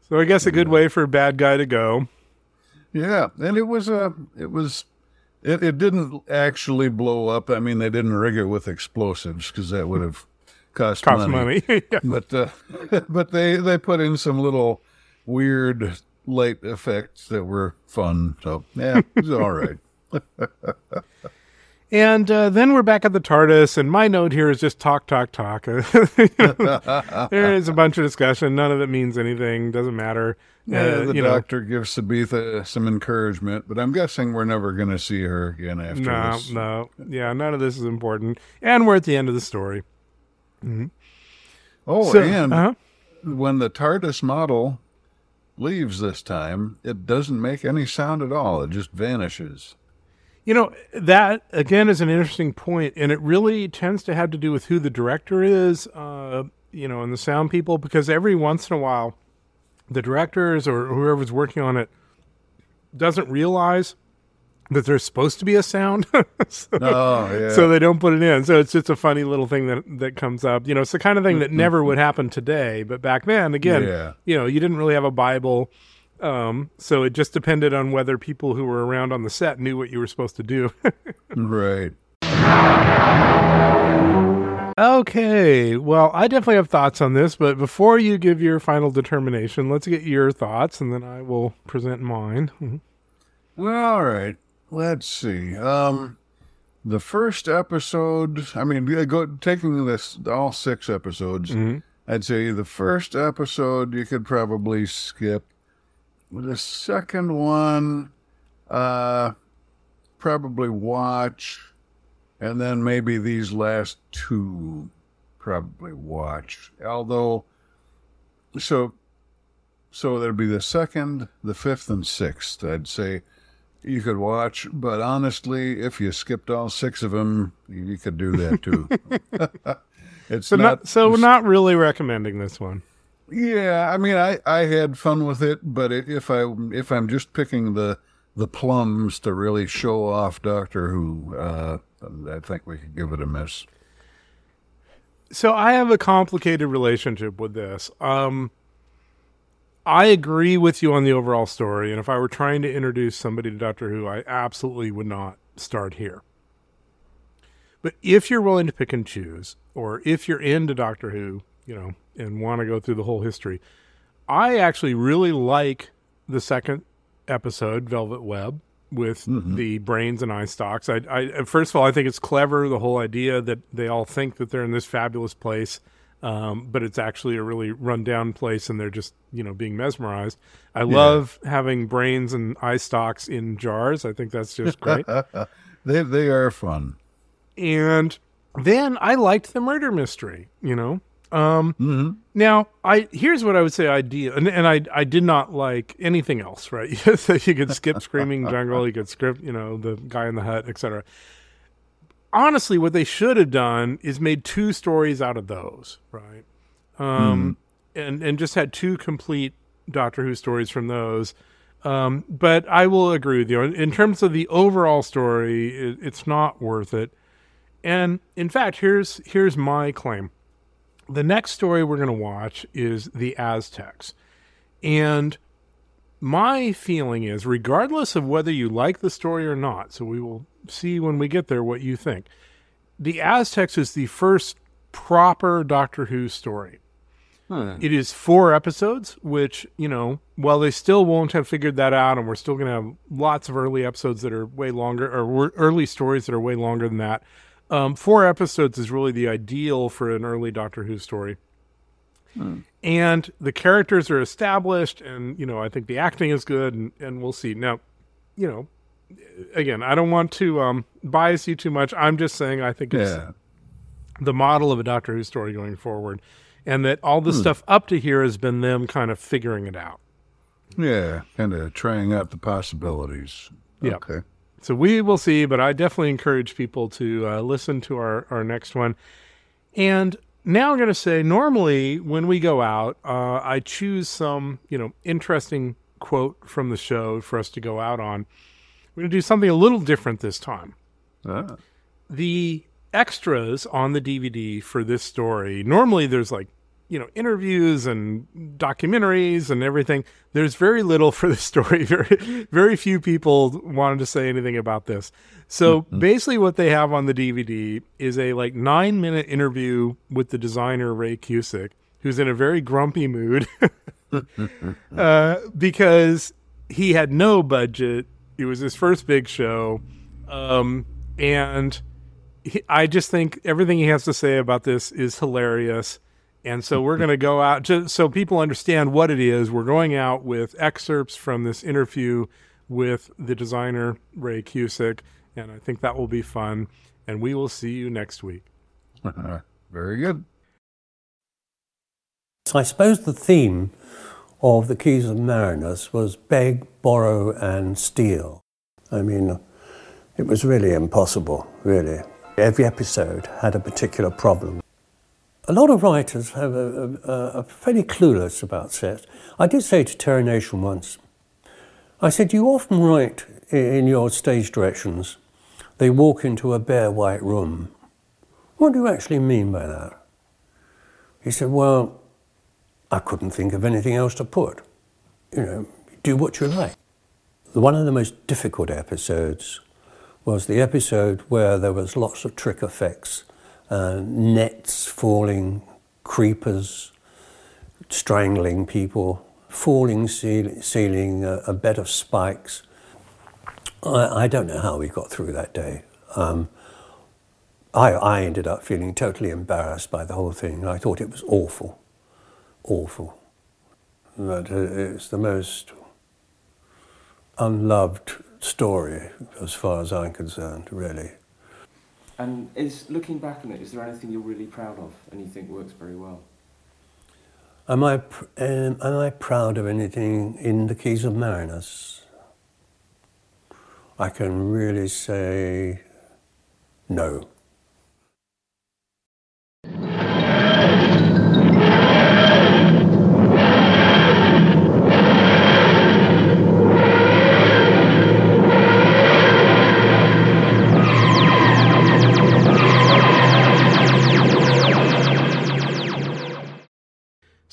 so, I guess a good way for a bad guy to go. Yeah, and it was a, it was, it, it didn't actually blow up. I mean, they didn't rig it with explosives because that would have cost, Costs money. Yeah. But uh, but they they put in some little weird light effects that were fun. So yeah, it was all right. And uh, then we're back at the TARDIS, and my note here is just talk, talk, talk. there is a bunch of discussion. None of it means anything. Doesn't matter. Yeah, Uh, the you know, doctor gives Sabetha some encouragement, but I'm guessing we're never going to see her again after no, this. no, yeah, none of this is important. And we're at the end of the story. Oh, So- and uh-huh. when the TARDIS model leaves this time, it doesn't make any sound at all. It just vanishes. You know, that again is an interesting point, and it really tends to have to do with who the director is, uh, you know, and the sound people, because every once in a while, the directors or whoever's working on it doesn't realize that there's supposed to be a sound. so, Oh, yeah. so they don't put it in. So it's just a funny little thing that that comes up. You know, it's the kind of thing that never would happen today, but back then, again, Yeah. you know, you didn't really have a Bible. Um, so it just depended on whether people who were around on the set knew what you were supposed to do. right. okay. Well, I definitely have thoughts on this, but before you give your final determination, let's get your thoughts and then I will present mine. Mhm. Well, all right. Let's see. Um, the first episode. I mean, go taking this all six episodes. I'd say the first episode you could probably skip. The second one, uh, probably watch. and then maybe these last two probably watch. Although, so so there'd be the second, the fifth, and sixth. I'd say you could watch, but honestly, if you skipped all six of them, you could do that too. it's So not, not, so we're not really recommending this one. Yeah, I mean, I, I had fun with it, but it, if I if I'm just picking the the plums to really show off Doctor Who, uh, I think we could give it a miss. So I have a complicated relationship with this. Um, I agree with you on the overall story, and if I were trying to introduce somebody to Doctor Who, I absolutely would not start here. But if you're willing to pick and choose, or if you're into Doctor Who, you know, and want to go through the whole history, I actually really like the second episode, Velvet Web, with the brains and eye stalks. I, I, first of all, I think it's clever the whole idea that they all think that they're in this fabulous place, um, but it's actually a really rundown place, and they're just you know being mesmerized. I love having brains and eye stalks in jars. I think that's just great. They they are fun. and then I liked the murder mystery. You know, um, now I here's what I would say idea, and, and I I did not like anything else. Right, so you could skip Screaming Jungle, you could skip you know the guy in the hut, etc. Honestly, what they should have done is made two stories out of those, right? Um, and and just had two complete Doctor Who stories from those. Um, but I will agree with you in terms of the overall story. It, it's not worth it. And in fact, here's here's my claim. The next story we're going to watch is the Aztecs. And my feeling is regardless of whether you like the story or not, so we will see when we get there what you think. The Aztecs is the first proper Doctor Who story. It is four episodes, which, you know, while they still won't have figured that out, and we're still going to have lots of early episodes that are way longer, or early stories that are way longer than that, um, four episodes is really the ideal for an early Doctor Who story. And the characters are established, and, you know, I think the acting is good, and, and we'll see. Now, you know, again, I don't want to um, bias you too much. I'm just saying I think it's Yeah. the model of a Doctor Who story going forward, and that all the stuff up to here has been them kind of figuring it out. Yeah, kind of trying out the possibilities. Yeah. Okay. So we will see, but I definitely encourage people to uh, listen to our, our next one. And now I'm going to say, normally when we go out, uh, I choose some, you know, interesting quote from the show for us to go out on. We're going to do something a little different this time. Ah. the extras on the DVD for this story, normally there's like, you know, interviews and documentaries and everything. There's very little for the story. Very, very few people wanted to say anything about this. So basically, what they have on the DVD is a like nine minute interview with the designer Ray Cusick, who's in a very grumpy mood uh, because he had no budget. It was his first big show. Um, and he, I just think everything he has to say about this is hilarious. And so we're going to go out just so people understand what it is. We're going out with excerpts from this interview with the designer Ray Cusick, and I think that will be fun. And we will see you next week. Very good. So I suppose the theme of the Keys of Marinus was beg, borrow, and steal. I mean, it was really impossible, really. Every episode had a particular problem. A lot of writers have a, a, are fairly clueless about sets. I did say to Terry Nation once, I said, you often write in your stage directions, they walk into a bare white room. What do you actually mean by that? He said, well, I couldn't think of anything else to put. You know, do what you like. One of the most difficult episodes was the episode where there was lots of trick effects, uh, nets falling, creepers strangling people, falling ceil- ceiling, a, a bed of spikes. I, I don't know how we got through that day. Um, I, I ended up feeling totally embarrassed by the whole thing. I thought it was awful awful. Uh, it's the most unloved story as far as I'm concerned, really. And is looking back on it, is there anything you're really proud of and you think works very well? Am I, um, am I proud of anything in the Keys of Marinus? I can really say no.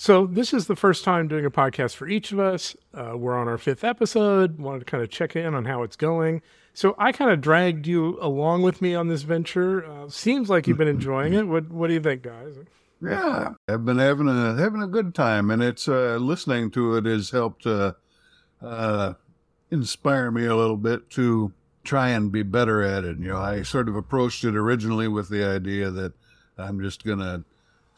So this is the first time doing a podcast for each of us. Uh, we're on our fifth episode. Wanted to kind of check in on how it's going. So I kind of dragged you along with me on this venture. Uh, seems like you've been enjoying it. What What do you think, guys? Yeah, I've been having a having a good time, and it's uh, listening to it has helped uh, uh, inspire me a little bit to try and be better at it. You know, I sort of approached it originally with the idea that I'm just gonna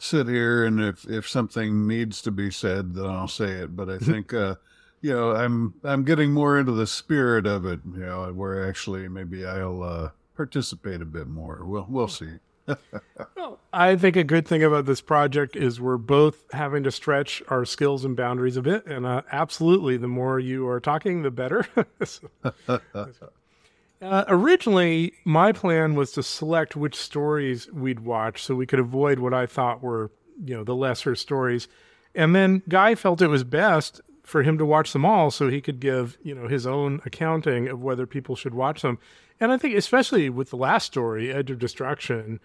sit here and if if something needs to be said, then I'll say it. But I think. Uh, you know, I'm I'm getting more into the spirit of it. You know, where actually maybe I'll uh, participate a bit more. We'll we'll see. Well, I think a good thing about this project is we're both having to stretch our skills and boundaries a bit, and uh, absolutely, the more you are talking, the better. So- uh, originally, my plan was to select which stories we'd watch so we could avoid what I thought were, you know, the lesser stories. And then Guy felt it was best for him to watch them all so he could give, you know, his own accounting of whether people should watch them. And I think especially with the last story, Edge of Destruction,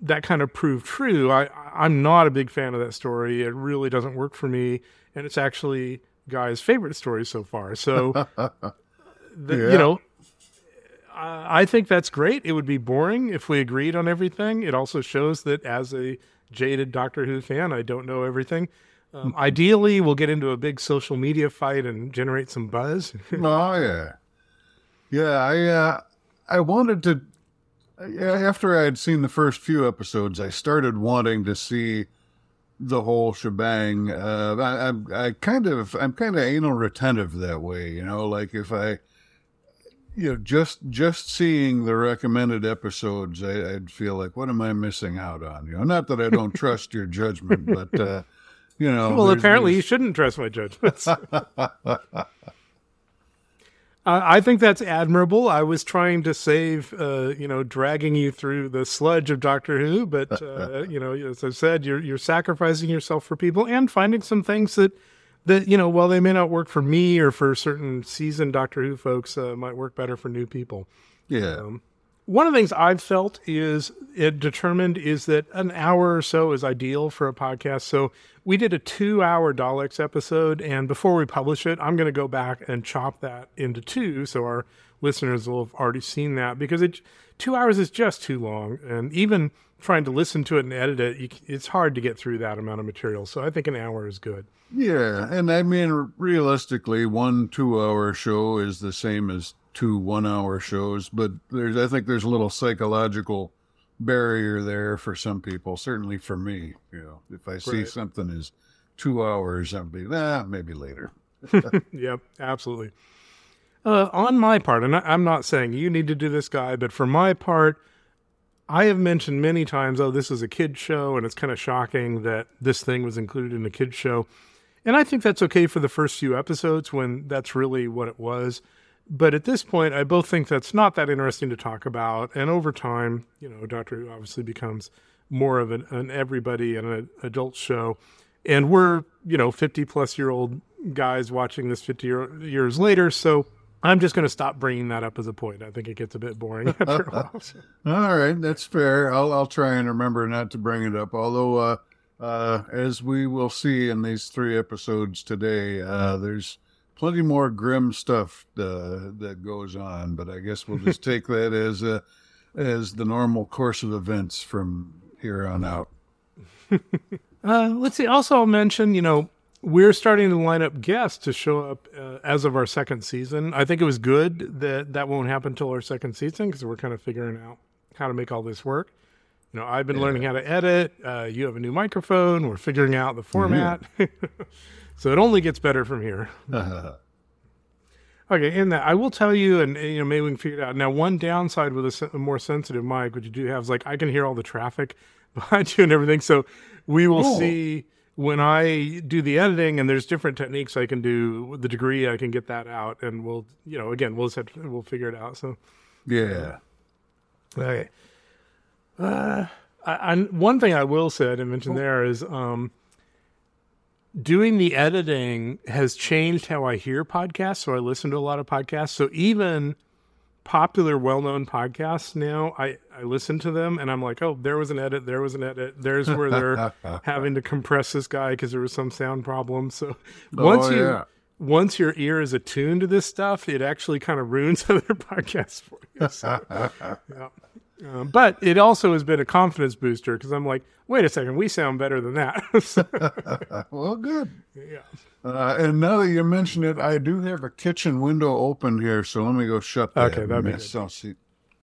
that kind of proved true. I I'm not a big fan of that story. It really doesn't work for me, and it's actually Guy's favorite story so far. So, the, Yeah. you know, I I think that's great. It would be boring if we agreed on everything. It also shows that as a jaded Doctor Who fan, I don't know everything. Um, ideally, we'll get into a big social media fight and generate some buzz. oh yeah, yeah. I uh, I wanted to. After I had seen the first few episodes, I started wanting to see the whole shebang. Uh, I, I, I kind of, I'm kind of anal retentive that way, you know. Like if I, you know, just just seeing the recommended episodes, I, I'd feel like, what am I missing out on? You know, not that I don't trust your judgment, but uh, you know. well, there's- apparently, you shouldn't trust my judgments. Uh, I think that's admirable. I was trying to save, uh, you know, dragging you through the sludge of Doctor Who, but uh, you know, as I said, you're you're sacrificing yourself for people and finding some things that that you know, while they may not work for me or for certain seasoned Doctor Who folks, uh, might work better for new people. yeah. Um, one of the things I've felt is it determined is that an hour or so is ideal for a podcast. So we did a two hour Daleks episode, and before we publish it, I'm going to go back and chop that into two, so our listeners will have already seen that because it two hours is just too long, and even trying to listen to it and edit it, you, it's hard to get through that amount of material. So I think an hour is good. Yeah, and I mean, realistically, one two-hour show is the same as two one-hour shows, but there's, I think, there's a little psychological barrier there for some people. Certainly for me, you know, if I see Right. something is two hours, I'll be, ah, maybe later. yep, absolutely. Uh, on my part, and I, I'm not saying you need to do this, guy, but for my part, I have mentioned many times, oh, this is a kid show, and it's kind of shocking that this thing was included in a kid show. And I think that's okay for the first few episodes when that's really what it was. But at this point, I both think that's not that interesting to talk about. And over time, you know, Doctor Who obviously becomes more of an, an everybody and an adult show. And we're, you know, 50 plus year old guys watching this 50 year, years later. So I'm just going to stop bringing that up as a point. I think it gets a bit boring after a while. All right, that's fair. I'll I'll try and remember not to bring it up. Although, uh, uh, as we will see in these three episodes today, uh, there's plenty more grim stuff uh, that goes on. But I guess we'll just take that as uh, as the normal course of events from here on out. Uh, let's see. Also, I'll mention, you know, we're starting to line up guests to show up uh, as of our second season. I think it was good that that won't happen until our second season because we're kind of figuring out how to make all this work. You know, I've been learning how to edit. Uh, you have a new microphone. We're figuring out the format. so it only gets better from here. Okay, and that I will tell you, and you know maybe we can figure it out. Now, one downside with a, a more sensitive mic, which you do have, is like I can hear all the traffic behind you and everything. So we will see when I do the editing, and there's different techniques I can do. The degree I can get that out, and we'll you know again we'll just have to, we'll figure it out. So Yeah. Okay. Uh, I, I, one thing I will say I didn't mention there is um, doing the editing has changed how I hear podcasts. So I listen to a lot of podcasts. So even popular, well-known podcasts now, I, I listen to them and I'm like, oh, there was an edit. There was an edit. There's where they're having to compress this guy because there was some sound problem. So once Oh, you yeah. once your ear is attuned to this stuff, it actually kind of ruins other podcasts for you. So, yeah. Um, but it also has been a confidence booster because I'm like, wait a second, we sound better than that. So, well, good. yeah. Uh, and now that you mention it, I do have a kitchen window open here, so let me go shut that. Okay, that'd be mess. good. I'll see.